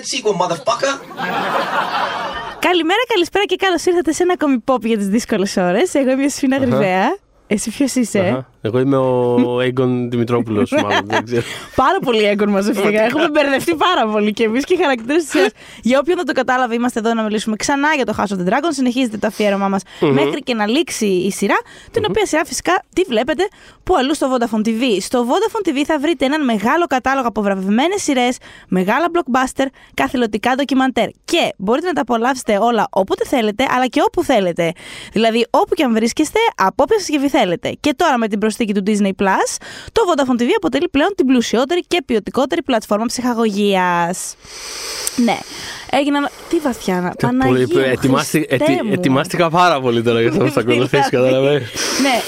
that sequel, motherfucker. Καλημέρα, καλησπέρα και καλώς ήρθατε σε ένα ακόμη pop για τις δύσκολες ώρες. Εγώ είμαι η Σφίνα Γρυβαία. Εσύ ποιος είσαι, Αχα. Εγώ είμαι ο Έγκον Δημητρόπουλος, μάλλον. Δεν ξέρω. Πάρα πολύ έγκον μαζευτήκα. Έχουμε μπερδευτεί πάρα πολύ και εμείς και οι χαρακτήρες της σειράς. Για όποιον δεν το κατάλαβε, είμαστε εδώ να μιλήσουμε ξανά για το House of the Dragon. Συνεχίζεται το αφιέρωμά μας μέχρι και να λήξει η σειρά. Την οποία σειρά φυσικά τι βλέπετε που αλλού στο Vodafone TV. Στο Vodafone TV θα βρείτε έναν μεγάλο κατάλογο από βραβευμένες σειρές, μεγάλα blockbuster, καθηλωτικά ντοκιμαντέρ. Και μπορείτε να τα απολαύσετε όλα όποτε θέλετε, αλλά και όπου θέλετε. Δηλαδή, όπου και αν βρίσκεστε, από όποια συσκευή θέλετε. Και τώρα με την προσθήκη του Disney Plus, το Vodafone TV αποτελεί πλέον την πλουσιότερη και ποιοτικότερη πλατφόρμα ψυχαγωγίας. Ναι. Έγιναν. Τι βαθιά να. Παναγία. μου, Ετοιμάστη- Χριστέ ετι- μου. Ετοιμάστηκα πάρα πολύ τώρα για αυτό που θα ακολουθήσει, Δηλαδή, καταλαβαίνεις. Ναι.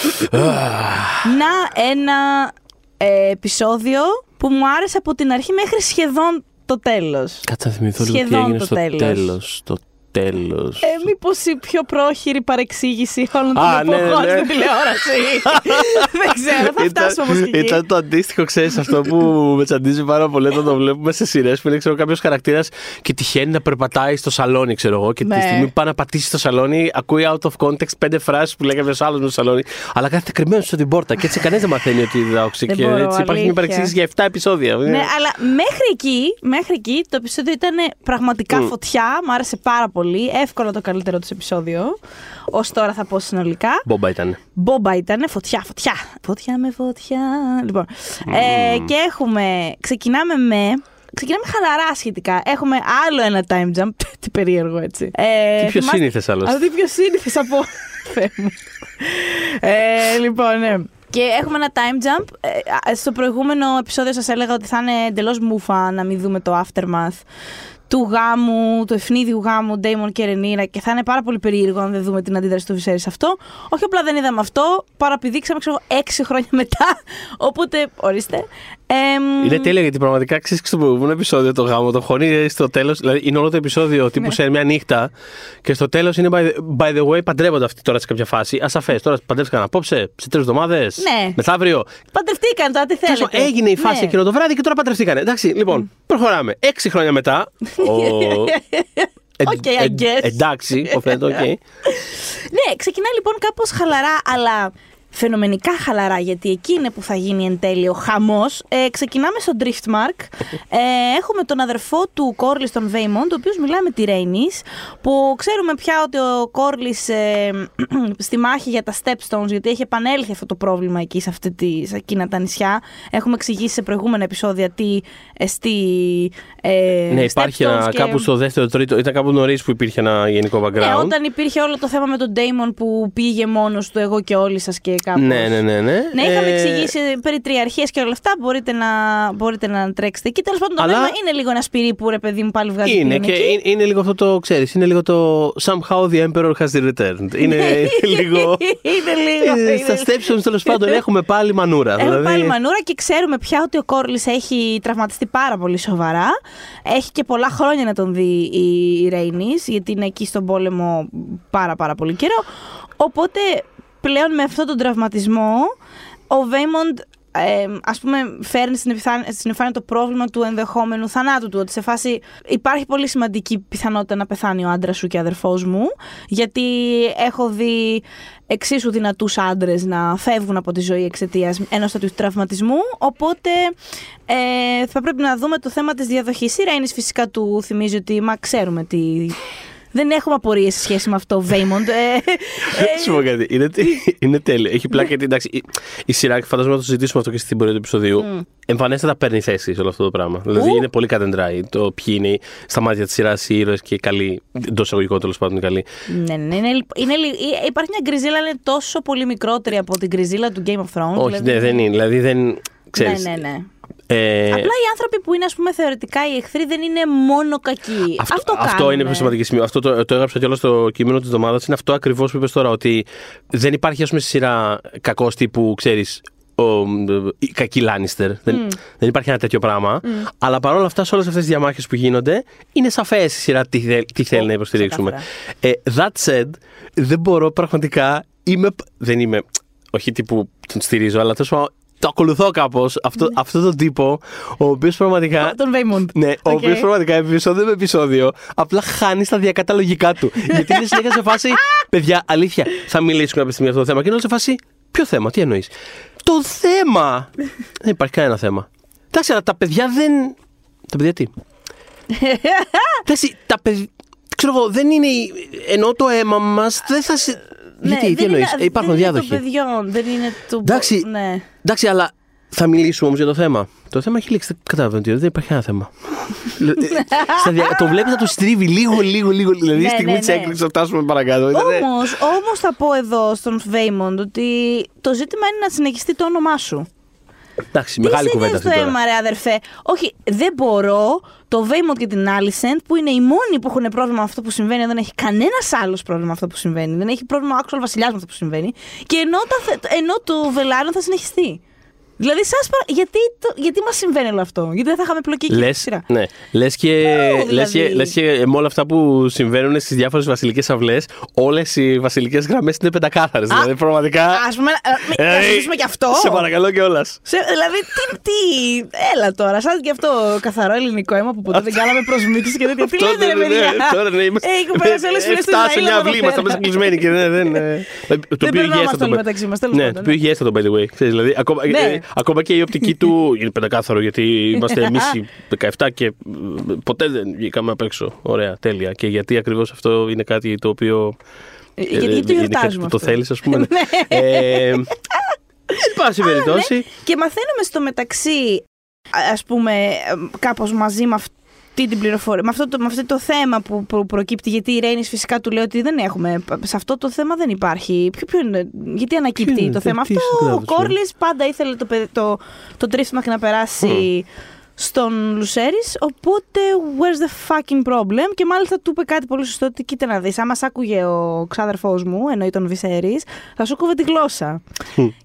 Να ένα ε, επεισόδιο που μου άρεσε από την αρχή μέχρι σχεδόν το τέλος. Κάτσε να θυμηθώ λίγο τι Σχεδόν έγινε το στο τέλος. τέλος. Στο τέλος. Ε, μήπως η πιο πρόχειρη παρεξήγηση όλων των Α, ναι, εποχών ναι. στην τηλεόραση. Δεν ξέρω, θα Ήταν- φτάσουμε όμως και εκεί. Ήταν το αντίστοιχο, ξέρεις, αυτό που με τσαντίζει πάρα πολύ όταν το βλέπουμε σε σειρές που είναι ξέρω, κάποιος χαρακτήρας και τυχαίνει να περπατάει στο σαλόνι, ξέρω εγώ. Και Ναι. τη στιγμή που πάει να πατήσει στο σαλόνι, ακούει out of context πέντε φράσεις που λέει κάποιος άλλος με στο σαλόνι. Αλλά κάθεται κρυμμένος στην πόρτα και έτσι κανεί δεν μαθαίνει ότι διδάωξε. Δεν Και μπορώ, έτσι υπάρχει αλήθεια. μια παρεξήγηση για 7 επεισόδια. Ναι, αλλά μέχρι εκεί, μέχρι εκεί το επεισόδιο ήταν πραγματικά φωτιά. Μ' άρεσε πάρα πολύ. Εύκολα το καλύτερο τους επεισόδιο. Ω τώρα θα πω συνολικά. Μπόμπα ήταν. Μπόμπα ήταν φωτιά, φωτιά. Φωτιά με φωτιά. Λοιπόν. Ε, και έχουμε. Ξεκινάμε με. Ξεκινάμε χαλαρά σχετικά. Έχουμε άλλο ένα time jump. Τι περίεργο έτσι. Ε, Τι πιο θυμάστε- σύνηθες άλλωστε. Αυτό τι πιο σύνηθες από. Θεέ μου. ε, λοιπόν, ναι. Και έχουμε ένα time jump. Ε, α, στο προηγούμενο επεισόδιο σας έλεγα ότι θα είναι εντελώς μούφα να μην δούμε το aftermath του γάμου, του ευνίδιου γάμου Ντέιμον και Ρενίρα και θα είναι πάρα πολύ περίεργο αν δεν δούμε την αντίδραση του Βυσέρη σε αυτό. Όχι απλά δεν είδαμε αυτό, παραπηδήξαμε ξέρω, έξι χρόνια μετά. Οπότε, ορίστε. Εμ, Είναι τέλεια γιατί πραγματικά ξέρεις στο προηγούμενο επεισόδιο το γάμο, το χώνει στο τέλος. Δηλαδή είναι όλο το επεισόδιο τύπου Ναι. σε μια νύχτα και στο τέλος είναι by the, by the way παντρεύονται αυτοί τώρα σε κάποια φάση. Ασαφές. Τώρα παντρεύτηκαν απόψε, σε τρεις εβδομάδες. Ναι. Μεθαύριο. Παντρευτήκαν τώρα, τι Τέλος θέλετε. πάντων, Έγινε η φάση Ναι. εκείνο το βράδυ και τώρα παντρευτήκανε. Εντάξει, λοιπόν, προχωράμε. Έξι χρόνια μετά. Ο... εν- Οκ, εν- I guess. εντάξει, υποθέτω, οκ. Ναι, ξεκινάει λοιπόν κάπως χαλαρά, αλλά φαινομενικά χαλαρά, γιατί εκεί είναι που θα γίνει εν τέλει ο χαμός. Ε, ξεκινάμε στο Driftmark. Ε, έχουμε τον αδερφό του Κόρλης, τον Βέιμοντ, ο οποίος μιλάει με τη Ρέινις, που ξέρουμε πια ότι ο Κόρλης ε, στη μάχη για τα Stepstones, γιατί έχει επανέλθει αυτό το πρόβλημα εκεί σε, αυτή τη, σε εκείνα τα νησιά. Έχουμε εξηγήσει σε προηγούμενα επεισόδια τι εστί ε, Ναι, υπάρχει Stepstones ένα, και- κάπου στο δεύτερο, τρίτο. Ήταν κάπου νωρίς που υπήρχε ένα γενικό background. ναι, όταν υπήρχε όλο το θέμα με τον Ντέιμον που πήγε μόνος του, εγώ και όλοι σας και κάπως. Ναι, ναι, ναι. Ναι, Ναι, είχαμε Ε, εξηγήσει περί τριαρχία και όλα αυτά. Μπορείτε να, μπορείτε να τρέξετε εκεί. Τέλος πάντων, το Αλλά- νόημα είναι λίγο ένα σπυρί που ρε παιδί μου πάλι βγάζει Είναι πλέον και εκεί. είναι, είναι λίγο αυτό το ξέρεις. Είναι λίγο το Somehow the Emperor has returned. Είναι λίγο. είναι λίγο. Ε, είναι Στα Stepstones τέλος πάντων έχουμε πάλι μανούρα. Έχουμε δηλαδή, πάλι μανούρα και ξέρουμε πια ότι ο Κόρλης έχει τραυματιστεί πάρα πολύ σοβαρά. Έχει και πολλά χρόνια να τον δει η Ρέινη, γιατί είναι εκεί στον πόλεμο πάρα πάρα πολύ καιρό. Οπότε πλέον με αυτόν τον τραυματισμό, ο Βέιμοντ ε, ας πούμε φέρνει στην επιφάνεια, στην επιφάνεια το πρόβλημα του ενδεχόμενου θανάτου του ότι σε φάση υπάρχει πολύ σημαντική πιθανότητα να πεθάνει ο άντρας σου και αδερφός μου γιατί έχω δει εξίσου δυνατούς άντρες να φεύγουν από τη ζωή εξαιτίας ενός τέτοιου τραυματισμού οπότε ε, θα πρέπει να δούμε το θέμα της διαδοχής. Η Ρέινης φυσικά του θυμίζει ότι μα ξέρουμε τι δεν έχουμε απορίες σε σχέση με αυτό, Βέιμοντ. Ε, ε, Σου πω κάτι. Είναι, είναι τέλειο. Έχει πλάκα γιατί εντάξει, η, η σειρά, και φαντάζομαι να το συζητήσουμε αυτό και στην πορεία του επεισοδίου. Εμφανέστατα παίρνει θέση σε όλο αυτό το πράγμα. Δηλαδή Ου. είναι πολύ cut and dry το ποιοι είναι στα μάτια της σειράς οι ήρωες και οι καλοί. Εντός εισαγωγικών τέλος πάντων οι καλοί. ναι, ναι, είναι, είναι, λι- ε, υπάρχει μια γκριζίλα, είναι τόσο πολύ μικρότερη από την γκριζίλα του Game of Thrones. Όχι, ναι, δεν είναι. Δηλαδή δεν. Ξέρεις, Ναι, ναι, ναι. Ε, Απλά οι άνθρωποι που είναι, ας πούμε, θεωρητικά οι εχθροί δεν είναι μόνο κακοί. Αυτό, Αυτό, αυτό κάνουν, είναι ε. πιο σημαντικό σημείο. Αυτό το, το έγραψα κιόλας στο κείμενο της εβδομάδας. Είναι αυτό ακριβώς που είπες τώρα. Ότι δεν υπάρχει, ας πούμε, στη σειρά κακός τύπου, ξέρεις, ο, η κακή Λάνιστερ. Δεν, δεν υπάρχει ένα τέτοιο πράγμα. Αλλά παρόλα αυτά, σε όλες αυτές τις διαμάχες που γίνονται, είναι σαφές η σειρά τι, θέλ- τι θέλει να υποστηρίξουμε. Ε, that said, δεν μπορώ πραγματικά. Είμαι, δεν είμαι. Όχι τύπου τον στηρίζω, αλλά τέλος πάντων το ακολουθώ κάπως αυτό, αυτό τον τύπο, ο οποίος πραγματικά. Τον Βέιμοντ. Ναι, ο Οκ. οποίος πραγματικά επεισόδιο με επεισόδιο απλά χάνει σταδιακά τα λογικά του. Γιατί είναι συνέχεια σε φάση. Παιδιά, αλήθεια, θα μιλήσουμε κάποια στιγμή για αυτό το θέμα. Και είναι όλο σε φάση. Ποιο θέμα, τι εννοείς; Το θέμα! δεν υπάρχει κανένα θέμα. Εντάξει, αλλά τα παιδιά δεν. Τα παιδιά τι; Εντάξει, τα παιδιά. Ξέρω εγώ, δεν είναι. η- Ενώ το αίμα μας δεν θα. Σε- Γιατί, τι δεν εννοείς; είναι- Υπάρχουν δεν είναι διάδοχοι. των παιδιών, δεν είναι του. Εντάξει. Ναι. Εντάξει, αλλά θα μιλήσουμε όμως για το θέμα. Το θέμα έχει λήξει. Καταλαβαίνετε ότι δεν υπάρχει κανένα θέμα. Σταδιακά- το βλέπεις να του στρίβει λίγο, λίγο, λίγο. Δηλαδή, Ναι, η στιγμή ναι, της ναι. έκπληξη θα φτάσουμε παρακάτω. Ήταν- Όμως, όμως θα πω εδώ στον Βέιμοντ ότι το ζήτημα είναι να συνεχιστεί το όνομά σου. Εντάξει, μεγάλη Τι κουβέντα στο αυτή τώρα. αίμα, ρε αδερφέ. Όχι, δεν μπορώ το Βέιμοντ και την Άλισεντ που είναι οι μόνοι που έχουν πρόβλημα με αυτό που συμβαίνει, δεν έχει κανένας άλλος πρόβλημα με αυτό που συμβαίνει. Δεν έχει πρόβλημα ο actual βασιλιάς με αυτό που συμβαίνει. Και ενώ, τα, θε- ενώ το Βελάριον θα συνεχιστεί. Δηλαδή, σας παρα... γιατί, το... γιατί μας συμβαίνει όλο αυτό, Γιατί δεν θα είχαμε πλοκή εκεί στη Λες, σειρά; ναι. Λες και, δηλαδή. λες, και, λες και με όλα αυτά που συμβαίνουν στις διάφορες βασιλικές αυλές, όλες οι βασιλικές γραμμές είναι πεντακάθαρες. δηλαδή, πραγματικά... Α πούμε, ε, να Ε, συζητήσουμε και αυτό. Σε παρακαλώ κιόλας. Σε, δηλαδή, τι, τι. Έλα τώρα, σαν και αυτό καθαρό ελληνικό αίμα που ποτέ δεν κάναμε προσμίξει και τέτοια. Τι λέτε, ρε παιδιά. Τώρα ναι, είμαστε. Ε, Έχω περάσει όλες τι φίλε του Φτάσει Ισραήλ. μια εδώ αυλή, πέρα. είμαστε μέσα κλεισμένοι και δεν. δεν ε, Το οποίο περνόμαστε υγιέστατο. όλοι μεταξύ μας, τέλος Ναι, πάντων, το οποίο ναι. υγιέστατο, by the way. Ξέρεις, δηλαδή, ακόμα, Ναι. ε, ακόμα και η οπτική του είναι πεντακάθαρο γιατί είμαστε εμεί οι 17 και ε, ποτέ δεν βγήκαμε απ' έξω. Ωραία, τέλεια. Και γιατί ακριβώ αυτό είναι κάτι το οποίο. Ε, γιατί- γιατί το είναι κάτι γιορτάζουμε που το αυτό. θέλει, α πούμε. ναι. Ε, Εν πάση περιπτώσει. Και μαθαίνουμε στο μεταξύ, α πούμε, κάπω μαζί με αυτή την πληροφορία, με αυτό το, με αυτό το θέμα που, που προκύπτει, γιατί η Ρέινης φυσικά του λέει ότι δεν έχουμε, σε αυτό το θέμα δεν υπάρχει. Ποιο, ποιο είναι, γιατί ανακύπτει Ποιο είναι, το τι- θέμα; τι αυτό. Ο συγκράτησε. Κόρλης πάντα ήθελε το, παιδι- το, το Driftmark να περάσει στον Λουσέρης, οπότε where's the fucking problem; Και μάλιστα του είπε κάτι πολύ σωστό ότι κοίτα να δεις, άμα σ' άκουγε ο ξάδερφός μου, εννοεί τον Βυσέρης, θα σου κόβε τη γλώσσα.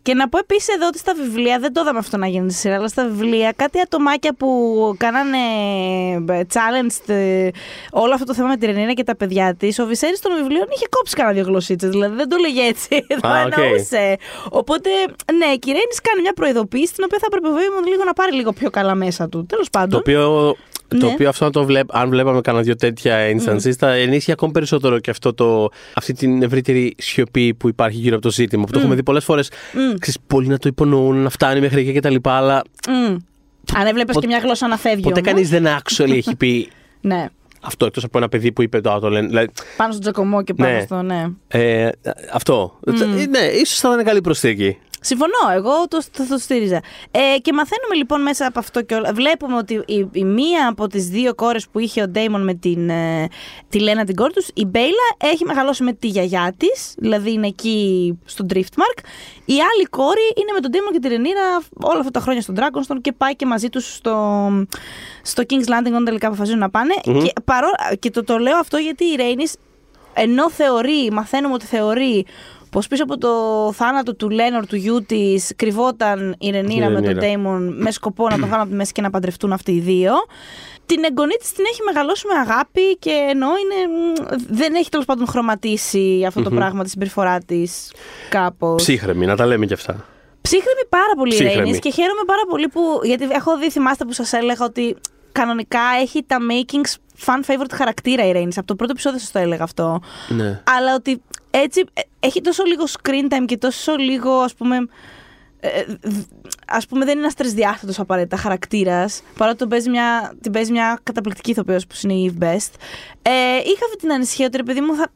και να πω επίσης εδώ ότι στα βιβλία, δεν το είδαμε αυτό να γίνει στη σειρά, αλλά στα βιβλία κάτι ατομάκια που κάνανε ε, challenge ε, όλο αυτό το θέμα με τη Ρενίνα και τα παιδιά της, ο Βυσέρης των βιβλίων είχε κόψει κανένα δύο γλωσσίτσες, δηλαδή δεν το 'λεγε έτσι, το Α, οκ. εννοούσε. Οπότε, ναι, η Κυρένης κάνει μια προειδοποίηση την οποία θα έπρεπε βέβαια λίγο να πάρει λίγο πιο καλά μέσα του. Τέλος πάντων. Το οποίο, το Ναι. οποίο αυτό να το βλέπ, αν βλέπαμε κανένα δύο τέτοια instances, θα ενίσχυε ακόμη περισσότερο και αυτό το, αυτή την ευρύτερη σιωπή που υπάρχει γύρω από το ζήτημα. Που το έχουμε δει πολλές φορές. Πολλοί να το υπονοούν, να φτάνει μέχρι εκεί κτλ. Αλλά Μμ. Αν έβλεπες Πο- και μια γλώσσα να φεύγει. ποτέ όμως. κανείς δεν actually έχει πει Ναι. αυτό εκτός από ένα παιδί που είπε το άλλο. Δηλαδή, Πάνω στο τζακωμό και πάνω Ναι. στο. Ναι. ε, αυτό. Ναι, ίσως θα ήταν καλή προσθήκη. Συμφωνώ, εγώ το, το, το στήριζα. Ε, και μαθαίνουμε λοιπόν μέσα από αυτό και όλα. Βλέπουμε ότι η, η μία από τις δύο κόρες που είχε ο Ντέιμον με την, ε, τη Λένα την κόρη τους, η Μπέιλα, έχει μεγαλώσει με τη γιαγιά της, δηλαδή είναι εκεί στο Driftmark. Η άλλη κόρη είναι με τον Ντέιμον και τη Ρενίρα όλα αυτά τα χρόνια στον Dragonstone και πάει και μαζί τους στο, στο King's Landing όταν τελικά αποφασίζουν να πανε Και, παρό, και το, το λέω αυτό γιατί η Ρέινης ενώ θεωρεί, μαθαίνουμε ότι θεωρεί πως πίσω από το θάνατο του Λένορ, του γιού της, κρυβόταν η Ρενίρα Η με τον Ρενίρα. Ντέιμον με σκοπό να τον κάνουν από τη μέση και να παντρευτούν αυτοί οι δύο. Την εγγονή της την έχει μεγαλώσει με αγάπη και ενώ είναι, μ, δεν έχει τέλος πάντων χρωματίσει αυτό το πράγμα τη συμπεριφορά της κάπως. Ψύχρεμη, να τα λέμε κι αυτά. Ψύχρεμη πάρα πολύ η Ψύχρεμη. Ρέινης και χαίρομαι πάρα πολύ που. Γιατί έχω δει, θυμάστε που σας έλεγα ότι κανονικά έχει τα makings fan favorite χαρακτήρα η Ρέινης. Από το πρώτο επεισόδιο σας το έλεγα αυτό. Ναι. Αλλά ότι έτσι ε, έχει τόσο λίγο screen time και τόσο λίγο ας πούμε. ε, ε, δ- ας πούμε δεν είναι ένας τρισδιάστατος απαραίτητα χαρακτήρας παρότι τον παίζει μια, την παίζει μια καταπληκτική ηθοποιός που είναι η Eve Best ε, είχα αυτή την ανησυχία ότι ρε παιδί μου θα,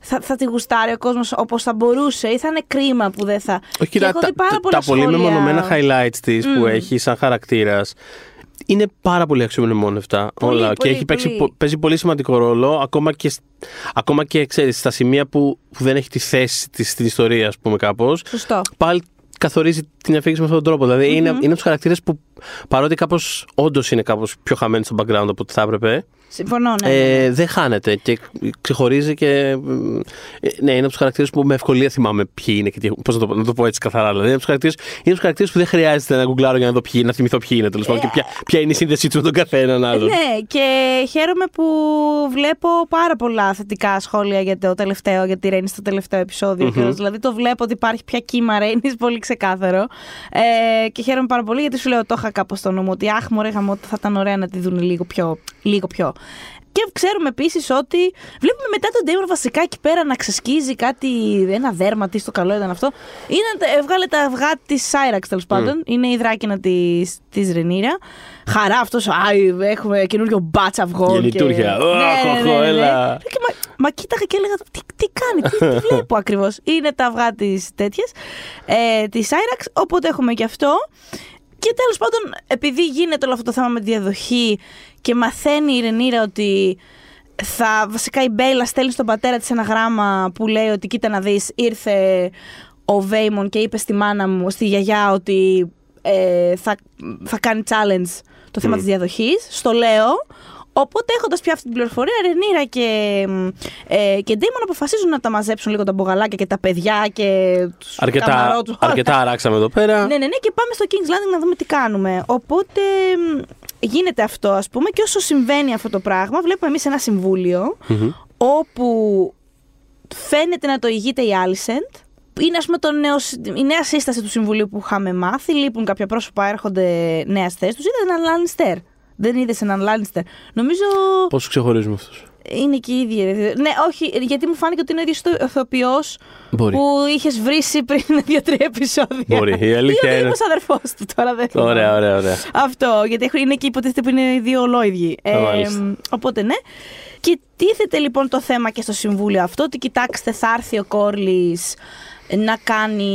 θα, θα τη γουστάρει ο κόσμος όπως θα μπορούσε ή θα είναι κρίμα που δεν θα Όχι, Και κοίτα, έχω τα, δει πάρα τα- πολλά τα πολύ σχόλια. μεμονωμένα highlights της που έχει σαν χαρακτήρας είναι πάρα πολύ αξιομνημόνευτα Πολύ, όλα. πολύ, και έχει παίξει, πολύ. πο- παίζει πολύ σημαντικό ρόλο, ακόμα και, σ- ακόμα και ξέρεις, στα σημεία που, που δεν έχει τη θέση της στην ιστορία, ας πούμε, κάπως. Σωστό. Πάλι καθορίζει την αφήγηση με αυτόν τον τρόπο. Δηλαδή είναι, είναι από τους χαρακτήρες που παρότι κάπως όντως είναι κάπως πιο χαμένοι στο background από ό,τι θα έπρεπε, Συμφωνώ, ναι. ναι, ναι. Ε, δεν χάνεται και ξεχωρίζει και. ε, Ναι, είναι από τους χαρακτήρες που με ευκολία θυμάμαι ποιοι είναι και τι, πώς να, το, πω- να το πω έτσι καθαρά. Δηλαδή, είναι από τους χαρακτήρες είναι από τους χαρακτήρες που δεν χρειάζεται να γκουγκλάρω για να δω ποιοι, να θυμηθώ ποιοι είναι τέλος πάντων και ποια, ποια είναι η σύνδεσή τους με τον καθέναν άλλον. Ναι, και χαίρομαι που βλέπω πάρα πολλά θετικά σχόλια για το τελευταίο, για τη Ρένη στο τελευταίο επεισόδιο. κιόλας. Δηλαδή το βλέπω ότι υπάρχει πια κύμα Ρένης, πολύ ξεκάθαρο. Ε, και χαίρομαι πάρα πολύ γιατί σου λέω το είχα κάπως στο νου μου ότι αχ, μωρέ γαμώ, θα ήταν ωραία να τη δουν λίγο πιο. Λίγο πιο. Και ξέρουμε επίσης ότι βλέπουμε μετά τον Ντέιμον βασικά εκεί πέρα να ξεσκίζει κάτι, ένα δέρμα, τι στο καλό ήταν αυτό. Είναι, έβγαλε τα αυγά της Σάιραξ τέλος πάντων. Είναι η δράκινα της της Ρενίρα. Χαρά αυτός, Άι, έχουμε καινούριο μπάτσα αυγών. Γεννητούρια. και- Ω, χω, χω, έλα. Και μα, μα κοίταγα και έλεγα, τι, τι κάνει, τι, τι βλέπω ακριβώς. Είναι τα αυγά της τέτοιας, ε, της Σάιραξ. Οπότε έχουμε και αυτό. Και τέλος πάντων, επειδή γίνεται όλο αυτό το θέμα με τη διαδοχή και μαθαίνει η Ρενίρα ότι θα, βασικά η Μπέιλα στέλνει στον πατέρα της ένα γράμμα που λέει ότι κοίτα να δεις ήρθε ο Βέιμον και είπε στη μάνα μου, στη γιαγιά ότι ε, θα, θα κάνει challenge το θέμα της διαδοχής. Στο λέω. Οπότε έχοντας πια αυτή την πληροφορία, Ρενίρα και, ε, και Ντέιμον αποφασίζουν να τα μαζέψουν λίγο τα μπογαλάκια και τα παιδιά και τους Αρκετά, καμαρότους, όλα. αρκετά αράξαμε εδώ πέρα. Ναι, ναι, ναι, και πάμε στο King's Landing να δούμε τι κάνουμε. Οπότε μ, γίνεται αυτό, ας πούμε, και όσο συμβαίνει αυτό το πράγμα, βλέπουμε εμείς ένα συμβούλιο, όπου φαίνεται να το ηγείται η Alicent. Είναι, ας πούμε, το νέο, η νέα σύσταση του συμβουλίου που είχαμε μάθει. Λείπουν κάποια πρόσωπα, έρχονται νέα θέση. Τους είδε έναν Λάνιστερ. Δεν είδες έναν Λάνιστερ. Νομίζω Πώς του ξεχωρίζουμε αυτούς; είναι και οι ίδιοι. ρε. Ναι, όχι, γιατί μου φάνηκε ότι είναι ο ίδιος ηθοποιός Μπορεί. που είχες βρήσει πριν δύο-τρία επεισόδια. Μπορεί. Η αλήθεια Ή ο είναι- ίδιος αδερφός του τώρα δεν θυμάμαι. Ωραία, ωραία, ωραία. Αυτό, γιατί έχουν- είναι και υποτίθεται που είναι οι δύο ολόιδιοι. Ε, μάλιστα. οπότε ναι. Και τίθεται λοιπόν το θέμα και στο Συμβούλιο αυτό, ότι κοιτάξτε θα έρθει ο Κόρλης να κάνει,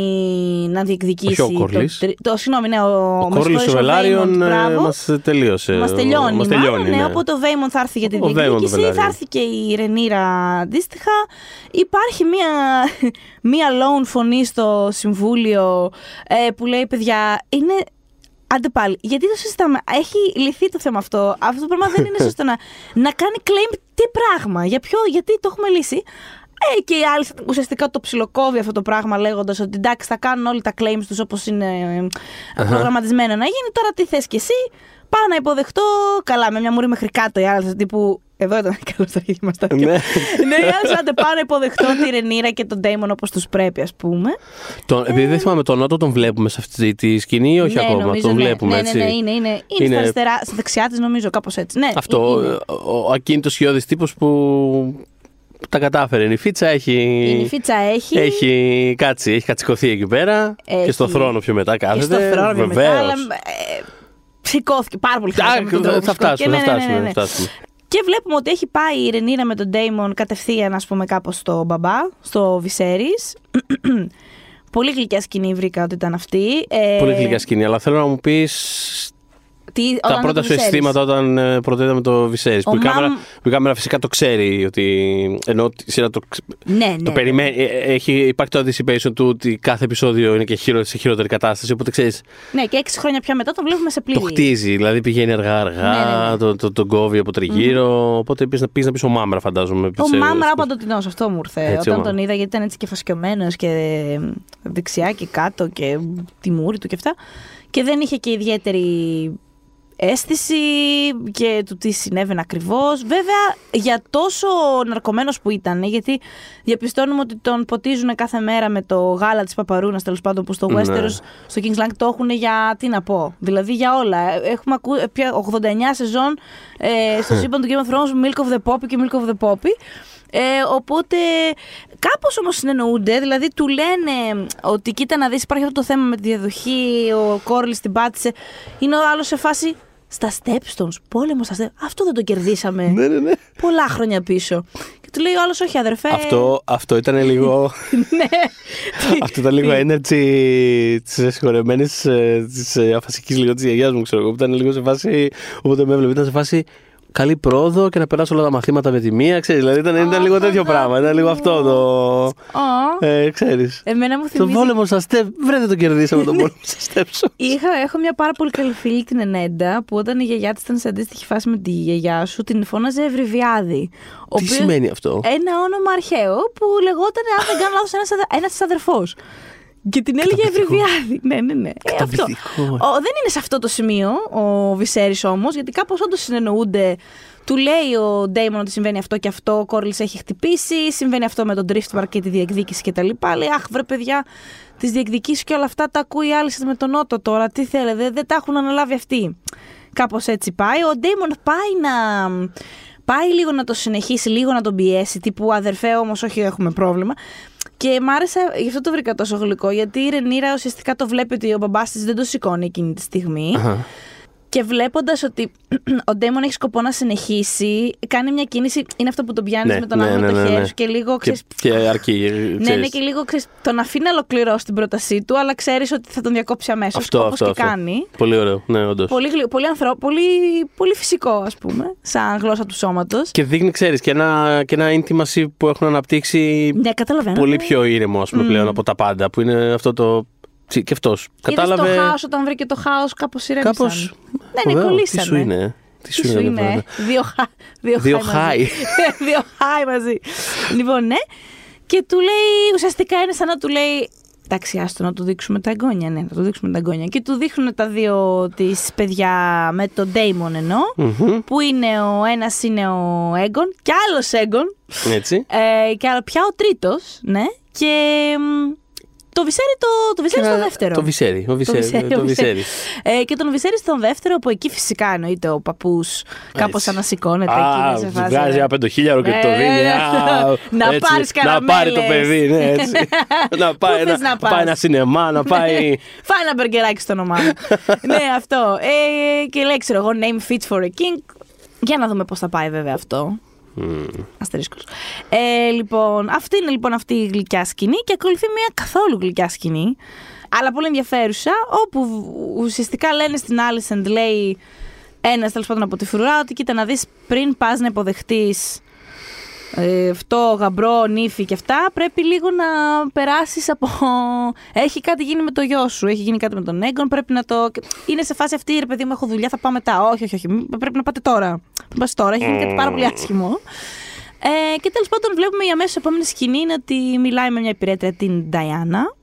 να διεκδικήσει... Όχι ο Κόρλης. Το, τρι- το, συγγνώμη, ναι, ο, Ο με Κόρλης συγχωρείς, ο Βελάριον Βέιμοντ, μπράβο. μας τελείωσε. Μας τελειώνει, Μας μάλλον, τελειώνει, ναι, ναι. οπότε ο Βέιμον θα έρθει για την Ο Βέιμον το διεκδίκηση, θα Βελάριον. έρθει και η Ρενίρα αντίστοιχα. Υπάρχει μία, μία lone φωνή στο Συμβούλιο ε, που λέει, παιδιά, είναι... Άντε πάλι, γιατί το συζητάμε; Έχει λυθεί το θέμα αυτό. Αυτό το πράγμα δεν είναι σωστό να, να κάνει claim τι πράγμα. Για ποιο, γιατί το έχουμε λύσει. Ε, και οι άλλοι ουσιαστικά το ψιλοκόβει αυτό το πράγμα λέγοντας ότι εντάξει θα κάνουν όλοι τα claims τους όπως είναι ε, προγραμματισμένο να γίνει. Τώρα τι θες κι εσύ, πάω να υποδεχτώ. Καλά, με μια μουρή μέχρι κάτω οι άλλοι τύπου. Εδώ ήταν καλός το αρχίδι μα τα Ναι. ναι, οι άλλοι άντε πάω να υποδεχτώ τη Ρενίρα και τον Ντέιμον όπως τους πρέπει, ας πούμε. Τον, επειδή δεν θυμάμαι τον Νότο, τον βλέπουμε σε αυτή τη σκηνή ή όχι ναι, ακόμα. νομίζω, τον ναι. βλέπουμε ναι, έτσι. Ναι, ναι, είναι, είναι, είναι, Είναι- Στα, αριστερά, στα δεξιά της, νομίζω, κάπως έτσι. Ναι, Αυτό, είναι. ο, ο ακίνητος χειώδη τύπος που τα κατάφερε. Είναι η φίτσα, έχει. Είναι η φίτσα έχει. Έχει κάτσει, έχει κατσικωθεί εκεί πέρα Έχει. και στο θρόνο πιο μετά και κάθεται. στο θρόνο πιο μετά, Βεβαίως. αλλά, ε, σηκώθηκε πάρα πολύ Α, χάρη με τον τρόπο που θα φτάσουμε, σηκώθηκε. θα Ναι, ναι, ναι, φτάσουμε, ναι, θα ναι. φτάσουμε. Και βλέπουμε ότι έχει πάει η Ρενίρα με τον Ντέιμον κατευθείαν, ας πούμε, κάπως στο μπαμπά, στο Βυσέρι. Πολύ γλυκιά σκηνή βρήκα ότι ήταν αυτή. Ε, Πολύ γλυκιά σκηνή, αλλά θέλω να μου πεις τι- τα όταν πρώτα το σου Viserys. αισθήματα όταν ε, πρώτα είδαμε το Viserys. Ο Που, η κάμερα, Μαμ- που η κάμερα φυσικά το ξέρει ότι. ενώ η σειρά το, ξε- Ναι, ναι. το περιμένει. ε, ε, Έχει, υπάρχει το anticipation του ότι κάθε επεισόδιο είναι και χειρο, σε χειρότερη κατάσταση. Οπότε ξέρει, Ναι, και έξι χρόνια πια μετά τον βλέπουμε σε πλήρη. το χτίζει. Δηλαδή πηγαίνει αργά-αργά, Ναι, ναι, ναι. το, το, τον κόβει από τριγύρω. Οπότε πεις να πεις να πεις ο Μάμρα, φαντάζομαι. Ο σε- Μάμρα στο- παντοτινό, αυτό μου ήρθε. Έτσι, όταν ο τον Μάμρα. είδα, γιατί ήταν έτσι και φασκιωμένο και δεξιά και κάτω και τη μούρη του και αυτά. Και δεν είχε και ιδιαίτερη αίσθηση και του τι συνέβαινε ακριβώς. Βέβαια, για τόσο ναρκωμένος που ήταν, γιατί διαπιστώνουμε ότι τον ποτίζουν κάθε μέρα με το γάλα της Παπαρούνας, τέλος πάντων, που στο Ναι. Westeros, στο King's Landing το έχουν για τι να πω. Δηλαδή για όλα. Έχουμε ακού, ε, πια 89 σεζόν ε, στο σύμπαν του Game of Thrones Milk of the Poppy και Milk of the Poppy. Ε, οπότε κάπως όμως συνεννοούνται, δηλαδή του λένε ότι κοίτα να δεις υπάρχει αυτό το θέμα με τη διαδοχή, ο Κόρλης την πάτησε, είναι ο άλλος σε φάση στα Stepstones, πόλεμο στα Stepstones, αυτό δεν το κερδίσαμε Ναι, ναι, ναι. πολλά χρόνια πίσω. Και του λέει ο άλλος όχι αδερφέ. Αυτό, αυτό ήταν λίγο. ναι. αυτό ήταν λίγο energy της συγχωρεμένης της αφασικής λίγο της γιαγιάς μου, ξέρω εγώ. Που ήταν λίγο σε φάση. Όποτε με έβλεπε, ήταν σε φάση. Καλή πρόοδο και να περάσω όλα τα μαθήματα με τη μία. Ξέρεις, δηλαδή ήταν, ήταν λίγο τέτοιο πράγμα. Ήταν λίγο αυτό το. Ω, Ε, ξέρεις. Εμένα μου Το θυμίζει. πόλεμο στα στεπ. Βρέτε το κερδίσαμε τον πόλεμο στα στέψο. Είχα, έχω μια πάρα πολύ καλή φίλη την Ενέντα που όταν η γιαγιά της ήταν σε αντίστοιχη φάση με τη γιαγιά σου την φώναζε Ευρυβιάδη. ο Τι οποίος- σημαίνει αυτό; Ένα όνομα αρχαίο που λεγόταν, αν δεν κάνω λάθος, ένας ένας αδερφός. Και την έλεγε Καταπληκτικό. Ευρυβιάδη. Ναι, ναι, ναι. Ε, αυτό. Καταπληκτικό. Ο, δεν είναι σε αυτό το σημείο ο Βυσέρης όμως, γιατί κάπως όντως συνεννοούνται. Του λέει ο Ντέιμον ότι συμβαίνει αυτό και αυτό. Ο Κόρλι έχει χτυπήσει. Συμβαίνει αυτό με τον Driftmark και τη διεκδίκηση κτλ. Λέει, Αχ, βρε παιδιά, τις διεκδικήσεις και όλα αυτά τα ακούει η άλλη με τον Νότο τώρα. Τι θέλετε, δεν τα έχουν αναλάβει αυτοί. Κάπως έτσι πάει. Ο Ντέιμον πάει να. Πάει λίγο να το συνεχίσει, λίγο να τον πιέσει. Τύπου αδερφέ, όμως, όχι, έχουμε πρόβλημα. Και μ' άρεσε, γι' αυτό το βρήκα τόσο γλυκό, γιατί η Ρενίρα ουσιαστικά το βλέπει ότι ο μπαμπάς της δεν το σηκώνει εκείνη τη στιγμή. Αχα. Και βλέποντας ότι ο Ντέμον έχει σκοπό να συνεχίσει, κάνει μια κίνηση. Είναι αυτό που τον πιάνεις Ναι, με τον ναι, άλλο ναι, το ναι, χέρι ναι. σου και λίγο. Και, Ξέρεις, και αρκεί. ναι, ξέρεις. ναι, και λίγο ξέρεις, τον αφήνει να ολοκληρώσει την πρότασή του, αλλά ξέρεις ότι θα τον διακόψει αμέσως. Αυτό, όπως αυτό, και αυτό. κάνει. Πολύ ωραίο, ναι, όντως. Πολύ, γλυ- πολύ, ανθρω... πολύ, πολύ φυσικό, ας πούμε, σαν γλώσσα του σώματος. Και δείχνει, ξέρεις, και ένα, και ένα intimacy που έχουν αναπτύξει Ναι, καταλαβαίνω. πολύ ναι. πιο ήρεμο, ας πούμε, πλέον από τα πάντα. Που είναι αυτό το. Τσι, Και αυτός. Είδες Κατάλαβε. το χάος όταν βρήκε το χάος, κάπως ηρέμησαν. Κάπως... Ναι, ναι, Ωραίο. κολλήσανε. Τι σου είναι. Τι Τι σου σου είναι. είναι, βέβαια. δύο, χα... δύο, Δύο χάι μαζί. χάι. δύο χάι μαζί. λοιπόν, ναι. Και του λέει, ουσιαστικά είναι σαν να του λέει. Εντάξει, άστο να του δείξουμε τα εγγόνια. Ναι, να του δείξουμε τα εγγόνια. Και του δείχνουν τα δύο της παιδιά με τον Ντέιμον ενώ. Μμμ. Που είναι ο ένας είναι ο Έγκον και άλλος Έγκον. Έτσι. Ε, και άλλο πια ο τρίτος, ναι. Και μ, το Βυσέρι το, το, Βυσέρι στο δεύτερο. Το Βυσέρι. Ο Βυσέρι. Βυσέρι, Το ο Βυσέρι. Βυσέρι. Ε, και τον Βυσέρι στον δεύτερο, που εκεί φυσικά εννοείται ο παππούς κάπως Έτσι. ανασηκώνεται εκεί Α, είναι σε φάση. βγάζει ένα πεντοχίλιαρο και το Ε, δίνει. Α, να έτσι. πάρεις Να πάρει το καραμέλες. παιδί, ναι, έτσι. να πάει, θες να, να πάει πας; ένα σινεμά, να πάει. Φάει ένα μπεργκεράκι στο όνομά μου. ναι, αυτό. Ε, και λέει, ξέρω εγώ, name fits for a king. Για να δούμε πώς θα πάει βέβαια αυτό. Αστερίσκος. Ε, λοιπόν, αυτή είναι λοιπόν αυτή η γλυκιά σκηνή και ακολουθεί μια καθόλου γλυκιά σκηνή, αλλά πολύ ενδιαφέρουσα, όπου ουσιαστικά λένε στην Alicent, λέει ένας τέλος πάντων από τη φρουρά, ότι κοίτα να δεις πριν πας να υποδεχτείς ε, αυτό, γαμπρό, νύφη και αυτά, πρέπει λίγο να περάσεις από. Έχει κάτι γίνει με το γιο σου, έχει γίνει κάτι με τον έγκον, πρέπει να το. Είναι σε φάση αυτή, ρε παιδί μου, έχω δουλειά, θα πάω μετά. Όχι, όχι, όχι. μη- Πρέπει να πάτε τώρα. Πρέπει να πας τώρα, έχει γίνει κάτι πάρα πολύ άσχημο. Ε, και τέλος πάντων, βλέπουμε η αμέσως επόμενη σκηνή είναι ότι μιλάει με μια υπηρέτρια, την Νταϊάννα.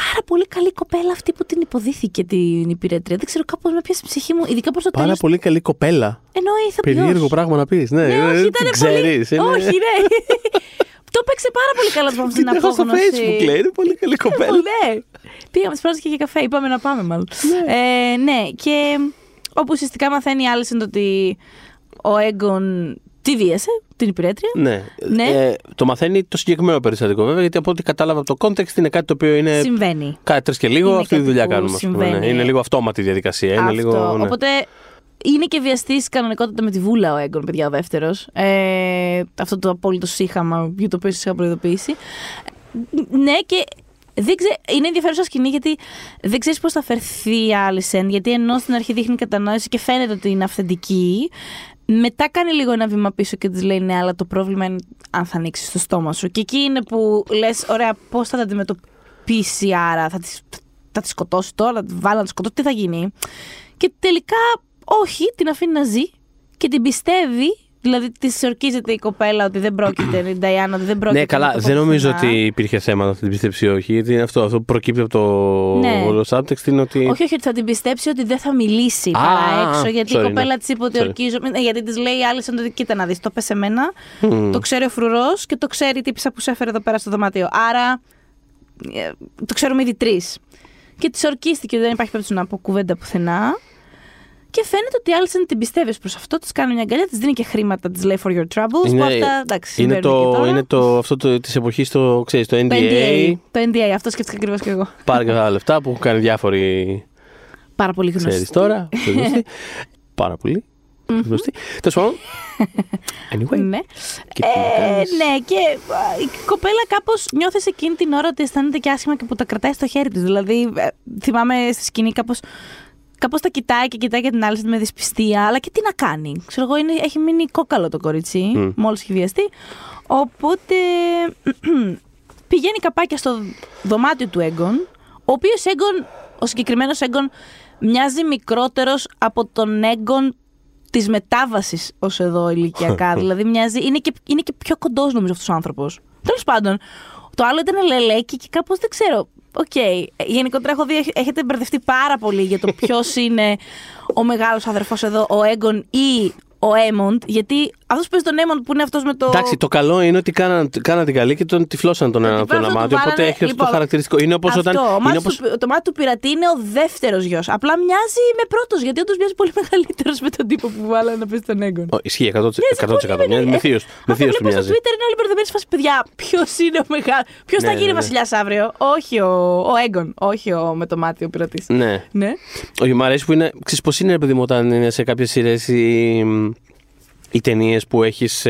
Πάρα πολύ καλή κοπέλα αυτή που την υποδίθηκε την υπηρέτρια. Δεν ξέρω, κάπως με πιάσει η ψυχή μου, ειδικά προς το Πάρα τέλος. πολύ καλή κοπέλα. Εννοεί ηθοποιός. Περίεργο πράγμα να πεις. Ναι, Ναι, ε, όχι, την ήταν ξέρεις, πολύ. είναι- Όχι, ναι. το παίξε πάρα πολύ καλά το στην Την έχω στο απόγνωση. facebook, λέει. Είναι πολύ καλή κοπέλα. ναι. Πήγαμε τι και για καφέ. Είπαμε να πάμε, μάλλον. Ε, ναι, και όπου ουσιαστικά μαθαίνει η Άλισεν ότι ο Έγκον τη βίασε, την υπηρέτρια. Ναι. Ναι. Ε, το μαθαίνει το συγκεκριμένο περιστατικό βέβαια, γιατί από ό,τι κατάλαβα από το context είναι κάτι το οποίο είναι. Συμβαίνει. Κάτι τρεις και λίγο, Είναι αυτή τη κάτι δουλειά που κάνουμε. ας πούμε, ναι. συμβαίνει. Είναι λίγο αυτόματη η διαδικασία. Είναι Αυτό. λίγο, ναι. Οπότε είναι και βιαστής κανονικότητα με τη βούλα ο Έγκον, παιδιά, ο δεύτερος. Ε, αυτό το απόλυτο σύγχαμα για το οποίο σας είχα προειδοποιήσει. Ναι, και δεν ξέ... είναι ενδιαφέρουσα σκηνή γιατί δεν ξέρεις πώς θα φερθεί η Άλισεν. Γιατί ενώ στην αρχή δείχνει κατανόηση και φαίνεται ότι είναι αυθεντική, μετά κάνει λίγο ένα βήμα πίσω και της λέει ναι, αλλά το πρόβλημα είναι αν θα ανοίξεις το στόμα σου. Και εκεί είναι που λες, ωραία, πώς θα τα αντιμετωπίσει άρα, θα τη θα τη σκοτώσει τώρα, θα τη βάλει να τη σκοτώσει, τι θα γίνει. Και τελικά όχι, την αφήνει να ζει και την πιστεύει. Δηλαδή τη ορκίζεται η κοπέλα ότι δεν πρόκειται, η Νταϊάννα, ότι δεν πρόκειται. Ναι, καλά, να το δεν πω νομίζω πουθενά. ότι υπήρχε θέμα να την πιστέψει όχι. Γιατί είναι αυτό, αυτό που προκύπτει από το Ναι. όλο subtext είναι ότι. Όχι, όχι, ότι θα την πιστέψει ότι δεν θα μιλήσει Α, παρά έξω. α, Γιατί sorry, η κοπέλα ναι. της είπε ότι Sorry. ορκίζομαι. Ναι, γιατί της λέει η άλλη σαν ότι κοίτα να δεις, το πες σε μένα. Μμμ. Το ξέρει ο φρουρός και το ξέρει η τύπησα που σε έφερε εδώ πέρα στο δωμάτιο. Άρα ε, το ξέρουμε ήδη τρεις. Και της ορκίστηκε ότι δεν υπάρχει περίπτωση να πω κουβέντα πουθενά. Και φαίνεται ότι η Άλισεν την πιστεύεις προς αυτό, της κάνει μια αγκαλιά, της δίνει και χρήματα, της λέει for your troubles. που αυτά εντάξει, είναι, συμβαίνουν και το, τώρα. είναι το, αυτό το, της εποχής το, ξέρεις, το NDA. το NDA. Το NDA, αυτό σκέφτηκα ακριβώς και εγώ. Πάρε και αυτά τα λεφτά που έχουν κάνει διάφοροι, Πάρα πολύ γνωστή. ξέρεις τώρα. γνωστοί. Πάρα πολύ. Γνωστή. Τέλος πάντων. Anyway. Ναι. Και τι να Ε, κάνεις. ναι, και α, η κοπέλα κάπως νιώθεις εκείνη την ώρα ότι αισθάνεται και άσχημα και που τα κρατάει στο χέρι της. Δηλαδή, ε, θυμάμαι στη σκηνή κάπως κάπως τα κοιτάει και κοιτάει και την άλλη με δυσπιστία, αλλά και τι να κάνει. Ξέρω εγώ, είναι, έχει μείνει κόκαλο το κορίτσι, Μμ. μόλις έχει βιαστεί. Οπότε πηγαίνει καπάκια στο δωμάτιο του Έγκον, ο οποίος Έγκον, ο συγκεκριμένος Έγκον, μοιάζει μικρότερος από τον Έγκον της μετάβασης ως εδώ ηλικιακά. δηλαδή μοιάζει, είναι και, είναι και πιο κοντός νομίζω αυτός ο άνθρωπος. Τέλος πάντων, το άλλο ήταν λελέκι και κάπως δεν ξέρω. Οκ. Γενικότερα έχω δει, έχετε μπερδευτεί πάρα πολύ για το ποιος είναι ο μεγάλος αδερφός εδώ, ο Έγκον ή ο Έμοντ. Γιατί αυτός που παίζει τον Έμοντ που είναι αυτός με το. Εντάξει, το καλό είναι ότι κάναν, κάναν την καλή και τον τυφλώσαν τον ένα από τον Την πρώτη, αμάτιο. του Οπότε βάλανε- έχει αυτό λοιπόν, το χαρακτηριστικό. Είναι όπως Αυτό, όταν. ο Είναι μάτς όπως, του, το μάτι του πειρατή είναι ο δεύτερος γιος. Απλά μοιάζει με πρώτος, γιατί όντως μοιάζει πολύ μεγαλύτερος με τον τύπο που βάλανε να παίξει τον Έγκον. Ω, Ισχύει 100%. 100%. πολύ Μοιάζει με θείο. Με Αυτό θείος του βλέπω στο μοιάζει. Twitter είναι όλοι μπερδεμένοι σε φάση παιδιά. Ποιος είναι ο μεγάλο. Ποιος θα Ναι, γίνει ναι, ναι. βασιλιάς αύριο; Όχι ο, ο Έγκον. Όχι ο με το μάτι ο πειρατής. Ναι. Ναι. Όχι, μου αρέσει που είναι. Ξέρεις πώς είναι, ρε παιδί μου, όταν είναι σε κάποιες σειρές οι, οι ταινίες που έχεις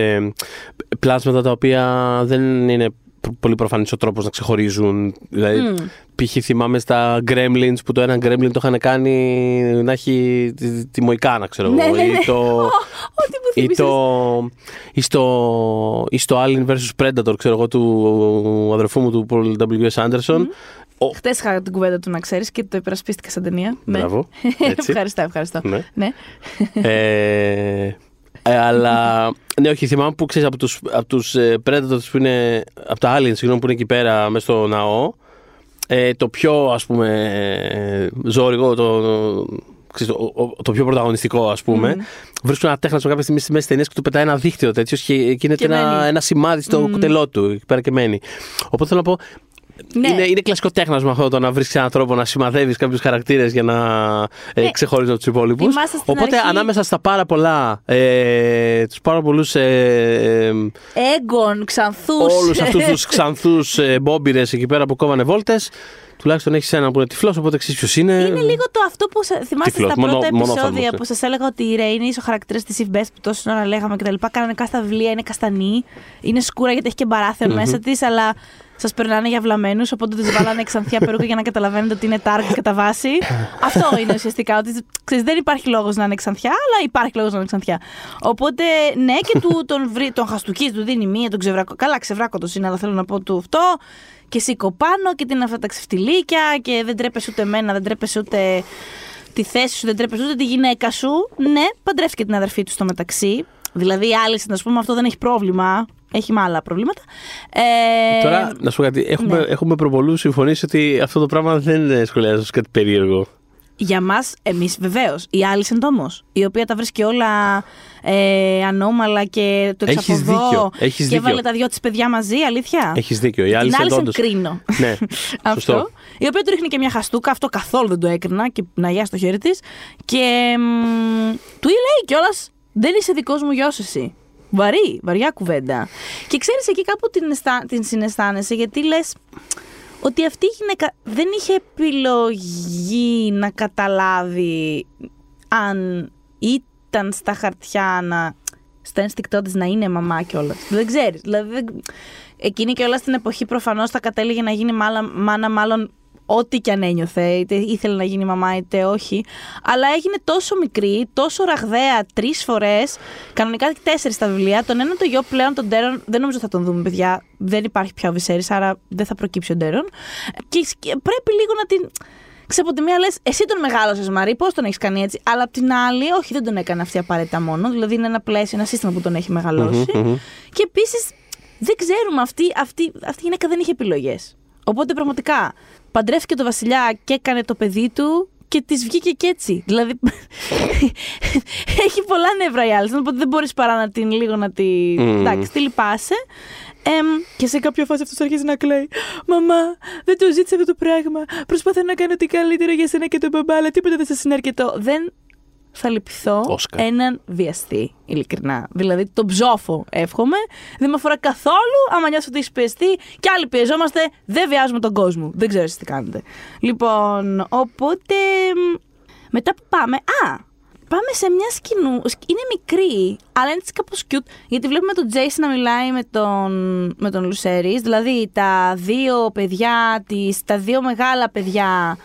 πλάσματα τα οποία δεν είναι προ- πολύ προφανής ο τρόπος να ξεχωρίζουν. Δηλαδή, Μμ. π.χ. θυμάμαι στα Gremlins που το ένα Gremlin το είχαν κάνει να έχει τη, τη Μοϊκάνα, ξέρω Ναι, εγώ. ναι, ναι. Ή το, Ό,τι μου ή, θύμισες. το, ή, στο, ή στο Alien vs Predator, ξέρω εγώ, του αδερφού μου του Paul W.S. Anderson. Ο, Χθε είχα την κουβέντα του να ξέρεις και το υπερασπίστηκα σαν ταινία. Ναι. Μπράβο. Έτσι. ευχαριστώ, ευχαριστώ. Ναι. ναι. ε, ε, αλλά ναι, όχι, θυμάμαι που ξέρεις από τους από τους, ε, Predators που είναι. από τα Aliens, συγγνώμη, που είναι εκεί πέρα μέσα στο ναό. Ε, το πιο ας πούμε ε, ζώριγο, το, ξέρεις, το, ο- το πιο πρωταγωνιστικό ας πούμε, βρίσκουν ένα τέχνασμα κάποια στιγμή στη μέση της ταινίας και του πετάει ένα δίχτυο τέτοιο και γίνεται Και ένα, μένει. ένα σημάδι στο κουτελό του εκεί πέρα και μένει. Οπότε θέλω να πω, Ναι. είναι, είναι κλασικό τέχνασμα αυτό το να βρίσκει έναν τρόπο να σημαδεύεις κάποιους χαρακτήρες για να ε, Ναι. ξεχωρίζει από τους υπόλοιπους. Θυμάστε στην Οπότε αρχή- ανάμεσα στα πάρα πολλά, ε, τους πάρα πολλούς. Ε, ε, Έγκον, ξανθούς. Όλους αυτούς τους ξανθούς ε, μπόμπιρε εκεί πέρα που κόβανε βόλτες, τουλάχιστον έχεις έναν που είναι τυφλός, οπότε ξέρεις ποιος είναι. Είναι λίγο το αυτό που σα- θυμάστε Τυφλός, στα μόνο- πρώτα μονόφθαλμος, επεισόδια ε. που σας έλεγα ότι η Ρέινη, ο χαρακτήρα της If Best που τόση ώρα λέγαμε κτλ. Κανονικά στα βιβλία είναι καστανή, είναι σκούρα γιατί έχει και μπαράθεν μέσα της, αλλά σας περνάνε για βλαμμένους. Οπότε τη βάλανε ξανθιά περούκα για να καταλαβαίνετε ότι είναι τάργ κατά βάση. αυτό είναι ουσιαστικά. Ότι ξέρεις, δεν υπάρχει λόγος να είναι ξανθιά, αλλά υπάρχει λόγος να είναι ξανθιά. Οπότε ναι, και του, τον, βρει, τον χαστούκι, του δίνει μία, τον ξεβράκο. Καλά, ξεβράκωτος είναι, αλλά θέλω να πω του αυτό. Και σήκω πάνω και την αυτά τα ξεφτιλίκια και δεν τρέπεσαι ούτε εμένα, δεν τρέπεσαι ούτε τη θέση σου, δεν τρέπεσαι ούτε τη γυναίκα σου. Ναι, παντρεύτηκε την αδερφή του στο μεταξύ. Δηλαδή η άλλη, να σου πούμε, αυτό δεν έχει πρόβλημα. Έχει με άλλα προβλήματα. Ε, Τώρα, να σου πω κάτι. Έχουμε, ναι. έχουμε προπολού συμφωνήσει ότι αυτό το πράγμα δεν σχολιάζει ως κάτι περίεργο; Για μας, εμείς βεβαίως. Η άλλη όμω, η οποία τα βρίσκει όλα ε, ανώμαλα και το Έχεις εξαποδώ. δίκιο, έχεις και δίκιο. έβαλε τα δυο της παιδιά μαζί, αλήθεια; Έχεις δίκιο. Η άλλη Την άλλη όντως- κρίνω. Ναι, αυτό. σωστό. Η οποία του ρίχνει και μια χαστούκα. Αυτό καθόλου δεν το έκρινα και να γεια στο χέρι της. Και μ, του λέει κιόλας: Δεν είσαι δικός μου γιος εσύ. Βαρύ, βαριά κουβέντα. Και ξέρεις εκεί κάπου την, αισθα... την συναισθάνεσαι γιατί λες ότι αυτή η γυναίκα δεν είχε επιλογή να καταλάβει αν ήταν στα χαρτιά να. στο ένστικτό της να είναι μαμά κιόλα. Δεν ξέρεις. Δηλαδή, δεν... Εκείνη κιόλα στην εποχή προφανώς θα κατέληγε να γίνει μάλα, μάνα, μάλλον ό,τι κι αν ένιωθε, είτε ήθελε να γίνει μαμά είτε όχι. Αλλά έγινε τόσο μικρή, τόσο ραγδαία τρεις φορές, κανονικά τέσσερις στα βιβλία. Τον ένα το γιο πλέον, τον Τέρον, δεν νομίζω θα τον δούμε, παιδιά. Δεν υπάρχει πια ο Βυσέρης, άρα δεν θα προκύψει ο Τέρον. Και σκ- πρέπει λίγο να την. Ξέρω από τη μία λες, εσύ τον μεγάλωσες Μαρή, πώς τον έχεις κάνει έτσι; Αλλά απ' την άλλη, όχι, δεν τον έκανε αυτή απαραίτητα μόνο. Δηλαδή είναι ένα πλαίσιο, ένα σύστημα που τον έχει μεγαλώσει. Και επίσης, δεν ξέρουμε, αυτή, αυτή, αυτή η γυναίκα δεν είχε επιλογές. Οπότε πραγματικά παντρεύτηκε το βασιλιά και έκανε το παιδί του και της βγήκε και έτσι. Δηλαδή. έχει πολλά νεύρα η άλλη. Οπότε δεν μπορείς παρά να την λίγο να τη. Μμμ. Εντάξει, τη λυπάσαι. Εμ, και σε κάποια φάση αυτός αρχίζει να κλαίει. Μαμά, δεν το ζήτησα αυτό το πράγμα. Προσπαθώ να κάνω τι καλύτερο για σένα και τον μπαμπά, αλλά τίποτα δεν σα είναι αρκετό. Δεν θα λυπηθώ Όσκαρ. έναν βιαστή, ειλικρινά. Δηλαδή τον ψόφο, εύχομαι. Δεν με αφορά καθόλου άμα νιώσω ότι έχει πιεστεί και άλλοι πιεζόμαστε. Δεν βιάζουμε τον κόσμο. Δεν ξέρω εσείς τι κάνετε. Λοιπόν, οπότε. μ, Μετά που πάμε. Α! Πάμε σε μια σκηνού. Είναι μικρή, αλλά είναι έτσι κάπως cute. Γιατί βλέπουμε τον Τζέισι να μιλάει με τον, με τον Λουσέρης. Δηλαδή τα δύο παιδιά της, τα δύο μεγάλα παιδιά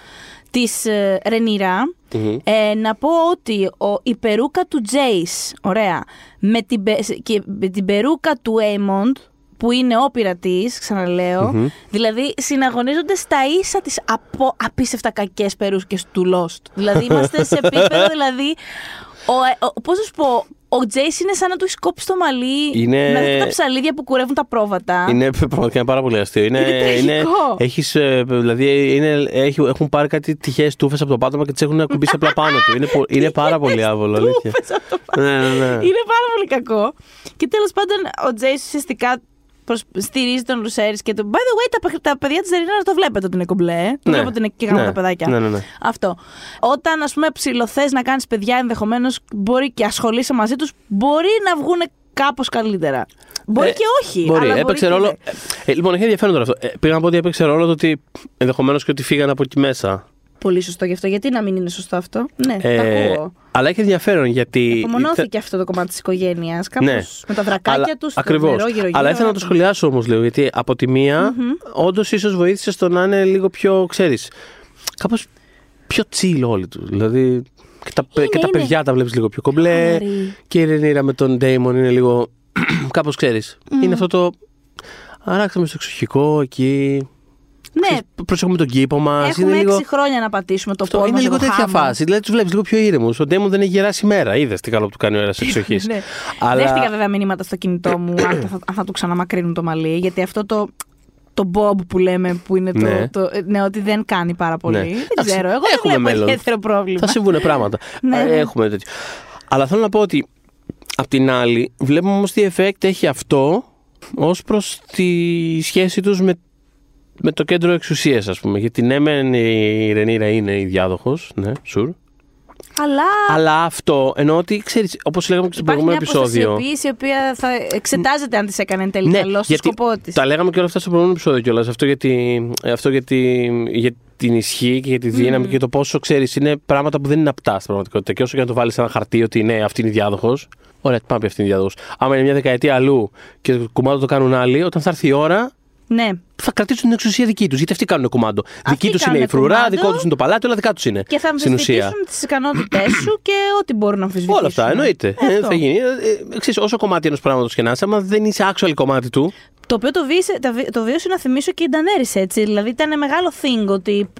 της ε, Ρενίρα, Μμμ. ε, να πω ότι ο, η περούκα του Τζέις, ωραία, με την, πε- και με την περούκα του Έιμοντ, που είναι ο πειρατής, ξαναλέω, δηλαδή συναγωνίζονται στα ίσα τις απο, απίστευτα κακές περούκες του Lost. δηλαδή είμαστε σε επίπεδο, δηλαδή, ο, ε, ο, πώς να σου πω, ο Τζέις είναι σαν να του έχει κόψει το μαλλί Είναι- με αυτά τα ψαλίδια που κουρεύουν τα πρόβατα. Είναι πραγματικά είναι πάρα πολύ αστείο. Είναι, Είναι τραγικό. έχεις, ε, δηλαδή είναι, έχει, έχουν πάρει κάτι τυχαίες τούφες από το πάτωμα και τις έχουν ακουμπήσει απλά πάνω του. Είναι, πο- είναι πάρα πολύ άβολο. αλήθεια. Τούφες από το πάνω. ναι, ναι, ναι. Είναι πάρα πολύ κακό. Και τέλος πάντων, ο Τζέις ουσιαστικά προς- στηρίζει τον Λουσέρης και τον. By the way, τα, παι- τα παιδιά της Δερινάρα το βλέπετε ότι είναι κομπλέ. ε. Το Ναι. βλέπετε ότι είναι και γάμο Ναι. τα παιδάκια. Ναι, ναι, ναι. Αυτό. Όταν, ας πούμε, ψηλοθέ να κάνεις παιδιά, ενδεχομένως μπορεί και ασχολείσαι μαζί τους, μπορεί να βγουν κάπως καλύτερα. Μπορεί Ε, και όχι. Μπορεί, αλλά έπαιξε και ρόλο. ναι. Ε, λοιπόν, έχει ενδιαφέρον τώρα αυτό. Ε, πήγα να πω ότι έπαιξε ρόλο το ότι ενδεχομένως και ότι φύγανε από εκεί μέσα. Πολύ σωστό γι' αυτό. Γιατί να μην είναι σωστό αυτό; Ναι, τα Ε, ακούω. αλλά έχει ενδιαφέρον γιατί. Απομονώθηκε αυτό το κομμάτι της οικογένειας. Κάπως Ναι. με τα βρακάκια τους. Ακριβώς. Αλλά ήθελα να το σχολιάσω όμως λίγο, γιατί από τη μία, όντως ίσως βοήθησε στο να είναι λίγο πιο, ξέρεις, κάπως πιο chill όλοι τους. Δηλαδή. Και τα, Είναι, και τα είναι. παιδιά τα βλέπεις λίγο πιο κομπλέ. Χαλαρή. Και η Ρενίρα με τον Ντέιμον είναι λίγο. κάπως ξέρεις. Είναι αυτό το. Αράξαμε στο εξοχικό εκεί. Ναι, Προσέχουμε τον κήπο μας. έχουμε Είναι λίγο. έξι χρόνια να πατήσουμε το Αυτό πόδι είναι μας λίγο εδώ τέτοια χάμω. φάση. Δηλαδή τους βλέπεις λίγο πιο ήρεμους. Ο Ντέιμον δεν έχει γεράσει μέρα. Είδες τι καλό που του κάνει ο αέρας εξοχής. Ναι. Δέχτηκα βέβαια μηνύματα στο κινητό μου αν θα, αν θα του ξαναμακρύνουν το μαλλί. Γιατί αυτό το, το Bob που λέμε που είναι το. Ναι. το ναι, ότι δεν κάνει πάρα πολύ. Ναι. Δεν Εντάξει, ξέρω. Εγώ δεν έχουμε βλέπω μέλλον. ιδιαίτερο πρόβλημα. Θα συμβούν πράγματα. Ναι, Ε, ναι. Έχουμε τέτοιο. Αλλά θέλω να πω ότι απ' την άλλη, βλέπουμε όμως τι effect έχει αυτό ως προς τη σχέση τους με, με το κέντρο εξουσίας, ας πούμε. Γιατί ναι, μεν η Ρενίρα είναι η διάδοχος, ναι, sure. Αλλά Αλλά αυτό εννοώ ότι ξέρεις, όπως λέγαμε και στο υπάρχει προηγούμενο μια επεισόδιο. αποστασιοποίηση η οποία θα εξετάζεται αν της έκανε εν τέλει Ναι, καλό στο γιατί σκοπό της. Τα λέγαμε και όλα αυτά στο προηγούμενο επεισόδιο κιόλας. Αυτό, γιατί, αυτό γιατί, για την ισχύ και για τη δύναμη και το πόσο ξέρεις είναι πράγματα που δεν είναι απτά στην πραγματικότητα. Και όσο και να το βάλεις σε ένα χαρτί ότι ναι, αυτή είναι η διάδοχος. Ωραία, πάμε πει αυτή είναι η διάδοχος. Άμα είναι μια δεκαετία αλλού και το κουμάντο το κάνουν άλλοι, όταν θα έρθει η ώρα Ναι. Θα κρατήσουν την εξουσία δική τους. Γιατί αυτοί κάνουν κουμάντο. δική τους είναι κάνουν η φρουρά, κουμάντο. δικό τους είναι το παλάτι, όλα δικά τους είναι. Και θα στην ουσία. αμφισβητήσουν τις ικανότητές σου και ό,τι μπορούν να αμφισβητήσουν. Όλα αυτά, εννοείται. Ε, Αυτό. θα γίνει. Ε, ε, ξέρεις, όσο κομμάτι ενός πράγματος και να είσαι, άμα δεν είσαι actual κομμάτι του, Το οποίο το, βίωσε, τα βι- το βίωσε να θυμίσω και η Ντανέρης έτσι. Δηλαδή ήταν μεγάλο thing ότι π-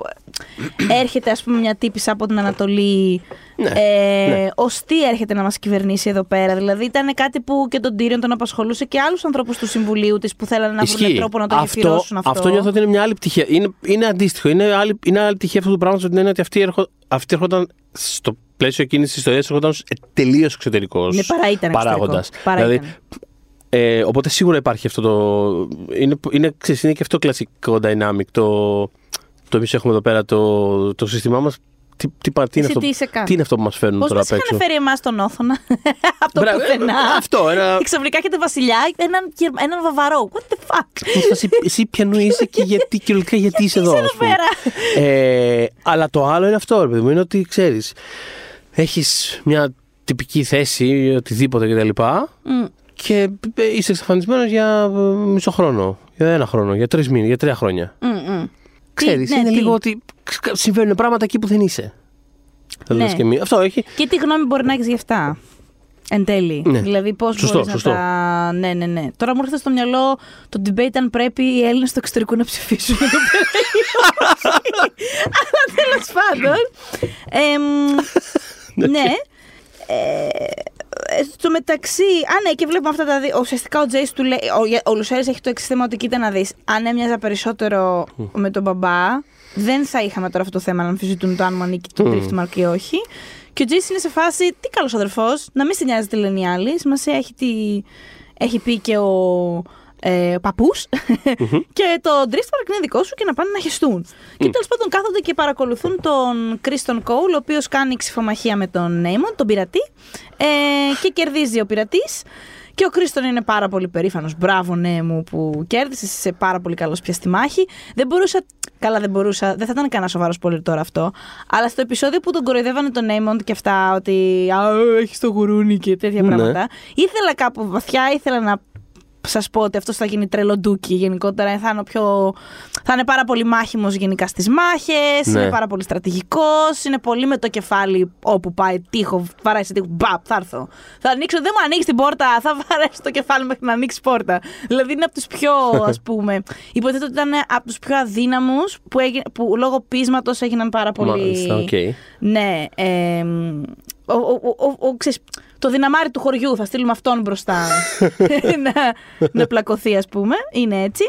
έρχεται ας πούμε μια τύπησα από την Ανατολή. Ναι, ε, ναι. Ως τι έρχεται να μας κυβερνήσει εδώ πέρα. Δηλαδή ήταν κάτι που και τον Τύριον τον απασχολούσε και άλλους ανθρώπους του Συμβουλίου της που θέλανε να βρουν τρόπο να το γεφυρώσουν αυτό. Αυτό νιώθω ότι είναι μια άλλη πτυχή. Είναι, είναι αντίστοιχο. Είναι άλλη, είναι άλλη πτυχή αυτού του πράγματο ότι είναι ότι αυτοί, έρχο, αυτοί έρχονταν στο πλαίσιο εκείνη της ιστορίας έρχονταν ως τελείως εξωτερικός Ναι, παρά ήταν παράγοντας. εξωτερικό. Παρά Δηλαδή, ήταν. ε, οπότε σίγουρα υπάρχει αυτό το. Είναι, είναι, ξέρεις, είναι και αυτό κλασικό dynamic. Το, το εμείς έχουμε εδώ πέρα το, το σύστημά μας. Τι, τι, πα- τι, είναι Εσύ αυτό, τι είσαι καν. τι είναι αυτό που μας φέρνουν Πώς τώρα μας απ' είχαν έξω; φέρει εμάς τον Όθωνα; Από το Μπράβο, ε, πουθενά. αυτό, ένα- Και ξαφνικά έχετε βασιλιά, έναν, Γερ- έναν βαβαρό. What the fuck; Κώστα, εσύ ποιανού είσαι και γιατί, κυριολεκτικά γιατί είσαι εδώ. είσαι ας εδώ πούμε. πέρα; Ε, αλλά το άλλο είναι αυτό, ρε παιδί μου, είναι ότι ξέρεις, έχεις μια τυπική θέση ή οτιδήποτε κτλ. Μμ. Και είσαι εξαφανισμένος για ε, μισό χρόνο, για ένα χρόνο, για τρεις μήνες, για τρία χρόνια. Μμ, μμ. Ξέρεις, ναι, είναι τι; λίγο ότι συμβαίνουν πράγματα εκεί που δεν είσαι. Θα Ναι. λες και εμείς. Αυτό έχει. Και τι γνώμη μπορεί να έχεις γι' αυτά. Εν τέλει. Ναι. Δηλαδή, πώς Σωστό, μπορείς να σωστό. τα. Ναι, ναι, ναι. Τώρα μου έρχεται στο μυαλό το debate αν πρέπει οι Έλληνες στο εξωτερικό να ψηφίσουν εδώ πέρα ή όχι. Αλλά τέλος πάντων. εμ, ναι. Ε, στο μεταξύ, α ναι, και βλέπουμε αυτά τα δύο. Ουσιαστικά ο Τζέις του λέει. Ο, ο Λουσέρης έχει το εξής θέμα ότι κοίτα να δεις. Αν έμοιαζα περισσότερο με τον μπαμπά, δεν θα είχαμε τώρα αυτό το θέμα να αμφισβητούν το αν μου ανήκει το Driftmark ή όχι. Και ο Τζέι είναι σε φάση, τι καλός αδερφός, να μην σε νοιάζει τι λένε οι άλλοι. Μας έχει, τι... έχει πει και ο ε, παππούς. και το Driftmark είναι δικό σου και να πάνε να χεστούν. Και τέλος πάντων κάθονται και παρακολουθούν τον Κρίστον Κόουλ, ο οποίος κάνει ξυφομαχία με τον Νέιμον, τον πειρατή. Ε, και κερδίζει ο πειρατής. Και ο Κρίστον είναι πάρα πολύ περήφανος. Μπράβο, ναι μου, που κέρδισε. Είσαι πάρα πολύ καλός πια στη μάχη. Δεν μπορούσα. Καλά, δεν μπορούσα. Δεν θα ήταν κανένα σοβαρό πολύ τώρα αυτό. Αλλά στο επεισόδιο που τον κοροϊδεύανε τον Νέιμοντ και αυτά, ότι. Α, έχεις το γουρούνι και τέτοια Ναι. πράγματα. Ήθελα κάπου βαθιά, ήθελα να σας πω ότι αυτό θα γίνει τρελοντούκι γενικότερα. Θα είναι, πιο... θα είναι πάρα πολύ μάχημος γενικά στις μάχες. Ναι. Είναι πάρα πολύ στρατηγικός. Είναι πολύ με το κεφάλι όπου πάει τείχο. Βαράει σε τείχο. Μπαπ, θα έρθω. Θα ανοίξω, δεν μου ανοίξει την πόρτα. Θα βαρέσει το κεφάλι μέχρι να ανοίξει πόρτα. Δηλαδή είναι από τους πιο, ας πούμε. Υποθέτω ότι ήταν από τους πιο αδύναμους που, έγινε, που λόγω πείσματος έγιναν πάρα πολύ. Μάλιστα, οκ. Ναι. Ε, ο, ο, ο, ο, ξέρεις, το δυναμάρι του χωριού, θα στείλουμε αυτόν μπροστά να, να πλακωθεί ας πούμε, είναι έτσι.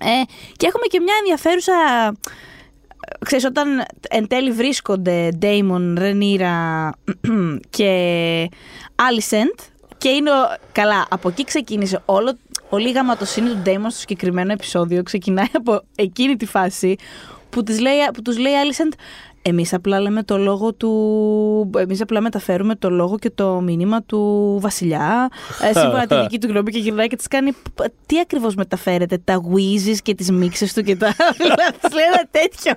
Ε, και έχουμε και μια ενδιαφέρουσα, ξέρεις όταν εν τέλει βρίσκονται Damon, Rhaenyra και Alicent και είναι, ο- καλά, από εκεί ξεκίνησε όλο, όλη η γαματοσύνη του Damon στο συγκεκριμένο επεισόδιο ξεκινάει από εκείνη τη φάση που, της λέει, που τους λέει η Alicent Εμείς απλά λέμε το λόγο του. Εμείς απλά μεταφέρουμε το λόγο και το μήνυμα του Βασιλιά. ε, σύμφωνα τη δική του γνώμη και γυρνάει και της κάνει. «Π- Τι ακριβώς μεταφέρετε, τα wheezes και τις μίξες του και τα. Δηλαδή, της λέει ένα τέτοιο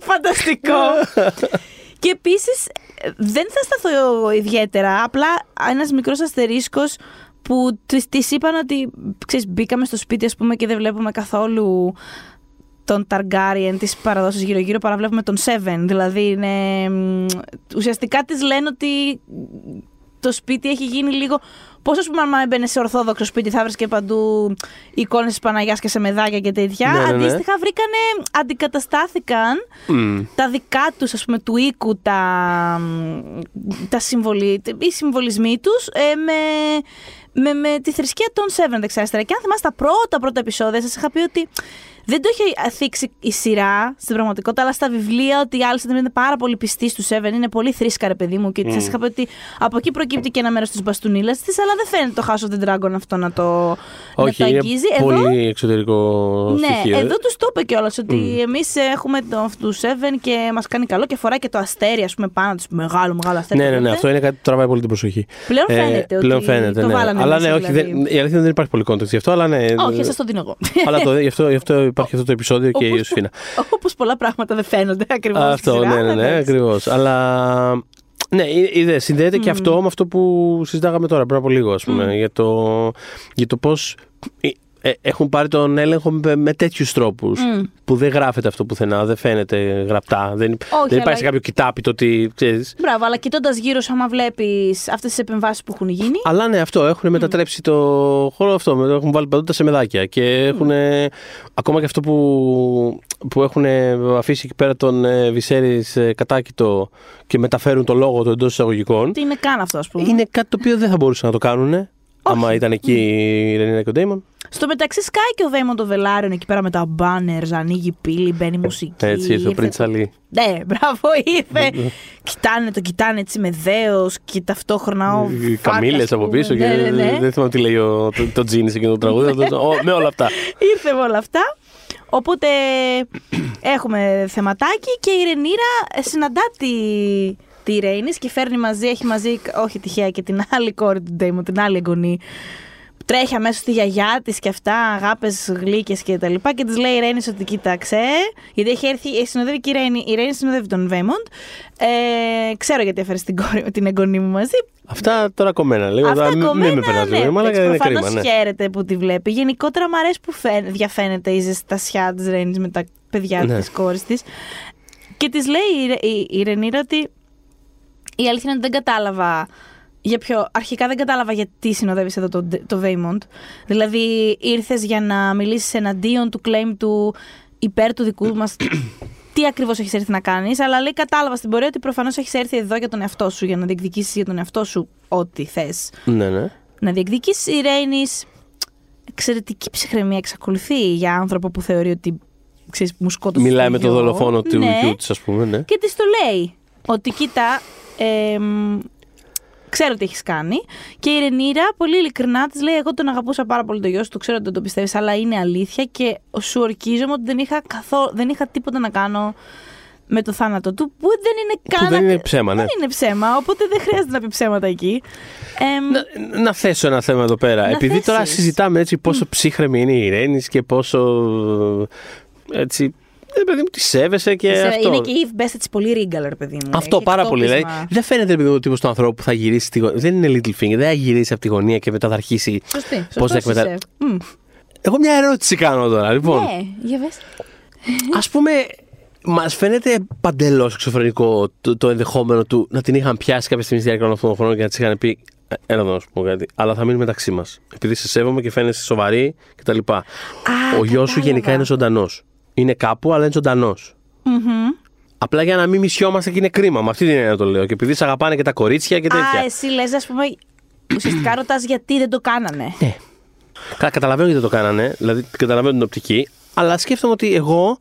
φανταστικό. και επίσης δεν θα σταθώ ιδιαίτερα. Απλά ένας μικρός αστερίσκος που της είπαν ότι ξέρεις, μπήκαμε στο σπίτι ας πούμε και δεν βλέπουμε καθόλου τον Targaryen, τις παραδόσεις γύρω-γύρω, παραβλέπουμε τον Seven. Δηλαδή, είναι, μ, ουσιαστικά τις λένε ότι το σπίτι έχει γίνει λίγο... Πώς ας πούμε, αν έμπαινε σε ορθόδοξο σπίτι, θα βρεις και παντού εικόνες της Παναγιάς και σε μεδάκια και τέτοια. Ναι, ναι, ναι. Αντίστοιχα, βρήκανε, αντικαταστάθηκαν Μμ. τα δικά τους, ας πούμε, του οίκου, τα, τα συμβολι, οι συμβολισμοί τους ε, με, με, με τη θρησκεία των Seven δεξιά-αριστερά. Και αν θυμάστε τα πρώτα πρώτα επεισόδια, σας είχα πει ότι δεν το είχε θίξει η σειρά στην πραγματικότητα, αλλά στα βιβλία ότι η Άλισεν είναι πάρα πολύ πιστή στους Seven, είναι πολύ θρήσκα, ρε παιδί μου. Και mm. σα είχα πει ότι από εκεί προκύπτει και ένα μέρος της μπαστούνίλα της, αλλά δεν φαίνεται το House of the Dragon αυτό να το, Όχι, να το είναι αγγίζει. πολύ εξωτερικό στοιχείο. Ναι, εδώ τους το είπε κιόλας ότι εμείς έχουμε τους Seven και μας κάνει καλό και φοράει και το αστέρι, ας πούμε, πάνω τους. Μεγάλο, μεγάλο αστέρι. Ναι, ναι, ναι, φαίνεται. αυτό είναι κάτι που τραβάει πολύ την προσοχή. Πλέον φαίνεται ότι πλέον φαίνεται, το ναι. βάλανε Αλλά μέσα, ναι, όχι, δηλαδή. δεν, η αλήθεια είναι ότι δεν υπάρχει πολύ context γι' αυτό, αλλά ναι. Όχι, σας το δίνω εγώ. αλλά το, γι, αυτό, γι' αυτό υπάρχει αυτό το επεισόδιο και η Ιωσήφινα. Όπως πολλά πράγματα δεν φαίνονται ακριβώς. Αυτό, ναι, ναι, ναι, ακριβώς. Αλλά. Ναι, είδε, συνδέεται και αυτό με αυτό που συζητάγαμε τώρα πριν από λίγο, ας πούμε, για το, για το πώς ε, έχουν πάρει τον έλεγχο με, με τέτοιους τρόπους. Που δεν γράφεται αυτό πουθενά, δεν φαίνεται γραπτά. Δεν, δεν αλλά- υπάρχει σε κάποιο κοιτάπιτο ότι ξέρεις. Μπράβο, αλλά κοιτώντας γύρω σου, άμα βλέπεις αυτές τις επεμβάσεις που έχουν γίνει. Αλλά ναι, αυτό. Έχουν μετατρέψει το χώρο αυτό. με- Έχουν βάλει παντού τα σεμεδάκια. Και έχουν. Ακόμα και αυτό που, που έχουν αφήσει εκεί πέρα τον ε, Βυσέρη κατάκητο και μεταφέρουν το λόγο του εντός εισαγωγικών. Τι είναι καν αυτό, ας πούμε; Είναι κάτι το οποίο δεν θα μπορούσαν να το κάνουν. Άμα ήταν εκεί η Ρενίνα και ο Ντέιμον. Στο μεταξύ, σκάει και ο Δέιμον των Βελάριων εκεί πέρα με τα banners, ανοίγει πύλη, μπαίνει μουσική. Έτσι, ήρθε ο Πριντ Αλή. Ναι, μπράβο, ήρθε. κοιτάνε, το κοιτάνε έτσι με δέος και ταυτόχρονα ο. Οι Καμίλε Φάκας από που- πίσω και ναι, ναι, ναι. δεν θυμάμαι τι λέει ο, το, το Τζίνι σε εκείνο το τραγούδι. αυτό, ο, με όλα αυτά. Ήρθε με όλα αυτά. Οπότε έχουμε θεματάκι και η Ρενίρα συναντά τη, τη Ρέινης και φέρνει μαζί, έχει μαζί, όχι τυχαία και την άλλη κόρη του Ντέιμον, την άλλη εγγονή. Τρέχει αμέσως στη γιαγιά της και αυτά, αγάπες γλύκες και τα λοιπά. Και της λέει η Ρέινη ότι κοίταξε. Γιατί έχει έρθει, ε, συνοδεύει και η Ρέινη. Η Ρέινη συνοδεύει τον Βέιμοντ. Ε, ξέρω γιατί έφερε την, κόρη, την εγγονή μου μαζί. Αυτά τώρα κομμένα λίγο. Αυτά τώρα μην- κομμένα, Μην με περνάς ναι, λίγο, αλλά εντάξει, είναι προφανώς κρίμα. Ναι. χαίρεται που τη βλέπει. Γενικότερα μου αρέσει που φαίν- διαφαίνεται η ζεστασιά της Ρένης με τα παιδιά Ναι. της τη κόρης της. Και της λέει η, Ρε- η, η Ρενίρα ότι η αλήθεια είναι ότι δεν κατάλαβα. Για ποιο, αρχικά δεν κατάλαβα γιατί συνοδεύεις εδώ το, το Βέιμοντ. Δηλαδή, ήρθες για να μιλήσεις εναντίον του claim του υπέρ του δικού μας. τι ακριβώς έχεις έρθει να κάνεις, αλλά λέει κατάλαβα στην πορεία ότι προφανώς έχεις έρθει εδώ για τον εαυτό σου, για να διεκδικήσεις για τον εαυτό σου ό,τι θες Ναι, ναι. να διεκδικήσεις. Η Ρέινη εξαιρετική ψυχραιμία εξακολουθεί για άνθρωπο που θεωρεί ότι ξέρεις, μου σκότωσε. Μιλάει το με το γιο. δολοφόνο του ναι. γιού της, ας πούμε. Ναι. Και της το λέει ότι κοίτα. εμ, ξέρω τι έχεις κάνει. Και η Ρενίρα πολύ ειλικρινά της λέει: Εγώ τον αγαπούσα πάρα πολύ το γιο σου, το ξέρω ότι δεν το πιστεύεις, αλλά είναι αλήθεια και σου ορκίζομαι ότι δεν είχα, καθό, δεν είχα τίποτα να κάνω με το θάνατο του, που δεν είναι Που καν. δεν είναι ψέμα, ναι. Δεν είναι ψέμα, οπότε δεν χρειάζεται να πει ψέματα εκεί. Εμ, Να, να θέσω ένα θέμα εδώ πέρα. Να Επειδή τώρα θέσεις. συζητάμε έτσι πόσο ψύχρεμη είναι η Ρένη και πόσο. Έτσι, Ε, παιδί μου, τη σέβεσαι και Σε- αυτό. Είναι και η Eve Best έτσι πολύ ρίγκαλ, ρε παιδί μου. Αυτό Έχει πάρα πολύ. Δηλαδή, εκτόπισμα. δεν φαίνεται ρε παιδί μου, ο τύπος του ανθρώπου που θα γυρίσει. Στη... γω- Δεν είναι little finger, δεν θα γυρίσει από τη γωνία και μετά θα αρχίσει. Σωστή. Πώς Σωστός θα εκμετα- είσαι. Μμ. Εγώ μια ερώτηση κάνω τώρα. Λοιπόν, Ναι, για βες. ας πούμε, μας φαίνεται παντελώς εξωφρενικό το, το ενδεχόμενο του να την είχαν πιάσει κάποια στιγμή στη διάρκεια όλων αυτών των χρόνων και να της είχαν πει. «Ε, Έλα εδώ να σου πω κάτι. Αλλά θα μείνει μεταξύ μας. Επειδή σε σέβομαι και φαίνεσαι σοβαρή κτλ. Ο γιος σου κατάλαβα. γενικά είναι ζωντανός. Είναι κάπου, αλλά είναι ζωντανός. Μμμ. Απλά για να μην μισιόμαστε και είναι κρίμα. Με αυτή την έννοια το λέω. Και επειδή σε αγαπάνε και τα κορίτσια και τέτοια. Α, εσύ λες, ας πούμε, ουσιαστικά ρωτάς γιατί δεν το κάνανε. Ναι. Καλά, καταλαβαίνω γιατί το κάνανε, δηλαδή καταλαβαίνω την οπτική, αλλά σκέφτομαι ότι εγώ,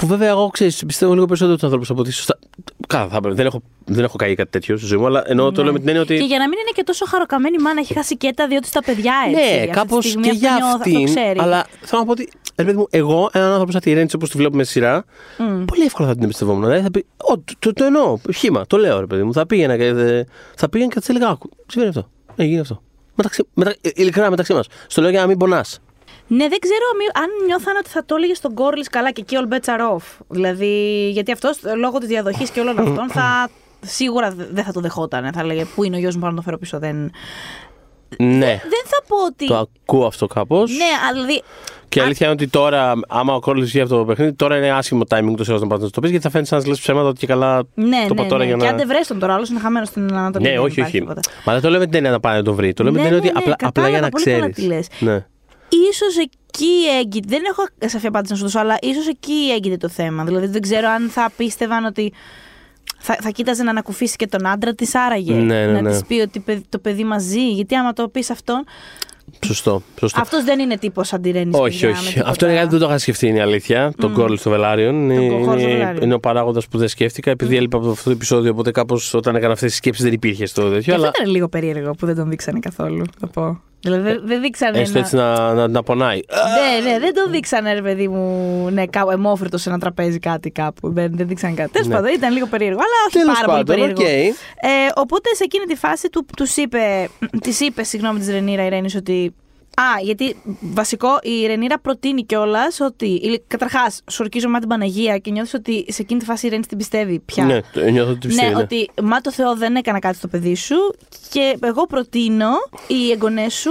που βέβαια εγώ ξέρω, πιστεύω λίγο περισσότερο τους ανθρώπους από ότι σωστά. Καλά, θα έπρεπε. Δεν έχω, δεν έχω καεί κάτι τέτοιο στη ζωή μου, αλλά εννοώ το Ναι. λέω με την έννοια ότι. Και για να μην είναι και τόσο χαροκαμένη η μάνα, έχει χάσει και τα δύο της τα παιδιά έτσι. ναι, Αυτή τη κάπως στιγμή και αυτό για νιώθω, αυτό αυτήν. ξέρει. Αλλά θέλω να πω ότι. Ρε παιδί μου, εγώ, έναν άνθρωπο σαν τη Ρέντ, όπως τη βλέπουμε στη σειρά, πολύ εύκολα θα την εμπιστευόμουν. Δηλαδή θα πει, Ω, το, το, το εννοώ, χήμα, το λέω ρε παιδί μου. Θα πήγαινα και, δε- θα πήγαινα και θα της έλεγα, Άκου, συμβαίνει αυτό. Έγινε αυτό. Μεταξύ, μετα, ε, ειλικρινά μεταξύ μας. Στο λέω για να μην πονάς. Ναι, δεν ξέρω μη- αν νιώθανε ότι θα το έλεγε στον Κόρλις καλά και εκεί all bets are off. Δηλαδή, γιατί αυτός λόγω της διαδοχής και όλων αυτών θα. Σίγουρα δε- δεν θα το δεχόταν. Θα έλεγε Πού είναι ο γιος μου, πάω να το φέρω πίσω. Δεν, Ναι, δεν θα πω ότι. το ακούω αυτό κάπως. Ναι, αλλά δηλαδή. Και η αλήθεια είναι ότι τώρα, άμα ο Κόλλη βγει αυτό το παιχνίδι, τώρα είναι άσχημο timing το να πας να το πεις γιατί θα φαίνεται σαν να λες ψέματα ότι και καλά. Ναι, το ναι, είπα τώρα ναι. για Και να. αν δεν βρει τον τώρα, άλλος είναι χαμένος στην Ανατολή. Ναι, δεν όχι, υπάρχει όχι. τίποτα. Μα δεν το λέω με την έννοια να πάει να τον βρει. Το λέω με Ναι, την έννοια ναι, ότι ναι, απλά, απλά για να κατάλαβα πολύ καλά ξέρεις. τι λες. Ναι. Ίσως εκεί έγκυται. Δεν έχω σαφή απάντηση να σου δώσω, αλλά ίσως εκεί έγκυται το θέμα. Δηλαδή δεν ξέρω αν θα πίστευαν ότι. Θα, θα κοίταζε να ανακουφίσει και τον άντρα της, άραγε. Ναι, ναι, να ναι. της πει ότι παιδ- το παιδί μαζί. Γιατί άμα το πεις αυτόν. Σωστό. σωστό. Αυτός δεν είναι τύπος αντιρρένης. όχι, όχι. Αυτό είναι κάτι που δεν το είχα σκεφτεί, είναι η αλήθεια. Τον Κόλλη στο Βελάριον. Είναι, Κόλλη στο είναι, Βελάριον. είναι ο παράγοντας που δεν σκέφτηκα. Επειδή έλειπα από αυτό το επεισόδιο, οπότε κάπως όταν έκανα αυτές τις σκέψεις δεν υπήρχε στο τέτοιο. Και αυτό Αλλά ήταν λίγο περίεργο που δεν τον δείξανε καθόλου. Θα πω. Δηλαδή δεν, δεν δείξανε. έστω ένα- έτσι να, να, να πονάει. Ναι, ναι, δεν το δείξανε, ρε παιδί μου, ναι, κάπου εμόφρυτος σε ένα τραπέζι κάτι κάπου. Δεν, δεν δείξανε κάτι. Τέλος Ναι. πάντων, ήταν λίγο περίεργο, αλλά όχι Τέλος πάρα πολύ πάντων, περίεργο. οκ. Ε, οπότε σε εκείνη τη φάση του, τους είπε, της είπε, συγγνώμη, της Ρενίρα η Ρένης ότι. Α, γιατί βασικό η Ρενίρα προτείνει κιόλας ότι. Καταρχάς, σου ορκίζομαι με την Παναγία και νιώθεις ότι σε εκείνη τη φάση η Ρένη την πιστεύει πια. Ναι, το- νιώθω ότι πιστεύει. Ναι, ναι. ότι μα το Θεό δεν έκανα κάτι στο παιδί σου και εγώ προτείνω οι εγγονές σου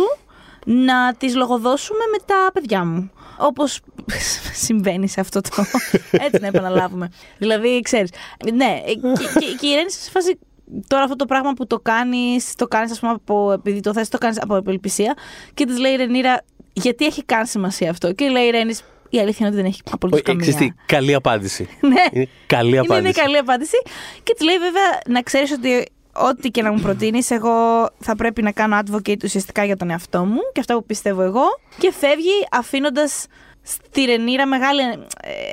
να τις λογοδώσουμε με τα παιδιά μου. Όπως συμβαίνει σε αυτό το... Έτσι να επαναλάβουμε. δηλαδή, ξέρεις, ναι, και, και, και η Irene σε φάση τώρα αυτό το πράγμα που το κάνεις, το κάνεις ας πούμε από, επειδή το θες, το κάνεις από απελπισία και της λέει η Ρενίρα γιατί έχει καν σημασία αυτό; και λέει η Ρένης η αλήθεια είναι ότι δεν έχει απολύτως Όχι, καμία. ξέρεις τι, καλή απάντηση. Ναι. Είναι καλή Είναι, απάντηση. είναι καλή απάντηση. Και της λέει βέβαια να ξέρεις ότι ό,τι και να μου προτείνεις, εγώ θα πρέπει να κάνω advocate ουσιαστικά για τον εαυτό μου και αυτά που πιστεύω εγώ. Και φεύγει αφήνοντας στη Ρενίρα μεγάλη,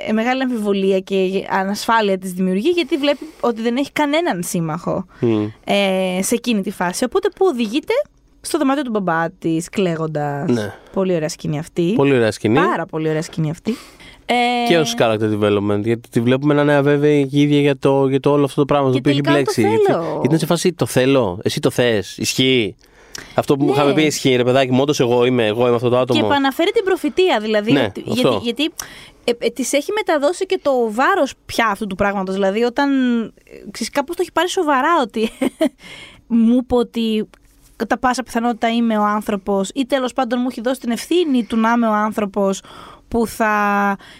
ε, μεγάλη αμφιβολία και ανασφάλεια της δημιουργεί γιατί βλέπει ότι δεν έχει κανέναν σύμμαχο Μμ. ε, σε εκείνη τη φάση. Οπότε που οδηγείται στο δωμάτιο του μπαμπά της, κλαίγοντας. Ναι. Πολύ ωραία σκηνή αυτή. Πολύ ωραία σκηνή. Πάρα πολύ ωραία σκηνή αυτή. Ε, Και ως character development. Γιατί τη βλέπουμε να είναι αβέβαιη η ίδια για το, για το όλο αυτό το πράγμα το Και οποίο έχει τελικά το μπλέξει. Γιατί- θέλω. Γιατί είναι σε φάση το θέλω. Εσύ το θες. Ισχύει. Αυτό που μου Ναι. είχαμε πει ισχύει, ρε παιδάκι μου, όντως εγώ είμαι, εγώ είμαι αυτό το άτομο. Και επαναφέρει την προφητεία, δηλαδή. Ναι, ότι- αυτό. γιατί γιατί ε, ε, της έχει μεταδώσει και το βάρος πια αυτού του πράγματος. Δηλαδή, όταν. ε, Ξέρεις, κάπως το έχει πάρει σοβαρά ότι. μου είπε ότι κατά πάσα πιθανότητα είμαι ο άνθρωπος ή τέλος πάντων μου έχει δώσει την ευθύνη του να είμαι ο άνθρωπος που θα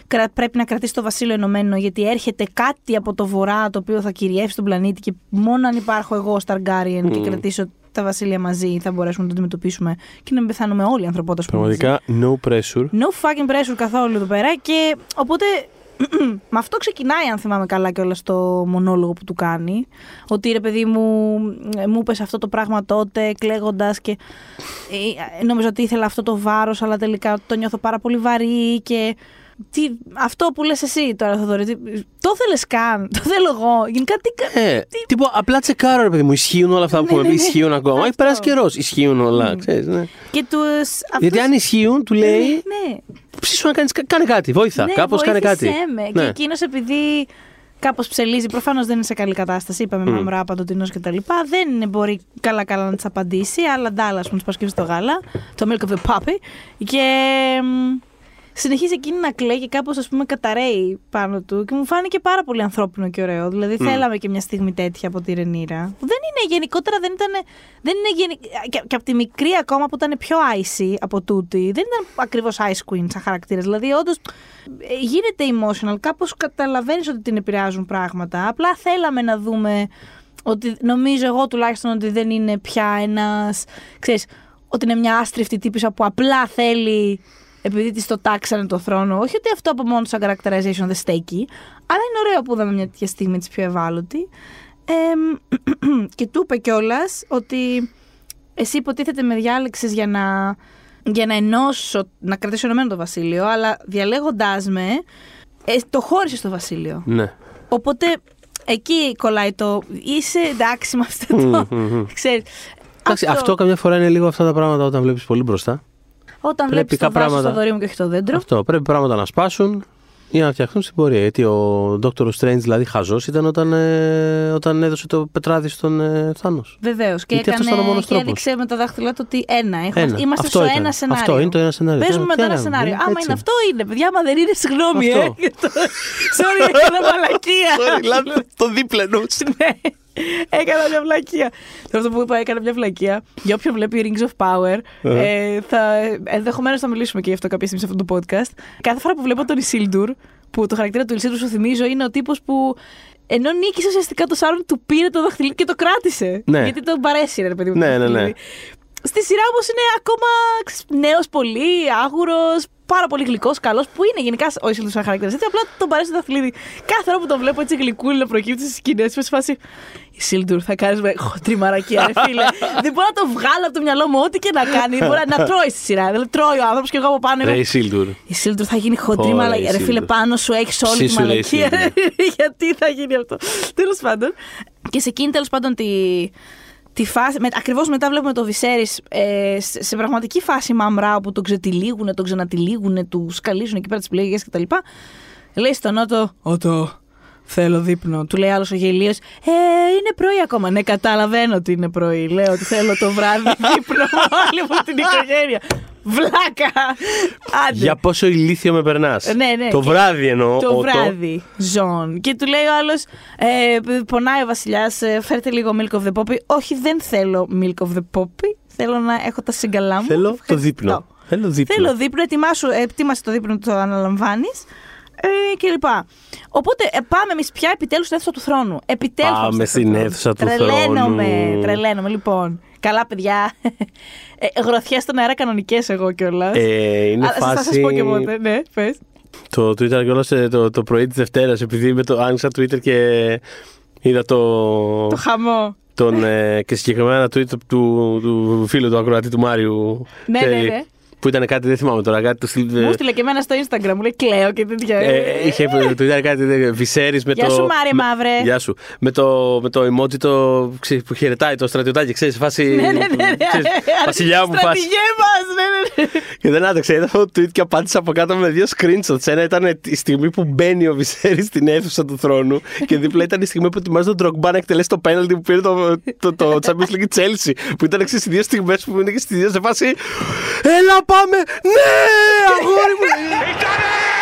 κρα- πρέπει να κρατήσει το βασίλειο ενωμένο γιατί έρχεται κάτι από το βορρά το οποίο θα κυριεύσει τον πλανήτη και μόνο αν υπάρχω εγώ ως Targaryen και κρατήσω τα βασίλεια μαζί θα μπορέσουμε να το αντιμετωπίσουμε και να μην πεθάνουμε όλοι οι ανθρωπότητα που είμαστε μαζί. Πραγματικά, no pressure. No fucking pressure καθόλου εδώ πέρα και οπότε με αυτό ξεκινάει αν θυμάμαι καλά και όλα στο μονόλογο που του κάνει ότι ρε παιδί μου ε, μου είπες αυτό το πράγμα τότε κλαίγοντας και ε, νόμιζα ότι ήθελα αυτό το βάρος αλλά τελικά το νιώθω πάρα πολύ βαρύ και τι, αυτό που λες εσύ τώρα Θοδωρή, τι- το θέλεις καν, το θέλω εγώ γενικά τι, κα- Ε, τύπο, απλά τσεκάρω, ρε παιδί μου, ισχύουν όλα αυτά που Ναι, έχουμε ναι, πει, ναι. ισχύουν ακόμα. Έχει Αυτό. περάσει καιρός. Ισχύουν όλα, ξέρεις, ναι. και τους Γιατί αν ισχύουν, του λέει, ναι, ψήσου να κάνεις, κάνε κάτι, βοήθα, ναι, κάπως κάνε κάτι. βοήθησέ Με. Και Ναι. εκείνος επειδή κάπως ψελίζει, προφανώς δεν είναι σε καλή κατάσταση. Είπαμε mm. μαμρά, παντοτινό κτλ. Δεν μπορεί καλά-καλά να τη απαντήσει, αλλά ντάλλα, ας πούμε, τη Παρασκευή στο γάλα. Το milk of the puppy. Και. Μ, συνεχίζει εκείνη να κλαίει και κάπως ας πούμε καταραίει πάνω του. Και μου φάνηκε πάρα πολύ ανθρώπινο και ωραίο. Δηλαδή θέλαμε και μια στιγμή τέτοια από τη Ρενίρα. Που δεν είναι γενικότερα, δεν ήταν. Δεν είναι γενι... και, και από τη μικρή ακόμα που ήταν πιο icy από τούτη, δεν ήταν ακριβώς ice queen σαν χαρακτήρας. Δηλαδή, όντως γίνεται emotional. Κάπως καταλαβαίνεις ότι την επηρεάζουν πράγματα. Απλά θέλαμε να δούμε ότι νομίζω εγώ τουλάχιστον ότι δεν είναι πια ένας. ξέρεις, ότι είναι μια άστριφτη τύπησα που απλά θέλει επειδή της το τάξανε το θρόνο. Όχι ότι αυτό από μόνο σαν characterization δεν στέκει, αλλά είναι ωραίο που είδαμε μια τέτοια στιγμή της πιο ευάλωτη. Ε, και του είπε κιόλας ότι εσύ υποτίθεται με διάλεξες για να, για να ενώσω, να κρατήσω ενωμένο το βασίλειο, αλλά διαλέγοντάς με, ε, το χώρισες στο βασίλειο. Ναι. Οπότε εκεί κολλάει το. Είσαι εντάξει με αυτό το. ξέρεις, Εντάξει, αυτό... καμιά φορά είναι λίγο αυτά τα πράγματα όταν βλέπεις πολύ μπροστά. Όταν πρέπει βλέπεις το κάποια δάσο στο πράγματα- δωρή μου και όχι το δέντρο. Αυτό. Πρέπει πράγματα να σπάσουν για να φτιαχτούν στην πορεία. Γιατί ο Dr. Strange, δηλαδή, χαζός ήταν όταν, ε, όταν έδωσε το πετράδι στον ε, Θάνος. Βεβαίως. Και, Γιατί αυτός έκανε, ήταν ο μόνος και τρόπος. έδειξε με τα δάχτυλά του ότι ένα. Έχουμε, Ένα. Είμαστε Αυτό στο ήταν. ένα σενάριο. Αυτό είναι το ένα σενάριο. Παίζουμε Τι με το ένα κάναμε, σενάριο. ε, Άμα έτσι. είναι αυτό, είναι. Παιδιά, άμα δεν είναι, συγγνώμη, Αυτό. ε. για το- Sorry, έκανα μαλακία. το δίπλενο. ναι. Έκανα μια βλακεία. Τώρα αυτό που είπα, έκανα μια βλακεία. Για όποιον βλέπει Rings of Power, ε, θα, ενδεχομένως θα μιλήσουμε και γι' αυτό κάποια στιγμή σε αυτό το podcast. Κάθε φορά που βλέπω τον Ισίλντουρ, που το χαρακτήρα του Ισίλντουρ σου θυμίζω είναι ο τύπος που ενώ νίκησε ουσιαστικά το Σάρον, του πήρε το δαχτυλίδι και το κράτησε. Ναι. Γιατί τον παρέσυρε, ρε παιδί μου. το Ναι, ναι, ναι. δαχτυλίδι. Στη σειρά όμως είναι ακόμα νέος πολύ, άγουρος, πάρα πολύ γλυκός, καλός, που είναι γενικά ο Ισίλντουρ σαν χαρακτήρας. Έτσι, απλά τον παρέσει το δαχτυλίδι. Κάθε φορά που τον βλέπω έτσι γλυκούλη να προκύπτει στις σκηνές, είμαι σε φάση. Ισίλντουρ, θα κάνεις με χοντρή μαρακία, ρε φίλε. δεν μπορώ να το βγάλω από το μυαλό μου, ό,τι και να κάνει. Δεν μπορεί να τρώει στη σειρά. Δηλαδή, τρώει ο άνθρωπος και εγώ από πάνω. είμαι, Ρε Σίλτουρ. η Σίλντουρ θα γίνει χοντρή Ωραία, μαλακία. η Ρε φίλε, Sildur. πάνω σου έχεις όλη τη Ψήσου, λέει, η μαλακία. Sildur. Γιατί θα γίνει αυτό. Τέλος πάντων. Και σε εκείνη τέλος πάντων τη, τη φάση. Με, Ακριβώς μετά βλέπουμε το Βυσέρη ε, σε, σε πραγματική φάση μαμρά όπου τον ξετυλίγουνε, τον ξανατυλίγουνε, τους σκαλίζουν εκεί πέρα τις πληγές κτλ. Λέει στον Νότο, Ότο, θέλω δείπνο. Του λέει άλλος ο γελίος, Ε, είναι πρωί ακόμα. Ναι, καταλαβαίνω ότι είναι πρωί. Λέω ότι θέλω το βράδυ δείπνο με όλη μου την οικογένεια. Βλάκα! Άντε. Για πόσο ηλίθιο με περνάς. Ε, ναι, ναι. Το Και- βράδυ εννοώ. Το Ότο. βράδυ, Ζων. Και του λέει ο άλλος, ε, πονάει ο Βασιλιάς, φέρτε λίγο milk of the poppy. Όχι, δεν θέλω milk of the poppy. Θέλω να έχω τα συγκαλά μου. Θέλω το Ευχαριστώ. δείπνο. Θέλω δείπνο. Θέλω δείπνο, ετοιμάσου, ετοίμασε το δείπνο, το αναλαμβάνεις. Ε, και λοιπά. Οπότε ε, πάμε εμείς πια επιτέλους στην αίθουσα του θρόνου. Επιτέλους. Πάμε στην αίθουσα του τρελαίνομαι, θρόνου. Τρελαίνομαι, λοιπόν. Καλά, παιδιά. Ε, Γροθιέ στον αέρα κανονικές εγώ κιόλας. Ε, είναι Θα φάση. σα πω και πότε. Ναι, πες. Το Twitter κιόλας το, το πρωί της Δευτέρας, επειδή με το άνοιξα Twitter και είδα το. Το χαμό. τον, ε, και συγκεκριμένα ένα tweet του, του φίλου του ακροατή του Μάριου. Ναι, και- ναι, ναι. Που ήταν κάτι, δεν θυμάμαι τώρα, κάτι του στυλ. Μου στείλε και εμένα στο Instagram, μου λέει κλαίω και τέτοια. Ε, είχε, του ήταν κάτι Βυσέρης με Γεια το. σου, Μάρια με- Μαύρε. Γεια σου. Με το, με το emoji το, ξέρεις, που χαιρετάει το στρατιωτάκι, ξέρεις, σε φάση. Ναι, ναι, ναι. ναι. ξέρεις, βασιλιά μου, φάση. Στρατηγέ μας, ναι, ναι, ναι. Και δεν άντεξα, είδα αυτό το tweet και απάντησα από κάτω με δύο screenshots. Ένα ήταν η στιγμή που μπαίνει ο Βυσέρη στην αίθουσα του θρόνου και δίπλα ήταν η στιγμή που ετοιμάζει τον Drogba να εκτελέσει το penalty που πήρε το, το, το Champions League Chelsea. Που ήταν εξής οι δύο στιγμές που είναι και στις δύο σε φάση Έλα πάμε! Ναι! Αγόρι μου! He's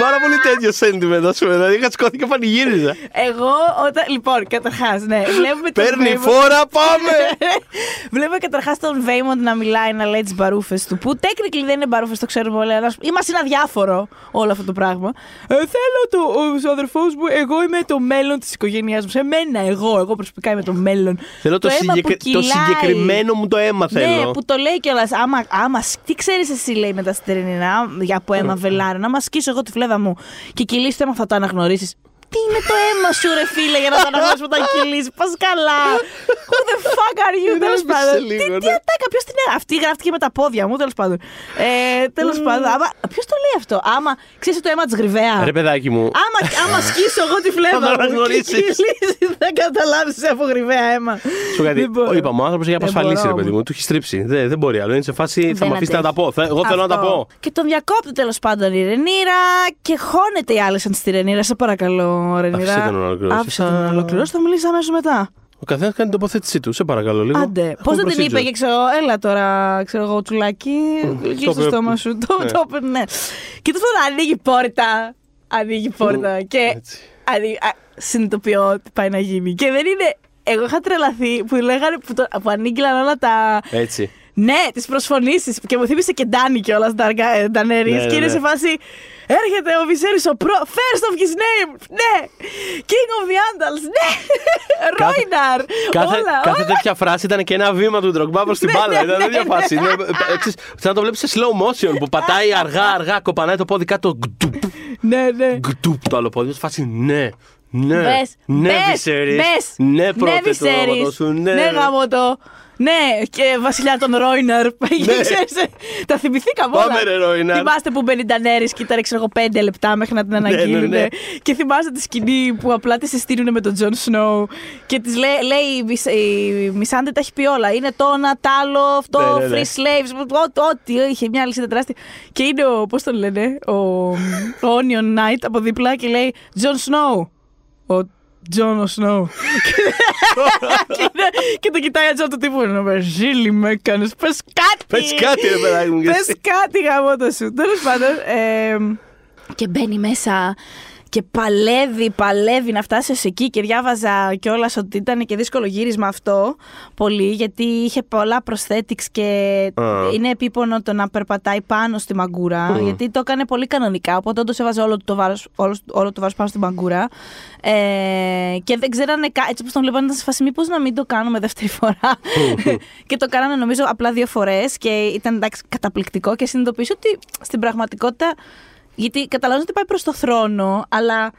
Πάρα πολύ τέτοιο sentiment, ας πούμε. Δηλαδή είχα σκόθει και πανηγύριζα. Εγώ όταν. Λοιπόν, καταρχάς, ναι. Βλέπουμε τον Παίρνει Βέιμοντ- φόρα, πάμε! Βλέπουμε καταρχάς τον Βέιμοντ να μιλάει, να λέει τις μπαρούφες του. Που technically δεν είναι μπαρούφες, το ξέρουμε όλοι. αλλά Είμαστε ένα διάφορο όλο αυτό το πράγμα. Ε, θέλω το, ο αδερφός μου, εγώ είμαι το μέλλον της οικογένειάς μου. Σε μένα, εγώ, εγώ προσωπικά είμαι το μέλλον. Θέλω το, αίμα συγκεκρι- που το κυλάει. συγκεκριμένο μου το αίμα θέλω. Ναι, που το λέει κιόλας. Άμα, άμα, σ- τι ξέρεις εσύ, λέει μετά στην Τερνινά, για από αίμα βελάρα, να μα σκίσω εγώ τη φλέβα μου και κυλήσει το αίμα, θα το αναγνωρίσεις. Τι είναι το αίμα σου, ρε φίλε, για να το αναγνωρίσει όταν κυλήσει; Πας καλά. Who the fuck are you, τέλος Ηρέμησε πάντων. λίγο, Τι, τι ναι. ατάκα, ποιος την έγραψε. Αυτή γράφτηκε με τα πόδια μου, τέλος πάντων. Ε, τέλος πάντων. Ποιος το λέει αυτό; Άμα ξέρεις το αίμα της γρυβαία; Ρε παιδάκι μου, Άμα, άμα σκίσω εγώ τη φλέβα Θα το μου και αναγνωρίσεις. κυλήσει, δεν καταλάβεις από γρυβαία αίμα. Σου κάτι. Δεν μπορώ. Είπαμε, ο άνθρωπος έχει Δεν απασφαλίσει, μπορώ, ρε παιδί μου. μου. Του έχει στρίψει. Δεν, δεν μπορεί άλλο. Είναι σε φάση. Θα Δεν μου αφήσετε να τα αντέχει. πω. Θα- Εγώ θέλω να τα Αυτό. πω. Και τον διακόπτει τέλος πάντων η Ρενίρα και χώνεται η Άλισαν στη Ρενίρα. Σε παρακαλώ, Ρενίρα. Άφησε τον να ολοκληρώσει. Άφησε τον Θα- να ολοκληρώσει. Θα μιλήσει αμέσως μετά. Ο καθένας κάνει την τοποθέτησή του. Σε παρακαλώ λίγο. Άντε. Έχουμε Πώς δεν την είπε procedure. και ξέρω, έλα τώρα, ξέρω εγώ, τσουλάκι. Εκεί το στο είπε. στόμα σου. Το Ναι. το είπε, ναι. Και τέλο πάντων ανοίγει πόρτα. Ανοίγει πόρτα. Και Έτσι. ανοίγει- α, συνειδητοποιώ τι πάει να γίνει. Και δεν είναι. Εγώ είχα τρελαθεί που λέγανε που, το, που ανήγγυλαν όλα τα. Έτσι. Ναι, τις προσφωνήσεις. Και μου θύμισε και Ντάνι κιόλας, Ντανέρη. Ναι, ναι, και είναι ναι. σε φάση. Έρχεται ο Βυσέρης ο προ. First of his name! Ναι! King of the Andals! Ναι! Ρόιναρ! Κάθε, όλα, κάθε όλα. τέτοια φράση ήταν και ένα βήμα του Ντρογκμπά προς την Ναι, μπάλα. ναι, Ήταν ναι, τέτοια ναι. φάση. Είναι, ε, ξέρεις, Σαν να το βλέπεις σε slow motion που πατάει αργά, αργά, κοπανάει το πόδι κάτω. γκντουπ, Ναι, ναι. γκντουπ το άλλο πόδι. Σε φάση ναι. Ναι, Μπες, ναι, μπες, Βυσέρης, μπες. ναι, πρώτε το Βυσέρης. όνομα σου, ναι. Ναι, γάμο το. Ναι, και βασιλιά των Ρόιναρ. Ξέρεις, ε, Τα θυμηθήκαμε όλα. Πάμε, ρε, Ρόιναρ. Θυμάστε που μπαίνει η Ντανέρη και ήταν, ξέρω εγώ, πέντε λεπτά μέχρι να την αναγγείλουν. ναι, ναι. Και θυμάστε τη σκηνή που απλά τη συστήνουν με τον Τζον Σνόου. Και της λέει, λέει η Μισ- η Μισάντε τα έχει πει όλα. Είναι το ένα, τ' άλλο, αυτό, Ναι, ναι, ναι. free slaves, ό- ό,τι. Είχε μια αλυσίδα τεράστια. Και είναι ο, πώς τον λένε, ο, ο Onion Knight από δίπλα και λέει Τζον Σνόου. Ο Τζον Σνόου. και, είναι- και το κοιτάει έτσι από το τύπο. «Να Βαζίλη με έκανες. Πες κάτι. Πες κάτι, ρε παιδάκι μου. και Πες εσύ. κάτι γαμώτο σου. Τέλος πάντων. ε, και μπαίνει μέσα και παλεύει, παλεύει να φτάσεις ως εκεί και διάβαζα κιόλας ότι ήταν και δύσκολο γύρισμα αυτό πολύ γιατί είχε πολλά prosthetics και Α. είναι επίπονο το να περπατάει πάνω στη μαγκούρα γιατί το έκανε πολύ κανονικά οπότε όντως έβαζε όλο το βάρος, όλο, όλο το βάρος πάνω στη μαγκούρα. Ε, και δεν ξέρανε κα- έτσι όπως τον βλέπανε ήταν σε φάση μήπως να μην το κάνουμε δεύτερη φορά. Και το κάνανε νομίζω απλά δύο φορές και ήταν εντάξει καταπληκτικό και συνειδητοποίησε ότι στην πραγματικότητα γιατί καταλαβαίνω ότι πάει προς το θρόνο αλλά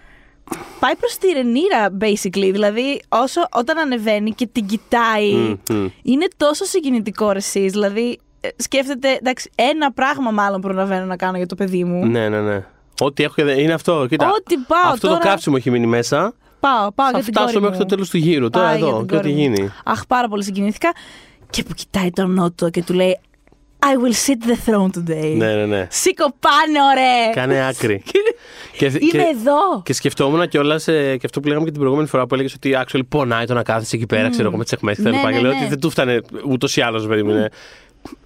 πάει προς τη Ρενίρα basically δηλαδή όσο, όταν ανεβαίνει και την κοιτάει Μμ, μμ. είναι τόσο συγκινητικό ρε εσείς, δηλαδή ε, σκέφτεται εντάξει ένα πράγμα μάλλον προλαβαίνω να κάνω για το παιδί μου Ναι, ναι, ναι. Ό,τι έχω και δεν. Είναι αυτό. Κοίτα. Ό,τι πάω Αυτό τώρα- το κάψιμο έχει μείνει μέσα. πάω, πάω Θα για την φτάσω κόρη μέχρι μου. το τέλος του γύρου. Τώρα Πάει για εδώ την και ό,τι κόρη μου. γίνει. Αχ, πάρα πολύ συγκινήθηκα. Και που κοιτάει τον Νότο και του λέει I will sit the throne today. Ναι, ναι, ναι. Σήκω πάνω, ρε! Κάνε άκρη. Και, Είμαι και, εδώ! και σκεφτόμουν κιόλας και αυτό που λέγαμε και την προηγούμενη φορά που έλεγες ότι actually πονάει το να κάθεσαι εκεί πέρα, ξέρω εγώ, με τις αιχμές και τα Ναι, λοιπά. ναι, Και λέω ναι. ότι δεν του φτάνε ούτως ή άλλως, παιδί μου. είναι.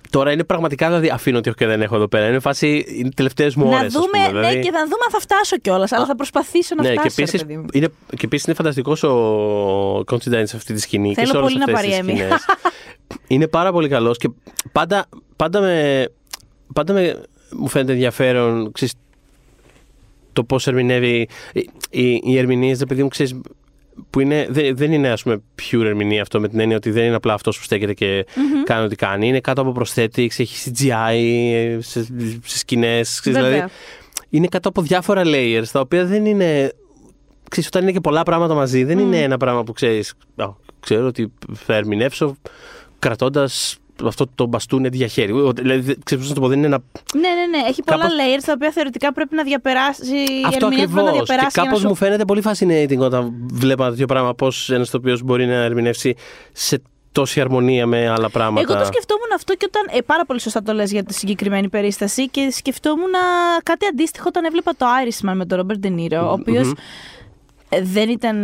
Τώρα είναι πραγματικά, δηλαδή αφήνω ότι έχω και δεν έχω εδώ πέρα. Είναι φάση, είναι τελευταίες μου ώρες. να δούμε, ναι, και να δούμε αν θα φτάσω κιόλας. Αλλά θα προσπαθήσω να Ναι, και φτάσω. ρε επίσης παιδί μου. είναι, και επίσης είναι φανταστικός ο Considine σε αυτή τη σκηνή. Θέλω και σε όλες πολύ να αυτές τις πάρει Emmy. σκηνές. είναι πάρα πολύ καλός και πάντα, πάντα, με, πάντα με, μου φαίνεται ενδιαφέρον ξέρεις, το πώς ερμηνεύει. Οι, οι, οι ερμηνείες, επειδή μου ξέρεις. Που είναι, δεν, δεν είναι ας πούμε pure ερμηνεία αυτό με την έννοια ότι δεν είναι απλά αυτός που στέκεται και κάνει ό,τι κάνει. Είναι κάτω από prosthetics, έχει CGI σε, σε σκηνές. ξέρεις, Βέβαια. δηλαδή, είναι κάτω από διάφορα layers τα οποία δεν είναι. Ξέρεις, όταν είναι και πολλά πράγματα μαζί, δεν είναι ένα πράγμα που ξέρεις. Ξέρω ότι θα ερμηνεύσω κρατώντας αυτό το μπαστούνι για χέρι. Ο- Δηλαδή, δεν- ξέρεις πώς να το πω, δεν είναι ένα. Ναι, ναι, ναι. Έχει πολλά Κάπως- layers τα οποία θεωρητικά πρέπει να διαπεράσει. Η αυτό ερμηνεία πρέπει να ακριβώς. Και διαπεράσει. για να κάπως σου- μου φαίνεται πολύ fascinating όταν βλέπω ένα τέτοιο πράγμα. Πώς ένας τοπίο μπορεί να ερμηνεύσει σε τόση αρμονία με άλλα πράγματα. Εγώ το σκεφτόμουν αυτό και όταν. Ε, πάρα πολύ σωστά το λες για τη συγκεκριμένη περίσταση και σκεφτόμουν α, κάτι αντίστοιχο όταν έβλεπα το Irishman με τον Ρόμπερτ Ντενίρο, ο οποίος δεν ήταν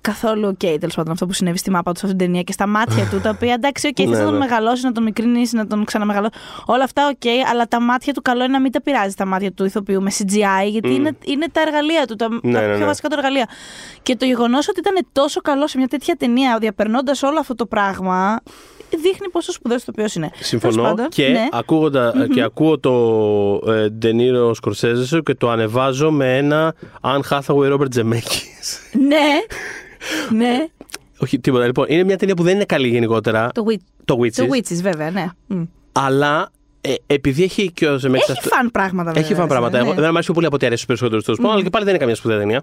καθόλου οκ τέλος πάντων αυτό που συνέβη στη μάπα του σε αυτήν την ταινία και στα μάτια του. Τα οποία εντάξει, οκ, θες Ναι, να τον ναι. μεγαλώσεις, να τον μικρύνεις, να τον ξαναμεγαλώσει. Όλα αυτά οκ, αλλά τα μάτια του καλό είναι να μην τα πειράζει τα μάτια του ηθοποιού με CGI, γιατί είναι, είναι τα εργαλεία του, τα, Ναι, τα ναι, πιο ναι. βασικά του εργαλεία. Και το γεγονός ότι ήταν τόσο καλό σε μια τέτοια ταινία, διαπερνώντας όλο αυτό το πράγμα, δείχνει πόσο σπουδαίος ηθοποιός είναι. Τέλος Συμφωνώ πάντων, και, ναι. ακούγοντα, και ακούω το ε, Ντενίρο Σκορσέζε σου και το ανεβάζω με ένα Αν Hathaway Robert Zemeckis. ναι, ναι. Όχι, τίποτα. Λοιπόν, είναι μια ταινία που δεν είναι καλή γενικότερα. Το, Witch, Το Witches. το Witches, βέβαια, ναι. Μμ. Αλλά ε, επειδή έχει και ο Zemeckis. Έχει αυτό- φαν πράγματα, βέβαια. Έχει φαν πράγματα. ναι. Εγώ, δεν μου αρέσει πιο πολύ από ό,τι αρέσει στους περισσότερους τέλος πάντων, αλλά και πάλι δεν είναι καμία σπουδαία ταινία.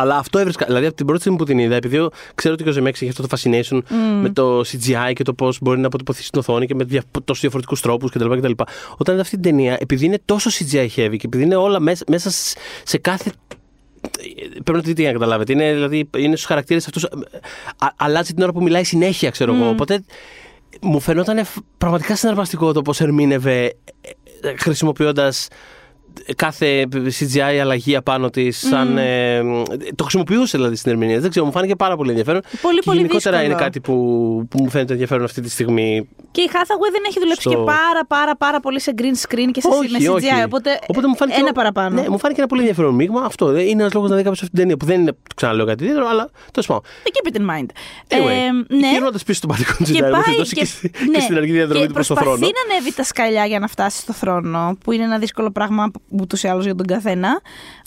Αλλά αυτό έβρισκα. Δηλαδή, από την πρώτη στιγμή που την είδα, επειδή ξέρω ότι και ο Ζεμέξ έχει αυτό το fascination με το CGI και το πώς μπορεί να αποτυπωθείς στην οθόνη και με δια, τόσους διαφορετικούς τρόπους κτλ, κτλ. Όταν είδα αυτή την ταινία, επειδή είναι τόσο CGI heavy και επειδή είναι όλα μέσα, μέσα σε- σε κάθε. Πρέπει να τη δείτε για να καταλάβετε. Είναι, δηλαδή, είναι στους χαρακτήρες αυτούς. Αλλάζει την ώρα που μιλάει συνέχεια, ξέρω εγώ. Οπότε μου φαινόταν πραγματικά συναρπαστικό το πώς ερμήνευε χρησιμοποιώντας κάθε CGI αλλαγή απάνω της. Σαν, ε, το χρησιμοποιούσε δηλαδή στην ερμηνεία. Δεν ξέρω, μου φάνηκε πάρα πολύ ενδιαφέρον. Πολύ, και πολύ γενικότερα δύσκολο. είναι κάτι που, που μου φαίνεται ενδιαφέρον αυτή τη στιγμή. Και η Hathaway δεν έχει δουλέψει Στο- και πάρα πάρα πάρα πολύ σε green screen και σε όχι, με CGI. όχι. Οπότε, μου φάνηκε, ένα παραπάνω. Ναι, μου φάνηκε ένα πολύ ενδιαφέρον μείγμα. Αυτό ε, είναι ένας λόγος να δει κάποιος αυτή την ταινία που δεν είναι, ξαναλέω κάτι ιδιαίτερο, αλλά τέλος πάντων. Keep it in mind. Anyway, Ε, ναι. γυρνώντας πίσω στον πατικό Και Τζεντάι, μου πάει έχει δώσει και, και, στη- ναι, και στην αρχή διαδρομή και του προς τον προσπαθεί χρόνο. να ανέβει τα σκαλιά για να φτάσει στο θρόνο, που είναι ένα δύσκολο πράγμα ούτως ή άλλως για τον καθένα.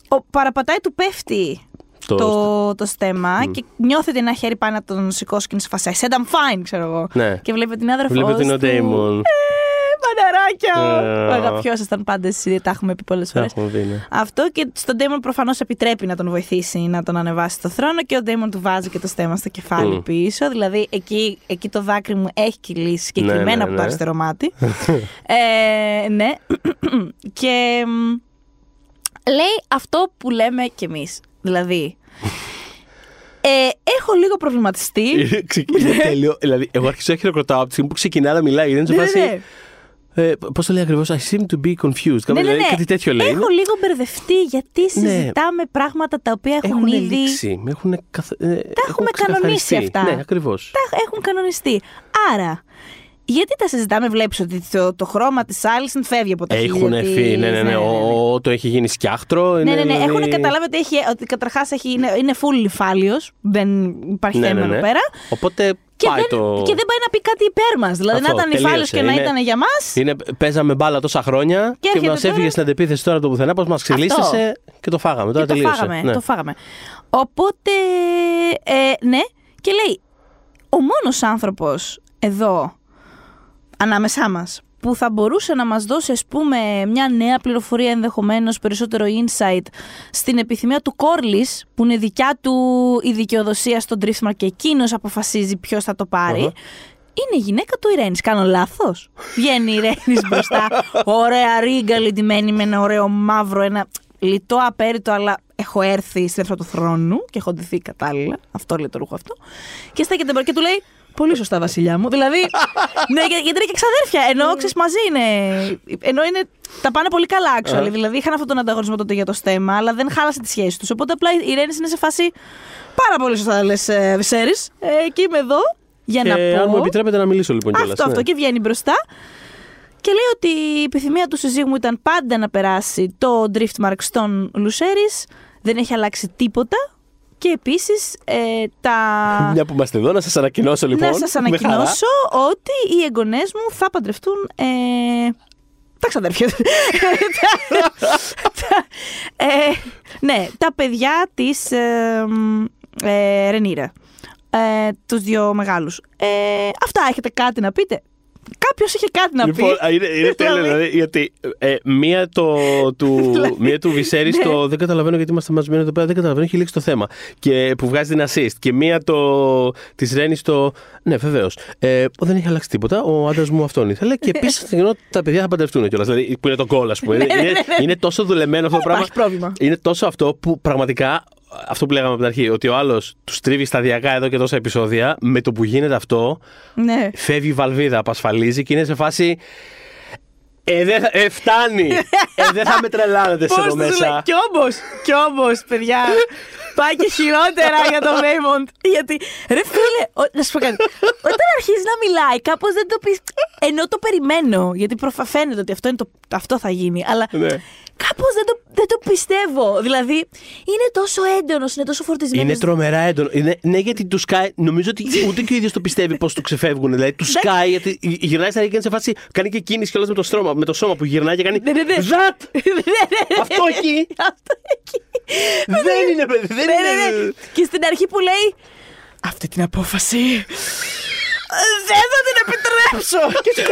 Ο, παραπατάει του πέφτει Το- το, το, στέμα και νιώθει ότι ένα χέρι πάει να τον σηκώσει και να σε φασάει. I said I'm fine, ξέρω εγώ. Ναι. Και βλέπει την άδερφό Βλέπει ότι είναι ο του. Ντέιμον. Ε, μαναράκια! Ε, Ο αγαπιόσασταν πάντα εσύ, τα έχουμε πει πολλές φορές. Έχουμε δει, ναι. Αυτό και στον Ντέιμον προφανώς επιτρέπει να τον βοηθήσει να τον ανεβάσει στο θρόνο και ο Ντέιμον του βάζει και το στέμα στο κεφάλι Μμ. πίσω. Δηλαδή εκεί, εκεί το δάκρυ μου έχει κυλήσει συγκεκριμένα Ναι, ναι, από το ναι. αριστερό μάτι. ε, ναι. και μ, λέει αυτό που λέμε κι εμείς. Δηλαδή. Ε, έχω λίγο προβληματιστεί. Είναι ξεκι- είναι τέλειο. Δηλαδή, εγώ αρχίζω να χειροκροτάω από τη στιγμή που ξεκινά να μιλάει. Είναι σε Ναι, φάση. Ναι. Ε, Πώς το λέει ακριβώς, I seem to be confused. Κάπου, Ναι, ναι, δηλαδή, ναι. Κάτι τέτοιο λέει. Έχω λίγο μπερδευτεί γιατί Ναι. συζητάμε πράγματα τα οποία έχουν, Έχουν ήδη. λήξει. Έχουν καθ... ε, Τα έχουμε κανονίσει αυτά. Ναι, ακριβώς. τα έχουν κανονιστεί. Άρα, γιατί τα συζητάμε, βλέπεις ότι το, το χρώμα της Άλισον φεύγει από τα χείλη Έχουν της. φύγει, ναι, ναι, ναι. Ο, ο- το έχει γίνει σκιάχτρο. Ναι, είναι, ναι, ναι. δηλαδή- Έχουν καταλάβει ότι, έχει, ότι καταρχάς είναι, είναι full υφάλιος. Δεν υπάρχει Ναι, θέμα ναι, εδώ ναι. πέρα. Οπότε Και πάει δεν, το. και δεν πάει να πει κάτι υπέρ μας. Δηλαδή Αυτό, να ήταν τελείωσε. υφάλιο και να Είναι- ήταν για μας. Είναι, παίζαμε μπάλα τόσα χρόνια και, έρχεται μας τώρα- έφυγε στην αντεπίθεση τώρα το πουθενά. Πώς μας ξυλίσσεσαι και το φάγαμε. Τώρα Και το τελείωσε. φάγαμε, Ναι. το φάγαμε. Οπότε, ε, ναι, και λέει, ο μόνος άνθρωπος εδώ, ανάμεσά μας, που θα μπορούσε να μας δώσει, ας πούμε, μια νέα πληροφορία, ενδεχομένως περισσότερο insight στην επιθυμία του Κόρλης, που είναι δικιά του η δικαιοδοσία στον Driftmark και εκείνος αποφασίζει ποιος θα το πάρει, Αχα. είναι η γυναίκα του Ιρένη. Κάνω λάθος; Βγαίνει η Ιρένη μπροστά. Ωραία ρίγκα λιτημένη με ένα ωραίο μαύρο, ένα λιτό απέριτο, αλλά έχω έρθει στην έδρα του θρόνου και έχω ντυθεί κατάλληλα. Αυτό λέει το ρούχο αυτό. Και στέκεται μπροστά και του λέει. Πολύ σωστά, Βασιλιά μου. Δηλαδή. ναι, για- γιατί είναι και ξαδέρφια. Ενώ ξέρεις, μαζί είναι. Ενώ είναι. Τα πάνε πολύ καλά, actually. Ε. Δηλαδή είχαν αυτόν τον ανταγωνισμό τότε για το στέμα, αλλά δεν χάλασε τη σχέση τους. Οπότε απλά η Ιρένη είναι σε φάση. Πάρα πολύ σωστά, λες, Βυσέρη. Ε, και είμαι εδώ για να Και πω. αν μου επιτρέπετε να μιλήσω λοιπόν κιόλας, Αυτό, ναι. αυτό και βγαίνει μπροστά. Και λέει ότι η επιθυμία του συζύγου μου ήταν πάντα να περάσει το Driftmark στον Λουσέρης. Δεν έχει αλλάξει τίποτα. Και επίσης ε, τα... Μια που είμαστε εδώ, να σας ανακοινώσω λοιπόν. να σας με χαρά. ανακοινώσω ότι οι εγγονές μου θα παντρευτούν ε, τα ξαδέρφια. Τα- ε, ναι, τα παιδιά της ε, μ, ε, Ρενίρα. Ε, τους δύο μεγάλους. Ε, αυτά, έχετε κάτι να πείτε; Κάποιος είχε κάτι να Λοιπόν, πει. α, είναι, είναι τέλειο Δηλαδή. δηλαδή, γιατί ε, μία, το, του, Δηλαδή, μία του Βυσέρη ναι. το δεν καταλαβαίνω γιατί είμαστε μαζεμένοι εδώ πέρα, δεν καταλαβαίνω, έχει λήξει το θέμα. Και που βγάζει την assist. Και μία το, της Ρένης το. Ναι, βεβαίως. Ε, δεν έχει αλλάξει τίποτα. Ο άντρας μου αυτόν ήθελε. Και επίσης τα παιδιά θα παντρευτούν κιόλας. Δηλαδή που είναι το goal, ας πούμε. Ναι, είναι, είναι τόσο δουλεμένο αυτό το Δεν πράγμα. υπάρχει πρόβλημα. Είναι τόσο αυτό που πραγματικά. Αυτό που λέγαμε από την αρχή, ότι ο άλλος τους τρίβει σταδιακά εδώ και τόσα επεισόδια, με το που γίνεται αυτό, Ναι. φεύγει η βαλβίδα, απασφαλίζει και είναι σε φάση. Ε, δεν θα, ε, φτάνει! ε, δεν θα με τρελάνετε σε Πώς εδώ τους λέει. μέσα. Κι όμως, κι όμως, παιδιά, πάει και χειρότερα για τον Μέιμοντ. Γιατί, ρε φίλε, ο- να σου πω κάτι. Όταν αρχίζεις να μιλάει, κάπως δεν το πεις. Ενώ το περιμένω, γιατί προφα- φαίνεται ότι αυτό, είναι το, αυτό θα γίνει. Αλλά Ναι. Κάπως δεν το, δεν το πιστεύω. Δηλαδή, είναι τόσο έντονος, είναι τόσο φορτισμένος. Είναι τρομερά έντονος. Είναι, ναι, γιατί του σκάει. Νομίζω ότι ούτε και ο ίδιος το πιστεύει πώς του ξεφεύγουν. Δηλαδή, του σκάει, γιατί γυρνάει στα και είναι σε φάση. Κάνει και κίνηση κιόλας με, το στρώμα- με το σώμα που γυρνάει και κάνει. Ναι, ναι, ναι. Ζατ! Ναι, ναι, ναι. Αυτό εκεί! Αυτό εκεί. δεν είναι, παιδί, δεν Ναι, ναι, ναι. είναι. Και στην αρχή που λέει Αυτή την απόφαση Δεν θα την επιτρέψω και, το...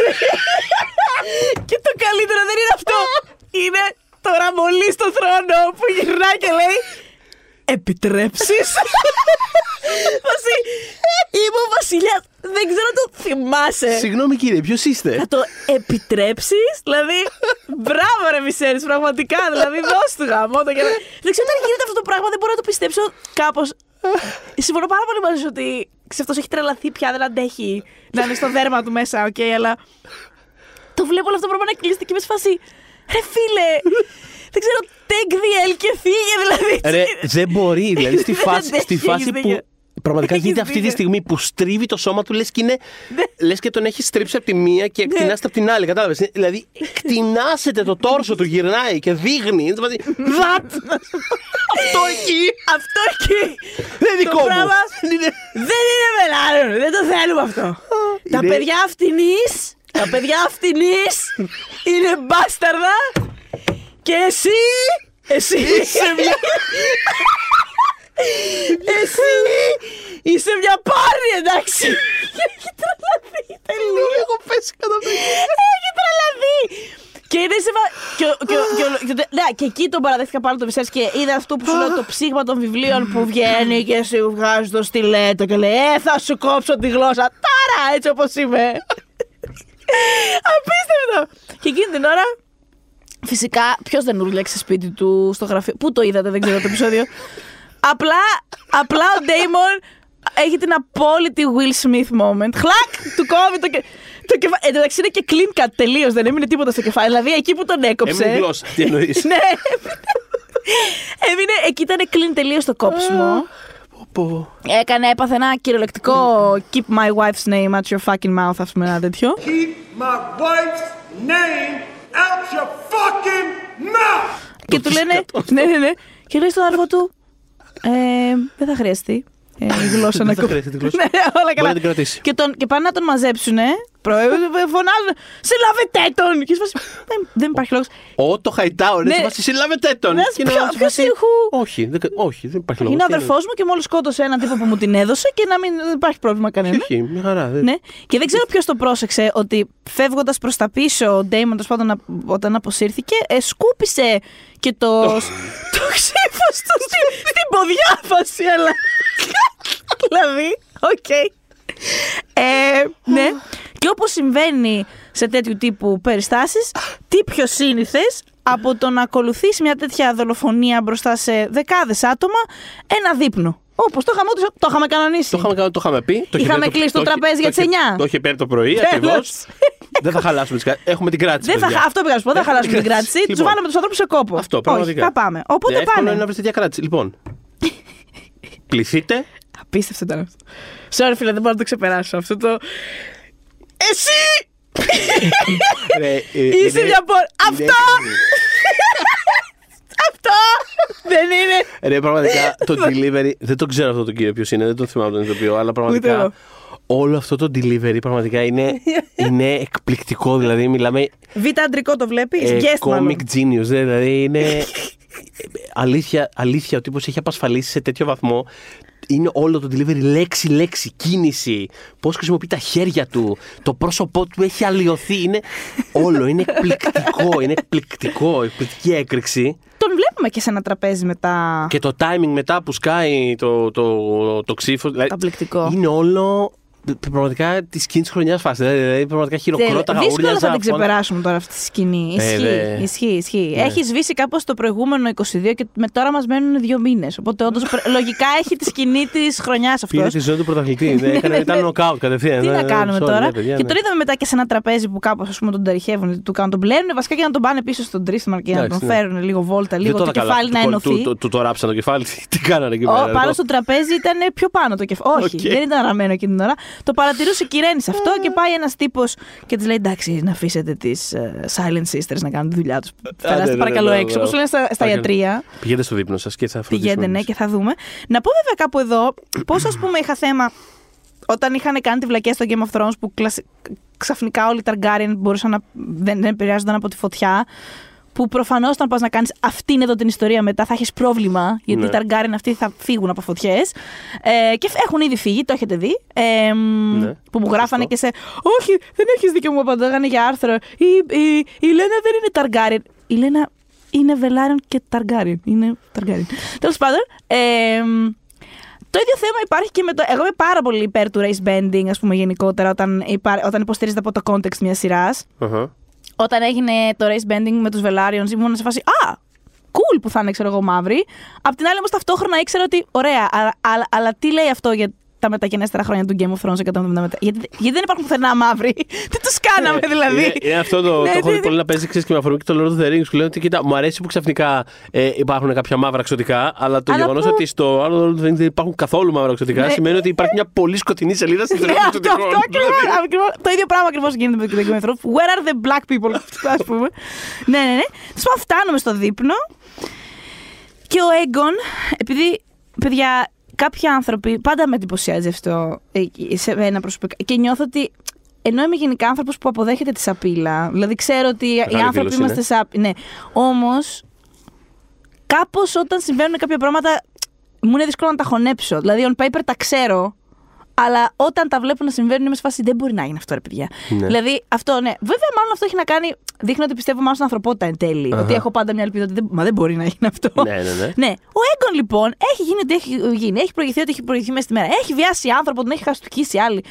και το καλύτερο δεν είναι αυτό Είναι το ραμολί στο θρόνο Που γυρνάει και λέει Επιτρέψεις; Βασί, Είμαι ο βασιλιάς Δεν ξέρω αν το θυμάσαι Συγγνώμη κύριε, ποιος είστε; θα το επιτρέψεις, δηλαδή. Μπράβο, ρε Μισέρη, πραγματικά. Δηλαδή, δώσ' του γάμο. το και να- Δεν ξέρω όταν γίνεται αυτό το πράγμα, δεν μπορώ να το πιστέψω κάπως. Συμφωνώ πάρα πολύ μαζί σου ότι αυτός έχει τρελαθεί πια, δεν αντέχει να είναι στο δέρμα του μέσα, οκ, αλλά. Το βλέπω όλο αυτό το πράγμα να κλείσει και με σφασί. Ρε φίλε, Δεν ξέρω, take the L και φύγε δηλαδή. Ρε, δεν μπορεί. Δηλαδή στη Δεν φάση, αντέχεις, στη φάση έχεις που. δίκιο. Πραγματικά Έχεις γίνεται αυτή τη δίκιο. στιγμή που στρίβει το σώμα του, λες και, είναι, Ναι. λες και τον έχει στρίψει από τη μία και εκτινάσεται από την άλλη. Κατάλαβες. Δηλαδή, εκτινάσεται το τόρσο του, γυρνάει και δείχνει. Είναι σε φάση, That! Αυτό εκεί! Αυτό εκεί. Δεν είναι Το δικό μου! πράγμα Είναι- Δεν είναι βελάριον. Δεν το θέλουμε αυτό. Τα Είναι- παιδιά αυτινή. Τα παιδιά αυτινής είναι μπάσταρδα. Και εσύ. Εσύ. Είσαι μια. Εσύ είσαι μια πάρη, εντάξει. Έχει τρελαθεί. Τελείως. Έχω πέσει κατά Έχει τρελαθεί. Και είναι σε βα... και, ο- και, ο- και, ο- και, ναι, και εκεί τον παραδέχτηκα πάνω το Βυσσέρης και είδα αυτό που σου λέω το ψήγμα των βιβλίων που βγαίνει και σου βγάζει το στιλέτο και λέει Ε, θα σου κόψω τη γλώσσα. Τάρα, έτσι όπως είμαι. Απίστευτο. Και εκείνη την ώρα Φυσικά, ποιος δεν ούρλιαξε σπίτι του στο γραφείο; Πού το είδατε, δεν ξέρω το επεισόδιο. απλά, απλά ο Ντέιμον έχει την απόλυτη Will Smith moment. Χλακ! Του κόβει το, και, το κεφάλι. Εν τω μεταξύ είναι και clean cut τελείως, δεν έμεινε τίποτα στο κεφάλι. Δηλαδή εκεί που τον έκοψε. Έμεινε γλώσσα. Τι εννοείς. ναι. Έμεινε, εκεί ήταν clean τελείως το κόψιμο. Έκανε, έπαθε ένα κυριολεκτικό keep my wife's name at your fucking mouth, ας πούμε, ένα τέτοιο. Keep my wife's name out your fucking mouth! Και του λένε. ναι, ναι, ναι. Και λέει στον αδερφό του. Ε, δεν θα χρειαστεί. Ε, η γλώσσα να Δεν θα κο- χρειαστεί τη γλώσσα. ναι, όλα καλά. να την κρατήσει. Και, τον, και πάνε να τον μαζέψουν. Φωνάζουν. Σε λαβετέ τον! Και είσαι φάση, δεν, δεν υπάρχει λόγος. Ω, το Χαϊτάουρ, Ναι. έτσι βάσει συλλάβετε τον. Ναι, Και είναι ποιο- σε ποιος φάση, ήχου; Όχι, δεν, όχι, δεν υπάρχει λόγος. Είναι ο αδερφός μου και μόλις σκότωσε έναν τύπο που μου την έδωσε και να μην δεν υπάρχει πρόβλημα κανένα. Όχι, μια χαρά. δεν- Ναι. Και δεν ξέρω ποιος το πρόσεξε ότι φεύγοντας προς τα πίσω, ο Ντέιμον τέλος πάντων α- όταν αποσύρθηκε, ε, σκούπισε και το, το ξίφος του στη, στην ποδιά, φάση. Αλλά. δηλαδή, οκ. Ε, ναι. Και όπως συμβαίνει σε τέτοιου τύπου περιστάσεις, τι πιο σύνηθες από το να ακολουθήσει μια τέτοια δολοφονία μπροστά σε δεκάδες άτομα ένα δείπνο. Όπως το, είχαμε, το είχαμε κανονίσει. Το είχαμε, κάνει- το είχαμε πει. Το είχε Είχαμε πει κλείσει το είχε- τραπέζι για τις είχε- 9. Το είχε πει το πρωί Τέλος. ακριβώς. δεν θα χαλάσουμε τις κα- Έχουμε την κράτηση. Δεν θα, παιδιά. αυτό πήγα να σου πω, δεν θα Έχουμε χαλάσουμε την κράτηση. Τους Λοιπόν, βάλαμε τους ανθρώπους σε κόπο. Αυτό, Όχι, πραγματικά. θα πάμε. Οπότε Εύκολο πάνε. είναι να βρεις τέτοια κράτηση. Λοιπόν, κληθείτε. Απίστευτο ήταν αυτό. Sorry, φίλε, δεν μπορώ να το ξεπεράσω. Αυτό το. Εσύ! ρε, ε, Είσαι είναι- μια πόρτα. είναι- Αυτό! Αυτό! Δεν είναι. Ρε, πραγματικά το delivery. Δεν το ξέρω αυτό το κύριο ποιος είναι, δεν τον θυμάμαι τον ηθοποιό, αλλά Ούτε πραγματικά. εγώ. Όλο αυτό το delivery πραγματικά είναι, είναι εκπληκτικό. Δηλαδή, μιλάμε Β' αντρικό το βλέπεις; ε, Guest μάλλον. comic genius. Δηλαδή, είναι. αλήθεια, αλήθεια, ο τύπος έχει απασφαλίσει σε τέτοιο βαθμό. Είναι όλο το delivery λέξη-λέξη, κίνηση. Πώς χρησιμοποιεί τα χέρια του. Το πρόσωπό του έχει αλλοιωθεί. Είναι όλο. Είναι εκπληκτικό. Είναι εκπληκτικό. Εκπληκτική έκρηξη. Τον βλέπουμε και σε ένα τραπέζι μετά. Και το timing μετά που σκάει το, το, το ξύφο. Δηλαδή, Καταπληκτικό. είναι όλο πραγματικά τη σκηνή της χρονιάς φάση. Δηλαδή, πραγματικά χειροκρόταγα, Τέλεια. Δύσκολα ούρλιαζα. θα την φώνα- ξεπεράσουμε τώρα αυτή τη σκηνή. Ε, Ισχύει, δε. ισχύει, ισχύει. Ναι. Έχει σβήσει κάπως το προηγούμενο 22 και με τώρα μας μένουν δύο μήνες. Οπότε όντως λογικά έχει τη σκηνή της χρονιάς αυτός. Πήρε τη ζωή του πρωταθλητή. ναι, έκανε, ναι, ήταν ναι. νοκάουτ κατευθείαν. Τι Ναι, να ναι, κάνουμε sorry, τώρα. ναι, παιδιά, και ναι. τον είδαμε μετά και σε ένα τραπέζι που κάπως τον ταριχεύουν, του κάνουν τον πλένουν βασικά για να τον πάνε πίσω στο Driftmark και να Εντάξει, τον ναι. φέρουν λίγο βόλτα, Δεν λίγο το το είδα καλά. κεφάλι να Του- ενωθεί. Του, του, του το ράψαν το κεφάλι. Τι- Τι κάνανε εκεί Ο, πέρα. πάνω εγώ. στο τραπέζι ήταν πιο πάνω το κεφάλι. Όχι, Οκ. δεν ήταν ραμμένο εκείνη την ώρα. Το παρατηρούσε και η Ρέινις αυτό και πάει ένας τύπος και της λέει: Εντάξει, να αφήσετε τις Silent Sisters να κάνουν τη δουλειά τους. Περάστε ναι, ναι, παρακαλώ ναι, έξω. ναι. Όπως λένε στα, στα Παρακαλώ. ιατρεία. Πηγαίνετε στο δείπνο σας και θα φροντίσουμε. Πηγαίνετε, ναι, εμείς. και θα δούμε. Να πω βέβαια κάπου εδώ πώς ας πούμε είχα θέμα όταν είχαν κάνει τη βλακιά στο Game of Thrones που κλασι- ξαφνικά όλοι οι Targaryen μπορούσαν να. δεν, δεν επηρεάζονταν από τη φωτιά. Που προφανώς όταν πας να κάνεις αυτήν εδώ την ιστορία μετά θα έχεις πρόβλημα. Γιατί Ναι. οι Targaryen αυτοί θα φύγουν από φωτιές. Ε, και έχουν ήδη φύγει, το έχετε δει. Ε, μ, Ναι, που μου γράφανε σωστό. και σε. Όχι, δεν έχεις δίκιο, μου απαντάγανε για άρθρο. Η, η, η Λένα δεν είναι Targaryen. Η Λένα είναι Velaryon και Targaryen. Είναι Targaryen. Τέλος πάντων. Ε, μ, το ίδιο θέμα υπάρχει και με το. Εγώ είμαι πάρα πολύ υπέρ του race bending, ας πούμε, γενικότερα, όταν, υπά, όταν υποστηρίζεται από το context μιας σειράς. Αχα. Όταν έγινε το race bending με τους Velaryon, ήμουν σε φάση. Α! Cool που θα είναι, ξέρω εγώ, μαύρη. Απ' την άλλη, όμως, ταυτόχρονα ήξερα ότι. Ωραία, αλλά, αλλά, αλλά τι λέει αυτό για τα μεταγενέστερα χρόνια του Game of Thrones 170 μετά. Γιατί, γιατί δεν υπάρχουν πουθενά μαύροι; Τι τους κάναμε δηλαδή; Είναι, είναι αυτό το, Ναι, το έχω ναι, δει πολύ να παίζει ξέρεις, και με αφορμή και το Lord of the Rings που λένε ότι κοίτα, μου αρέσει που ξαφνικά ε, υπάρχουν κάποια μαύρα εξωτικά, αλλά το Αλλά γεγονός που- ότι στο άλλο Lord of the Rings δεν υπάρχουν καθόλου μαύρα εξωτικά Ναι. σημαίνει ότι υπάρχει μια πολύ σκοτεινή σελίδα στην Ναι, τρέλα αυτό, του αυτό τυχόν. ακριβώς, ακριβώς. Το ίδιο πράγμα ακριβώς γίνεται με το Game of Thrones. Where are the black people, ας πούμε. ναι, ναι, ναι. Τέλος πάντων, φτάνουμε στο δείπνο. Και ο Έγκον, επειδή, παιδιά, κάποιοι άνθρωποι, πάντα με εντυπωσιάζει αυτό ε, σε μένα προσωπικά. Και νιώθω ότι ενώ είμαι γενικά άνθρωπος που αποδέχεται τη σαπίλα, δηλαδή ξέρω ότι οι Μεγάλη άνθρωποι δήλωση είμαστε είναι. σάπι. Ναι, όμως κάπως όταν συμβαίνουν κάποια πράγματα μου είναι δύσκολο να τα χωνέψω. Δηλαδή, on paper τα ξέρω, αλλά όταν τα βλέπω να συμβαίνουν είμαι σε φάση δεν μπορεί να γίνει αυτό, ρε παιδιά. Ναι. Δηλαδή, αυτό ναι. Βέβαια, μάλλον αυτό έχει να κάνει. Δείχνει ότι πιστεύω μάλλον στην ανθρωπότητα εν τέλει. Αχα. Ότι έχω πάντα μια ελπίδα ότι δεν, μα δεν μπορεί να γίνει αυτό. Ναι, ναι, ναι. Ναι. Ο Έγκον λοιπόν έχει γίνει ό,τι έχει γίνει. Έχει προηγηθεί ό,τι έχει προηγηθεί μέσα στη μέρα. Έχει βιάσει άνθρωπο, τον έχει χαστούκίσει άλλη.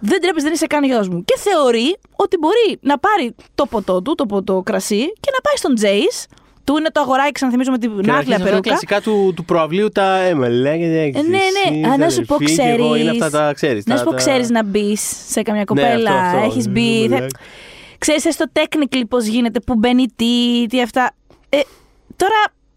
Δεν τρέπεσαι, δεν είσαι καν γιος μου. Και θεωρεί ότι μπορεί να πάρει το ποτό του, το ποτό κρασί και να πάει στον Τζέις. Του είναι το αγοράκι, ξαναθυμίζω με την Και να άθλια αρχίσει αυτά τα περούκα. κλασικά του, του προαυλίου τα έμελε. Ε, ναι, ναι. Α, να σου πω, ξέρει. Εγώ είναι αυτά τα ξέρεις. Να σου πω, ξέρεις να μπεις σε καμιά κοπέλα. αυτό, αυτό. Έχεις μπει. Ναι, θε- ναι. Ξέρεις έστω technically πώς γίνεται, που μπαίνει τι, τι αυτά. Ε, τώρα,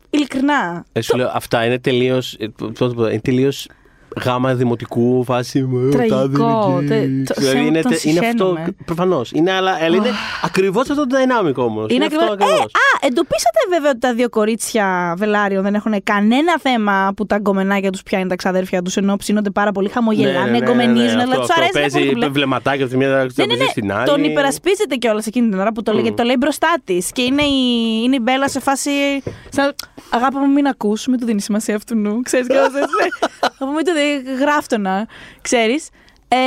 ειλικρινά. Ε, σου λέω, αυτά είναι τελείως. Είναι τελείω γάμα δημοτικού φάση. με, Τραγικό. τάδε είναι εκεί. Τε- το- Δηλαδή, σε- είναι, τον τε- είναι αυτό. συχαίνομαι. Προφανώς. Είναι, αλλά, αλλά είναι ακριβώς αυτό το dynamic όμως. Είναι αυτό ακριβώς- Ε, α, εντοπίσατε βέβαια ότι τα δύο κορίτσια Βελάριο δεν έχουν κανένα θέμα που τα γκομενάκια τους πιάνει τα ξαδέρφια τους ενώ ψήνονται πάρα πολύ, χαμογελάνε, γκομενίζουν. ναι, δηλαδή τους αρέσει να Παίζει έχουν δουλειά. βλεμματάκια από τη μία Ναι, ναι, ναι, ναι. στην άλλη. Τον υπερασπίζεται κιόλας εκείνη την ώρα που το λέει, γιατί το λέει μπροστά της. Και είναι η, είναι η Μπέλα σε φάση. Σαν, Αγάπη μου, μην ακού, μην του δίνει σημασία αυτού νου. Ξέρεις και όλα Από μην το δει, γράφτονα. Ξέρεις. Ε,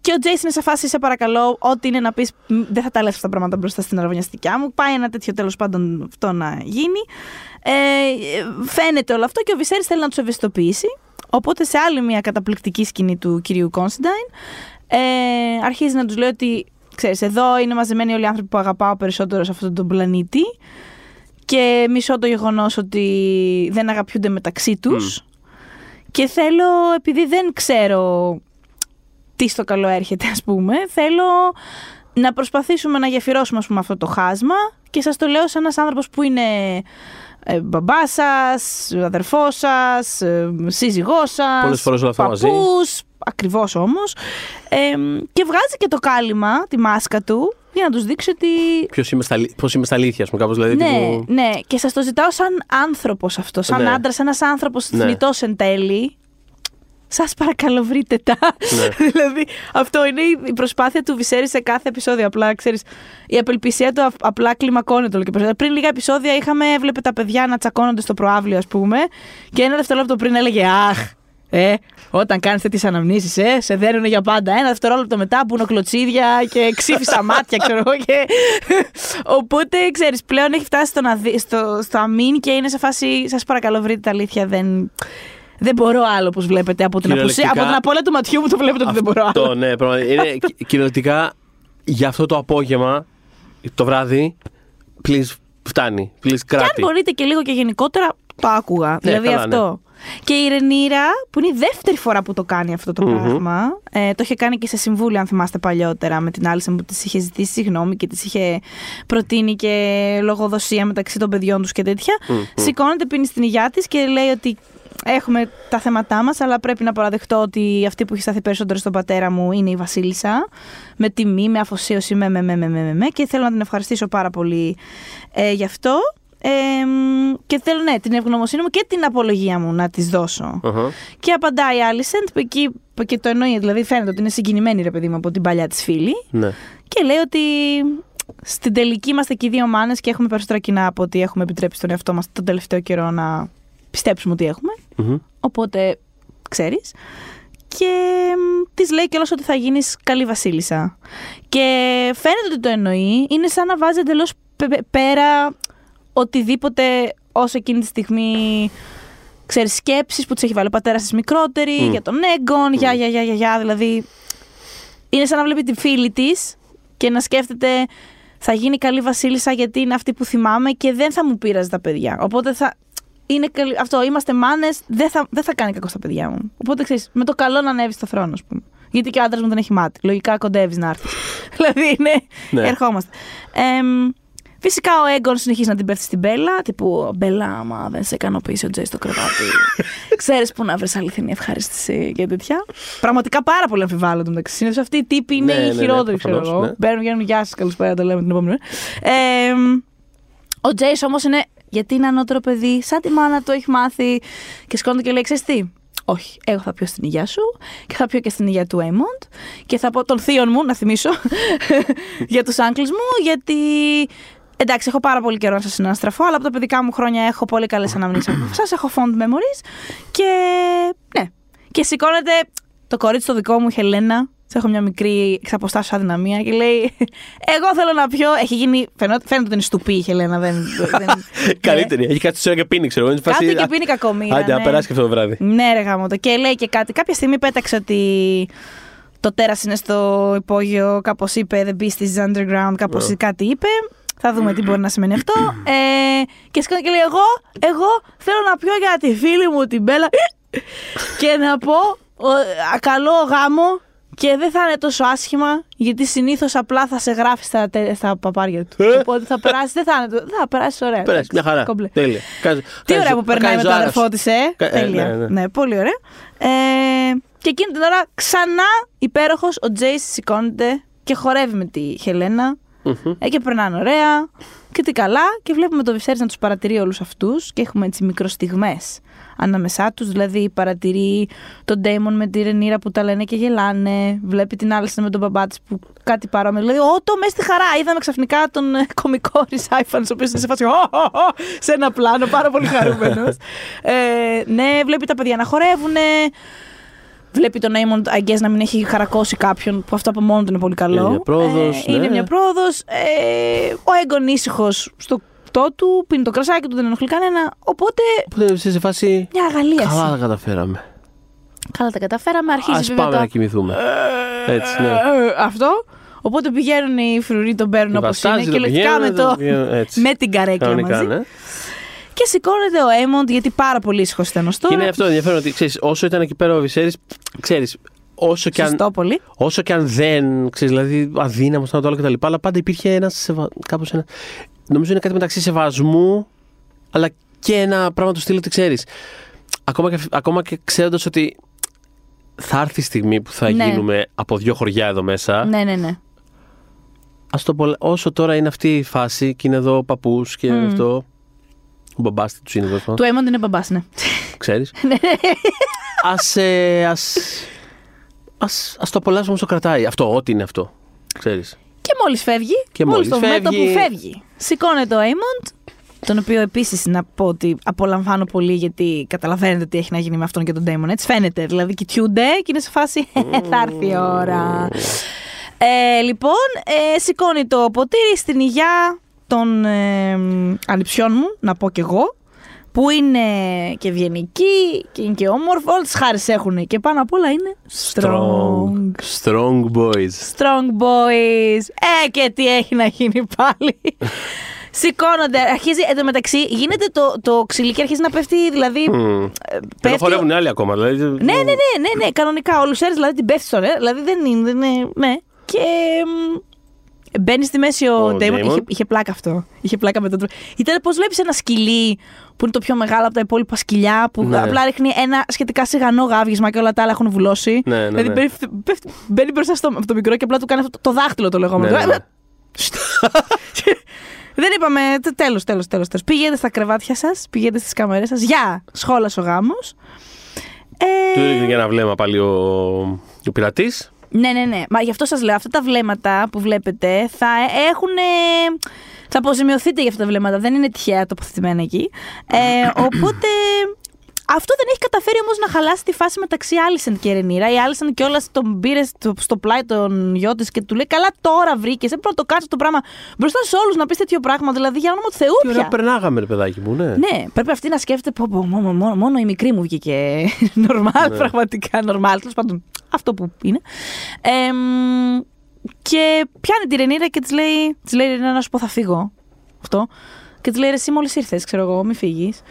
και ο Τζέισι είναι σε φάση, σε παρακαλώ, ό,τι είναι να πεις, δεν θα τα λες αυτά τα πράγματα μπροστά στην αραβωνιαστικιά μου. Πάει ένα τέτοιο τέλος πάντων αυτό να γίνει. Ε, φαίνεται όλο αυτό και ο Βυσέρης θέλει να τους ευαισθητοποιήσει. Οπότε σε άλλη μια καταπληκτική σκηνή του κυρίου Κόνστιντάιν, ε, αρχίζει να τους λέει ότι ξέρεις, εδώ είναι μαζεμένοι όλοι οι άνθρωποι που αγαπάω περισσότερο σε αυτόν τον πλανήτη και μισώ το γεγονός ότι δεν αγαπιούνται μεταξύ τους και θέλω, επειδή δεν ξέρω τι στο καλό έρχεται ας πούμε, θέλω να προσπαθήσουμε να γεφυρώσουμε ας πούμε, αυτό το χάσμα και σας το λέω σαν ένας άνθρωπος που είναι ε, μπαμπάς σας, αδερφός σας, ε, σύζυγός σας, Πολλές φορές όλα αυτά μαζί. παππούς, ακριβώς όμως. Ε, και βγάζει και το κάλυμα, τη μάσκα του, για να τους δείξει ότι Ποιος είμαι στα, αλη- πώς είμαι στα αλήθεια, ας πούμε, κάπως δηλαδή. ναι, τύπου- ναι, και σας το ζητάω σαν άνθρωπος αυτό. Σαν Ναι. άντρας, ένας άνθρωπος Ναι. θνητός εν τέλει. Σας παρακαλώ, βρείτε τα. Ναι. δηλαδή, αυτό είναι η- η προσπάθεια του Βυσέρη σε κάθε επεισόδιο. Απλά ξέρεις, η απελπισία του α- απλά κλιμακώνεται όλο και περισσότερο. Πριν λίγα επεισόδια είχαμε, έβλεπε τα παιδιά να τσακώνονται στο προάβλιο, ας πούμε, και ένα δευτερόλεπτο πριν έλεγε Αχ, ε, όταν κάνεις τέτοιες αναμνήσεις, ε, σε δέρνουν για πάντα. Ένα δευτερόλεπτο μετά που είναι κλωτσίδια και ξύφισα μάτια, ξέρω εγώ. Και... Οπότε, ξέρεις, πλέον έχει φτάσει στο, να δει- στο, στο αμήν και είναι σε φάση. Σας παρακαλώ, βρείτε τα αλήθεια. Δεν, δεν μπορώ άλλο, όπως βλέπετε. Από την, απουσία, Κυριολεκτικά- από την απώλεια του ματιού μου το βλέπετε ότι δεν μπορώ άλλο. Αυτό, ναι, πραγματικά. Είναι κυ- κυριολεκτικά για αυτό το απόγευμα, το βράδυ, please, φτάνει. Please, Και αν κράτη. μπορείτε και λίγο και γενικότερα, το άκουγα. δηλαδή καλά, αυτό. Και η Ρενίρα, που είναι η δεύτερη φορά που το κάνει αυτό το πράγμα, ε, το είχε κάνει και σε συμβούλιο, αν θυμάστε παλιότερα, με την Άλισεν που της είχε ζητήσει συγγνώμη και της είχε προτείνει και λογοδοσία μεταξύ των παιδιών τους και τέτοια. Σηκώνεται, πίνει στην υγειά της και λέει ότι έχουμε τα θέματά μας, αλλά πρέπει να παραδεχτώ ότι αυτή που έχει σταθεί περισσότερο στον πατέρα μου είναι η Βασίλισσα. Με τιμή, με αφοσίωση, με, με, με, με, με, με, με, και θέλω να την ευχαριστήσω πάρα πολύ ε, γι' αυτό. Ε, μ, και θέλω ναι, την ευγνωμοσύνη μου και την απολογία μου να της δώσω. Αχα. Και απαντάει η Άλισεντ, που εκεί που και το εννοεί, δηλαδή φαίνεται ότι είναι συγκινημένη ρε παιδί μου από την παλιά της φίλη. Ναι. Και λέει ότι στην τελική είμαστε και οι δύο μάνες και έχουμε περισσότερα κοινά από ότι έχουμε επιτρέψει τον εαυτό μας τον τελευταίο καιρό να πιστέψουμε ότι έχουμε. Μμμ. Οπότε ξέρεις. Και της λέει κιόλας ότι θα γίνεις καλή Βασίλισσα. Και φαίνεται ότι το εννοεί. Είναι σαν να βάζει εντελώς πέρα οτιδήποτε όσο εκείνη τη στιγμή ξέρεις σκέψεις που τη έχει βάλει ο πατέρας της μικρότερη, για τον Έγκον, για, για, για, για, για. Δηλαδή. Είναι σαν να βλέπει τη φίλη της και να σκέφτεται θα γίνει καλή Βασίλισσα γιατί είναι αυτή που θυμάμαι και δεν θα μου πείραζε τα παιδιά. Οπότε θα. είναι καλή- αυτό, είμαστε μάνες, δεν θα, δεν θα κάνει κακό στα παιδιά μου. Οπότε ξέρεις, με το καλό να ανέβεις στο θρόνο, ας πούμε. Γιατί και ο άντρας μου δεν έχει μάτι. Λογικά κοντεύεις να έρθεις. δηλαδή είναι. Ναι. Ερχόμαστε. Εμ, φυσικά ο Έγκον συνεχίζει να την πέφτει στην Μπέλα. Τύπου Μπέλα, άμα δεν σε ικανοποιήσει ο Τζέι στο κρεβάτι. Ξέρεις που να βρεις αληθινή ευχαρίστηση και τέτοια. Πραγματικά πάρα πολύ αμφιβάλλονται μεταξύ. Συνήθω αυτοί οι τύποι είναι Ναι, οι ναι, ναι, χειρότεροι, ξέρω προφανώς, εγώ. ναι. Μπαίνουν, βγαίνουν, γεια σας, καλησπέρα, το λέμε την επόμενη. μέρα. Ε, ο Τζέις όμως είναι γιατί είναι ανώτερο παιδί, σαν τη μάνα του έχει μάθει και σκόνται και λέει: Ξέρεις τι, όχι, εγώ θα πιω στην υγεία σου και θα πιω και στην υγεία του Έιμοντ και θα πω των θείων μου, να θυμίσω, για τους άγκλους μου, γιατί εντάξει, έχω πάρα πολύ καιρό να σας συναστραφώ, αλλά από τα παιδικά μου χρόνια έχω πολύ καλές αναμνήσεις από σας, έχω fond memories και ναι. Και σηκώνεται το κορίτσι το δικό μου, η Χελένα, της έχω μια μικρή εξ αποστάσεως αδυναμία και λέει Εγώ θέλω να πιω. Έχει γίνει. Φαίνεται, φαίνεται ότι είναι στουπί η Χελένα. Δεν, δεν, Καλύτερη. Έχει κάτι ώρα και πίνει, ξέρω εγώ. Είναι Κάτι φάση- και πίνει κακομοίρα. Άντε, να ναι. περάσει και αυτό το βράδυ. Ναι, ρε γάμο το. Και λέει και κάτι. Κάποια στιγμή πέταξε ότι το τέρας είναι στο υπόγειο. Κάπως είπε The Beast is underground. Κάπως Ναι. κάτι είπε. Θα δούμε τι μπορεί να σημαίνει αυτό. Ε, και σκάνε και λέει: Εγώ, εγώ θέλω να πιω για τη φίλη μου την Μπέλα. και να πω: ο, α, Καλό γάμο. Και δεν θα είναι τόσο άσχημα, γιατί συνήθως απλά θα σε γράφει στα, τε- στα παπάρια του. Ε; Οπότε θα περάσεις, δεν θα είναι. το- Θα περάσεις ωραία. Περάσεις, μια χαρά. Κομπλέ. Τέλεια. Κάνεις- Τι κάνεις- ωραία που περνάει με κάνεις τον ζωάρα αδερφό σου. της, ε. Κα- ε, Τέλεια. ναι, Ναι, ναι. πολύ ωραία. Ε, και εκείνη την ώρα ξανά υπέροχος ο Τζέις σηκώνεται και χορεύει με τη Χελένα. Μμμ. Ε, και περνάνε ωραία. Και τι καλά. Και βλέπουμε το Βιserys να τους παρατηρεί όλους αυτούς. Και έχουμε έτσι μικροστιγμές ανάμεσά τους. Δηλαδή παρατηρεί τον Ντέιμον με τη Ρενίρα που τα λένε και γελάνε. Βλέπει την Άλιστα με τον μπαμπά της που κάτι παρόμοιο. Δηλαδή, Ω, το μέσα στη χαρά. Είδαμε ξαφνικά τον ε, κωμικό Ρισάιφαν, ο οποίος είναι σε φάση. «Ω, ω, ω», σε ένα πλάνο, πάρα πολύ χαρούμενος. ε, ναι, βλέπει τα παιδιά να χορεύουν. Βλέπει τον Aemond, I guess, να μην έχει χαρακώσει κάποιον, που αυτό από μόνο του είναι πολύ καλό. Είναι μια πρόοδος, Ε, Είναι ναι. μια πρόοδος. Ε, ο Έγκον ήσυχος στο κτό του, πίνει το κρασάκι του, δεν ενοχλεί κανένα. Οπότε, Οπότε είσαι σε φάση. μια αγαλίαση. Καλά τα καταφέραμε. Καλά τα καταφέραμε. Αρχίζει Α βέβαια πάμε το- να κοιμηθούμε. Έτσι, ναι. Ε, αυτό. Οπότε πηγαίνουν οι φρουροί, τον παίρνουν Οι όπως βασάζοι είναι. το Και λογικά πηγαίνουν, με, το το, πηγαίνουν έτσι. με την καρέκλα Κανονικά, μαζί. Ναι. Και σηκώνεται ο Έιμοντ, γιατί πάρα πολύ ήσυχος ήταν ω Και τώρα. είναι αυτό ενδιαφέρον ότι ξέρεις, όσο ήταν εκεί πέρα ο Βυσέρη, ξέρεις, όσο και αν. Σωστό πολύ. Όσο και αν δεν, ξέρεις, δηλαδή αδύναμο ήταν το άλλο κτλ. Αλλά πάντα υπήρχε ένας. Σεβα... Κάπως ένα... Νομίζω είναι κάτι μεταξύ σεβασμού, αλλά και ένα πράγμα του στυλ ότι ξέρεις. Ακόμα και, ακόμα και ξέροντας ότι θα έρθει η στιγμή που θα Ναι. γίνουμε από δύο χωριά εδώ μέσα. Ναι, ναι, ναι. Ας το πω, όσο τώρα είναι αυτή η φάση και είναι εδώ ο παππούς και αυτό. Ο μπαμπάς τους είναι εδώ. Του Έιμοντ είναι μπαμπάς, ναι. Ξέρεις. ας, ε, ας, ας, ας το απολαύσουμε όσο κρατάει. Αυτό, ό,τι είναι αυτό. Ξέρεις. Και μόλις φεύγει, Και μόλις μόλις το μέτωπο φεύγει- που φεύγει, σηκώνεται ο Έιμοντ, τον οποίο επίσης να πω ότι απολαμβάνω πολύ γιατί καταλαβαίνετε τι έχει να γίνει με αυτόν και τον Ντέιμον. Έτσι φαίνεται. Δηλαδή κοιτιούνται και είναι σε φάση θα έρθει η ώρα. Ε, λοιπόν, ε, σηκώνει το ποτήρι στην υγειά των ε, ανιψιών μου, να πω κι εγώ, που είναι και ευγενικοί και είναι και όμορφοι. Όλες τις χάρε έχουν και πάνω απ' όλα είναι strong. Strong boys. Strong boys. Ε, και τι έχει να γίνει πάλι. Σηκώνονται, αρχίζει, εν τω μεταξύ, γίνεται το, το ξυλίκι, αρχίζει να πέφτει, δηλαδή. Μμμ. ε, Και πέφτει- να χορεύουν άλλοι ακόμα. Δηλαδή, Ναι, ναι, ναι, ναι, ναι, κανονικά. Ο Λουσέρ δηλαδή την πέφτει στον αέρα, δηλαδή δεν είναι. Δεν είναι ναι. Και. Μ, Μπαίνει στη μέση ο, Ο Ντέιμον. Damon. Είχε, είχε πλάκα αυτό. Είχε πλάκα με τον τρόπο. Ήταν πώς βλέπεις ένα σκυλί που είναι το πιο μεγάλο από τα υπόλοιπα σκυλιά, που Ναι. απλά ρίχνει ένα σχετικά σιγανό γάβγισμα και όλα τα άλλα έχουν βουλώσει. Ναι, ναι, δηλαδή ναι. πέφτει- πέφτει- μπαίνει μπροστά στο, από το μικρό και απλά του κάνει αυτό το δάχτυλο το λεγόμενο. Ναι, ναι, ναι. Δεν είπαμε. Τέλος, τέλος, τέλος. Πηγαίνετε στα κρεβάτια σας, πηγαίνετε στις κάμερέ σας. Γεια! Σχόλας ο γάμος. Του ρίχνει και ένα βλέμμα πάλι ο, ο πειρατής. Ναι, ναι, ναι. Μα γι' αυτό σας λέω, αυτά τα βλέμματα που βλέπετε θα έχουν. Θα αποζημιωθείτε για αυτά τα βλέμματα. Δεν είναι τυχαία τοποθετημένα εκεί. Ε, οπότε. Αυτό δεν έχει καταφέρει όμως να χαλάσει τη φάση μεταξύ Άλισεν και Ρενίρα. Η Άλισεν κιόλας τον πήρε στο, στο πλάι τον γιο της και του λέει: Καλά, τώρα βρήκες. Δεν πρέπει να το κάνει αυτό το πράγμα μπροστά σε όλους να πεις τέτοιο πράγμα. Δηλαδή, για όνομα του Θεού, Τι πια. ωραία περνάγαμε, ρε παιδάκι μου, ναι. Ναι, πρέπει αυτή να σκέφτεται πω, πω, μόνο, μόνο, μόνο η μικρή μου βγήκε νορμάλ, πραγματικά νορμάλ. Τέλος πάντων, αυτό που είναι. Εμ, και πιάνει τη Ρενίρα και της λέει: Της λέει Ρενίρα, να σου πω, θα φύγω. Αυτό. Και της λέει: «Ρε, Εσύ μόλις ήρθες, ξέρω εγώ, μην φύγεις.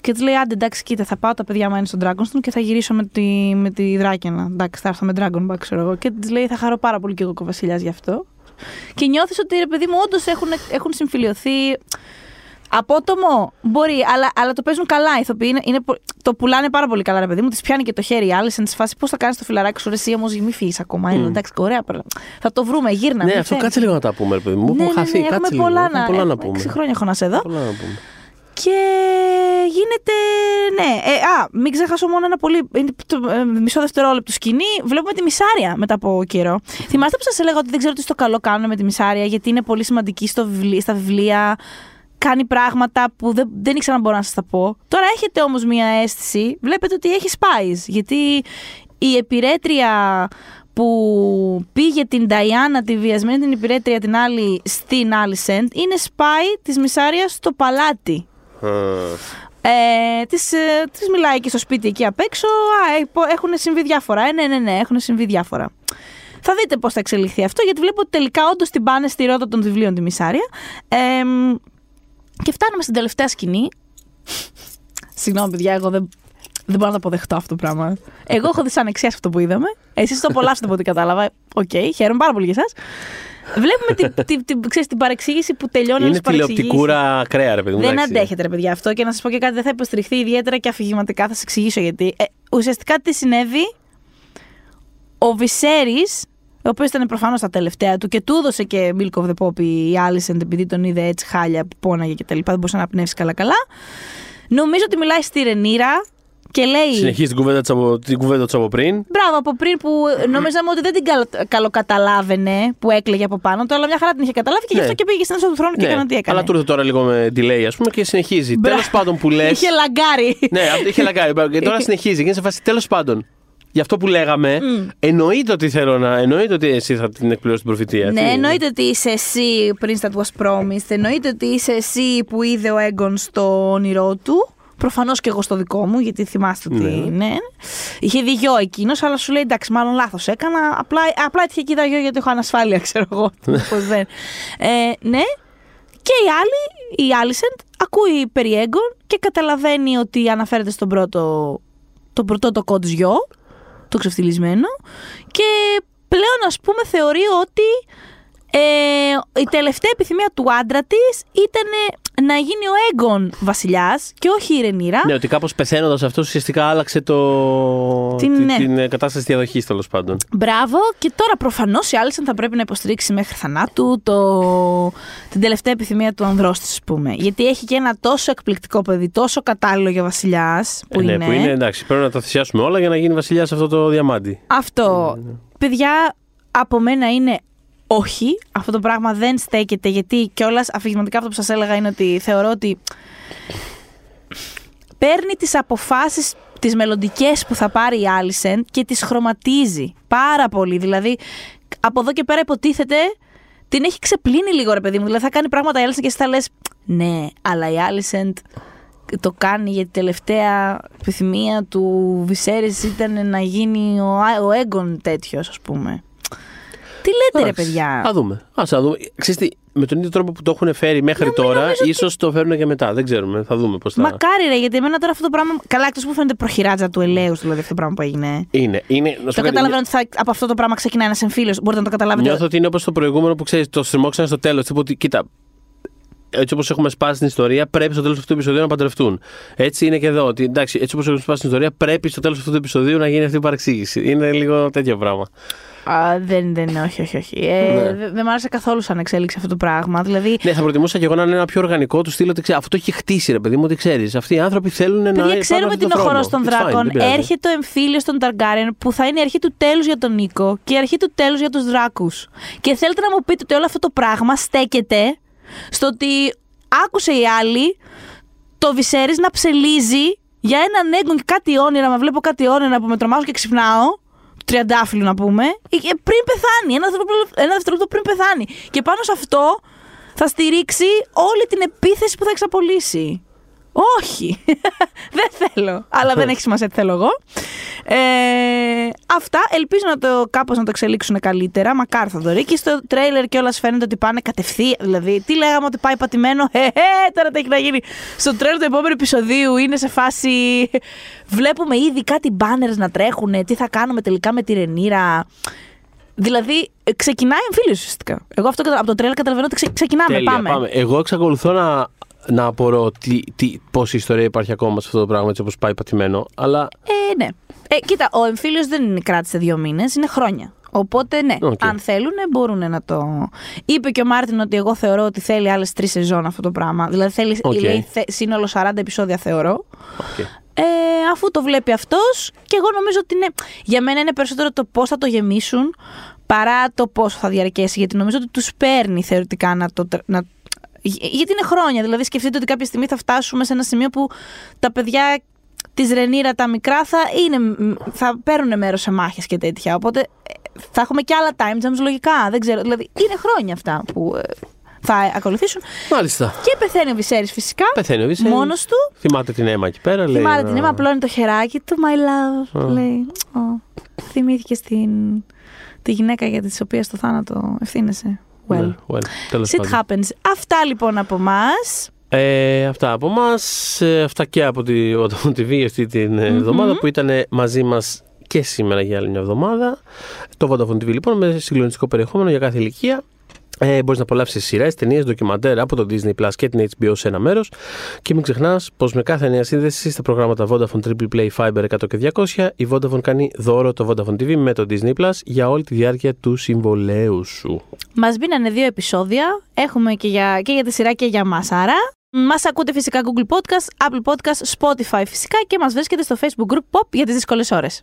Και της λέει: Άντε, εντάξει, κοίτα, θα πάω τα παιδιά μου είναι στον Dragonstone και θα γυρίσω με τη, με τη Δράκαινα. Εντάξει, θα έρθω με Dragonback, ξέρω εγώ. Και της λέει: Θα χαρώ πάρα πολύ και εγώ κοβασιλιάς γι' αυτό. Και νιώθεις ότι ρε παιδί μου, όντως έχουν, έχουν συμφιλειωθεί. Απότομο μπορεί, αλλά, αλλά το παίζουν καλά. Οι ηθοποιοί είναι, είναι, πο- το πουλάνε πάρα πολύ καλά, ρε παιδί μου. Τη πιάνει και το χέρι η άλλη, σε τη φάση πώς θα κάνεις το φιλαράκι σου, ρε, εσύ όμως μη φύγεις ακόμα. Mm. Εντάξει, ωραία. παρα- Θα το βρούμε, γύρνα. Ναι, μην αυτό φεύγεις. κάτσε λίγο να τα πούμε, ρε παιδί μου. Μου Ναι, έχουμε ναι, χαθεί. ναι, έχουμε Κάτσε λίγο. πολλά, Έχουμε να, πολλά να έχουμε πούμε. Έξι χρόνια έχω να σε δω. Πολλά να πούμε. Και γίνεται. Ναι. Ε, α, μην ξεχάσω μόνο ένα πολύ. Είναι το, ε, μισό δευτερόλεπτο σκηνή. Βλέπουμε τη Μισάρια μετά από καιρό. Θυμάστε που σας έλεγα ότι δεν ξέρω τι στο καλό κάνουν με τη Μισάρια, γιατί είναι πολύ σημαντική στο βιβλί- στα βιβλία. Κάνει πράγματα που δεν, δεν ήξερα να μπορώ να σας τα πω. Τώρα έχετε όμως μία αίσθηση. Βλέπετε ότι έχει spies. Γιατί η επιρέτρια που πήγε την Νταϊάννα, τη βιασμένη την υπηρέτρια την άλλη στην Άλισεντ, είναι spy της Μισάριας στο παλάτι. Ε, της, ε, της μιλάει και στο σπίτι εκεί απ' έξω. Α, ε, πο- έχουν συμβεί διάφορα. Ε, ναι, ναι, ναι, έχουν συμβεί διάφορα. Θα δείτε πώς θα εξελιχθεί αυτό, γιατί βλέπω ότι τελικά όντως την πάνε στη ρότα των βιβλίων τη Μισάρια. Ε, μ, και φτάνουμε στην τελευταία σκηνή. Συγγνώμη, παιδιά, εγώ δεν, δεν μπορώ να το αποδεχτώ αυτό το πράγμα. Εγώ έχω δυσανεξία σε αυτό που είδαμε. Εσείς το απολαύσετε από ό,τι κατάλαβα. Οκ, χαίρομαι πάρα πολύ για εσάς. Βλέπουμε την, την, την, ξέρεις, την παρεξήγηση που τελειώνει όλες Είναι τις παρεξηγήσεις. τηλεοπτικούρα κρέα, ρε παιδί μου. Δεν εντάξει. αντέχετε, ρε παιδιά, αυτό. Και να σας πω και κάτι, δεν θα υποστηριχθεί ιδιαίτερα και αφηγηματικά. Θα σας εξηγήσω γιατί. Ε, ουσιαστικά τι συνέβη. Ο Βυσέρης, ο οποίος ήταν προφανώς τα τελευταία του και του έδωσε και Milk of the Poppy η Άλισεν, επειδή τον είδε έτσι χάλια που πόναγε και τα λοιπά, δεν μπορούσε να πνεύσει καλά-καλά. Νομίζω ότι μιλάει στη Ρενίρα και λέει. Συνεχίζει την κουβέντα της από, την κουβέντα της από πριν. Μπράβο, από πριν που νομίζαμε ότι δεν την καλο, καλοκαταλάβαινε που έκλαιγε από πάνω του, αλλά μια χαρά την είχε καταλάβει και γι' Ναι. αυτό και πήγε στην έσοδο του χρόνου και έκανε ό,τι έκανε. αλλά του ήρθε τώρα λίγο με delay, ας πούμε, και συνεχίζει. Μπρα- Τέλος πάντων που λε. Είχε λαγκάρει. ναι, αυτό είχε λαγκάρει. Και τώρα συνεχίζει. Και είναι σε φάση τέλος πάντων. Γι' αυτό που λέγαμε, εννοείται ότι θέλω να. Εννοείται ότι εσύ θα την εκπληρώσεις την προφητεία. Ναι, Τι- εννοείται ότι είσαι εσύ, Prince that was promised. Εννοείται ότι είσαι εσύ που είδε ο Έγκον στο όνειρό του. Προφανώς και εγώ στο δικό μου, γιατί θυμάστε ότι. Ναι. Είχε δει γιο εκείνος, αλλά σου λέει εντάξει, μάλλον λάθος έκανα. Απλά, απλά έτυχε εκεί τα γιο γιατί έχω ανασφάλεια, ξέρω εγώ. Πώς δεν. Ε, ναι. Και η άλλη, η Άλισεντ, ακούει περί Έγκον και καταλαβαίνει ότι αναφέρεται στον πρώτο, τον πρωτότοκό της γιο, το ξεφτυλισμένο. Και πλέον, ας πούμε, θεωρεί ότι ε, η τελευταία επιθυμία του άντρα της ήταν να γίνει ο Έγκον βασιλιάς και όχι η Ρενίρα. Ναι, ότι κάπως πεθαίνοντας αυτός ουσιαστικά άλλαξε το... Την- τη- ναι. την ε, κατάσταση διαδοχής τέλος πάντων. Μπράβο. Και τώρα προφανώς η Άλισεν θα πρέπει να υποστηρίξει μέχρι θανάτου το... την τελευταία επιθυμία του ανδρός της, ας πούμε. Γιατί έχει και ένα τόσο εκπληκτικό παιδί, τόσο κατάλληλο για βασιλιάς. Που Ε, είναι. Ναι, που είναι εντάξει. Πρέπει να τα θυσιάσουμε όλα για να γίνει βασιλιάς αυτό το διαμάντι. Αυτό. Παιδιά, από μένα είναι όχι. Αυτό το πράγμα δεν στέκεται γιατί κιόλας αφηγηματικά αυτό που σας έλεγα είναι ότι θεωρώ ότι παίρνει τις αποφάσεις τις μελλοντικές που θα πάρει η Άλισεν και τις χρωματίζει πάρα πολύ. Δηλαδή, από εδώ και πέρα υποτίθεται την έχει ξεπλύνει λίγο ρε παιδί μου. Δηλαδή θα κάνει πράγματα η Άλισεν και εσύ θα λες ναι, αλλά η Άλισεν το κάνει γιατί η τελευταία επιθυμία του Βυσέρης ήταν να γίνει ο, Α- ο Έγκον τέτοιος ας πούμε. Τι λέτε ρε Εντάξει, παιδιά; Θα δούμε. Ας θα δούμε. Ξέρεις τι, με τον ίδιο τρόπο που το έχουν φέρει μέχρι Να μην τώρα, νομίζω ότι- ίσως το φέρουν και μετά. Δεν ξέρουμε. Θα δούμε πώς θα. Μακάρι ρε, γιατί εμένα τώρα αυτό το πράγμα. Καλά, εκτός που φαίνεται προχειράτζα του ελαίου, δηλαδή αυτό το πράγμα που έγινε. Είναι. είναι να σου Το πω κάτι, καταλαβαίνω ότι θα, από αυτό το πράγμα ξεκινάει ένας εμφύλιος. Μπορείτε να το καταλάβετε. Νιώθω ότι είναι όπως το προηγούμενο που ξέρεις, το στριμώξανε στο τέλος. Τύπου ότι, κοίτα, έτσι όπως έχουμε σπάσει την ιστορία, πρέπει στο τέλος αυτού του επεισοδίου να παντρευτούν. Έτσι είναι και εδώ. Ότι, εντάξει, έτσι όπως έχουμε σπάσει την ιστορία, πρέπει στο τέλος αυτού του επεισοδίου να γίνει αυτή η παρεξήγηση. Είναι λίγο τέτοιο πράγμα. Α, δεν, δεν, όχι, όχι. όχι. Ε, Ναι. δε- Δεν μ' άρεσε καθόλου σαν εξέλιξη αυτό το πράγμα. Δηλαδή, Ναι, θα προτιμούσα και εγώ να είναι ένα πιο οργανικό του στυλ ότι ξέρει, αυτό έχει χτίσει, ρε παιδί μου, ότι ξέρεις. Αυτοί οι άνθρωποι θέλουν να. Παιδιά, πάρουν ξέρουμε αυτό την το ο χορό θρόνο. των It's fine, δράκων. δεν πειράζει. Έρχεται ο εμφύλιος των Ταργκάριεν που θα είναι η αρχή του τέλους για τον Νίκο και η αρχή του τέλους για τους δράκους. Και θέλετε να μου πείτε ότι όλο αυτό το πράγμα στέκεται στο ότι άκουσε η άλλη το Βυσέρη να ψελίζει για έναν έγκον και κάτι όνειρα. Μα βλέπω κάτι όνειρα που με τρομάζω και ξυπνάω. Του Τριαντάφυλλου να πούμε. ε, Πριν πεθάνει. Ένα δευτερόλεπτο, ένα δευτερόλεπτο πριν πεθάνει. Και πάνω σε αυτό θα στηρίξει όλη την επίθεση που θα εξαπολύσει. Όχι. δεν θέλω. Αλλά δεν έχει σημασία τι θέλω εγώ. Ε, αυτά ελπίζω να το κάπως να το εξελίξουν καλύτερα. Μακάρι θα δωρεί. Και στο τρέιλερ κιόλα φαίνεται ότι πάνε κατευθείαν. Δηλαδή, τι λέγαμε ότι πάει πατημένο; Ε, ε, τώρα τα έχει να γίνει. Στο τρέιλερ του επόμενου επεισοδίου είναι σε φάση. Βλέπουμε ήδη κάτι banners να τρέχουν. Τι θα κάνουμε τελικά με τη Ρενίρα. Δηλαδή, ε, ξεκινάει εμφύλιος ουσιαστικά. Εγώ αυτό κατα- από το τρέλ καταλαβαίνω ότι ξε- ξεκινάμε. Τέλεια, πάμε. Εγώ εξακολουθώ να, να απορώ τι, τι, πόση ιστορία υπάρχει ακόμα σε αυτό το πράγμα έτσι όπως πάει πατημένο. Αλλά Ε, ναι. Ε, κοίτα, ο εμφύλιος δεν είναι κράτησε δύο μήνες, είναι χρόνια. Οπότε, ναι, Οκ. αν θέλουν, μπορούν να το. Είπε και ο Μάρτιν ότι εγώ θεωρώ ότι θέλει άλλες τρεις σεζόν αυτό το πράγμα. Δηλαδή, θέλει Οκ. λέει, θε- σύνολο 40 επεισόδια, θεωρώ. οκ. Ε, αφού το βλέπει αυτός, και εγώ νομίζω ότι είναι, για μένα είναι περισσότερο το πώς θα το γεμίσουν παρά το πόσο θα διαρκέσει. Γιατί νομίζω ότι τους παίρνει θεωρητικά να το. τρα- Να, Γι- γιατί είναι χρόνια. Δηλαδή, σκεφτείτε ότι κάποια στιγμή θα φτάσουμε σε ένα σημείο που τα παιδιά της Ρενίρα τα μικρά θα, είναι, μ, θα παίρνουν μέρος σε μάχες και τέτοια. Οπότε ε, θα έχουμε και άλλα time jumps λογικά. Δεν ξέρω. Δηλαδή, είναι χρόνια αυτά που ε, θα ακολουθήσουν. Μάλιστα. Και πεθαίνει ο Βυσέρης φυσικά. Πεθαίνει ο Βυσέρης. Μόνος του. Θυμάται την αίμα εκεί πέρα. λέει, Θυμάται να- την αίμα, απλώνει το χεράκι του, my love. Λέει. «Ω, θυμήθηκε στην, τη γυναίκα για τη οποία στο θάνατο ευθύνεσαι. Well. Ναι, well, τέλος Shit πάντων. happens. Αυτά λοιπόν από εμά. Ε, αυτά από εμά. αυτά και από τη Vodafone TV για αυτή την ε, εβδομάδα που ήταν μαζί μας και σήμερα για άλλη μια εβδομάδα. Το Vodafone TV λοιπόν με συγκλονιστικό περιεχόμενο για κάθε ηλικία. Ε, Μπορείς να απολαύσεις σειρές, ταινίες, ντοκιμαντέρ από το Disney Plus και την HBO σε ένα μέρος. Και μην ξεχνάς πως με κάθε νέα σύνδεση στα προγράμματα Vodafone Triple Play Fiber 100 και 200 η Vodafone κάνει δώρο το Vodafone TV με το Disney Plus για όλη τη διάρκεια του συμβολέου σου. Μας μπήνανε δύο επεισόδια. Έχουμε και για, και για τη σειρά και για μας. Άρα, μας ακούτε φυσικά Google Podcast, Apple Podcast, Spotify φυσικά και μας βρίσκεται στο Facebook group Pop για τις δύσκολες ώρες.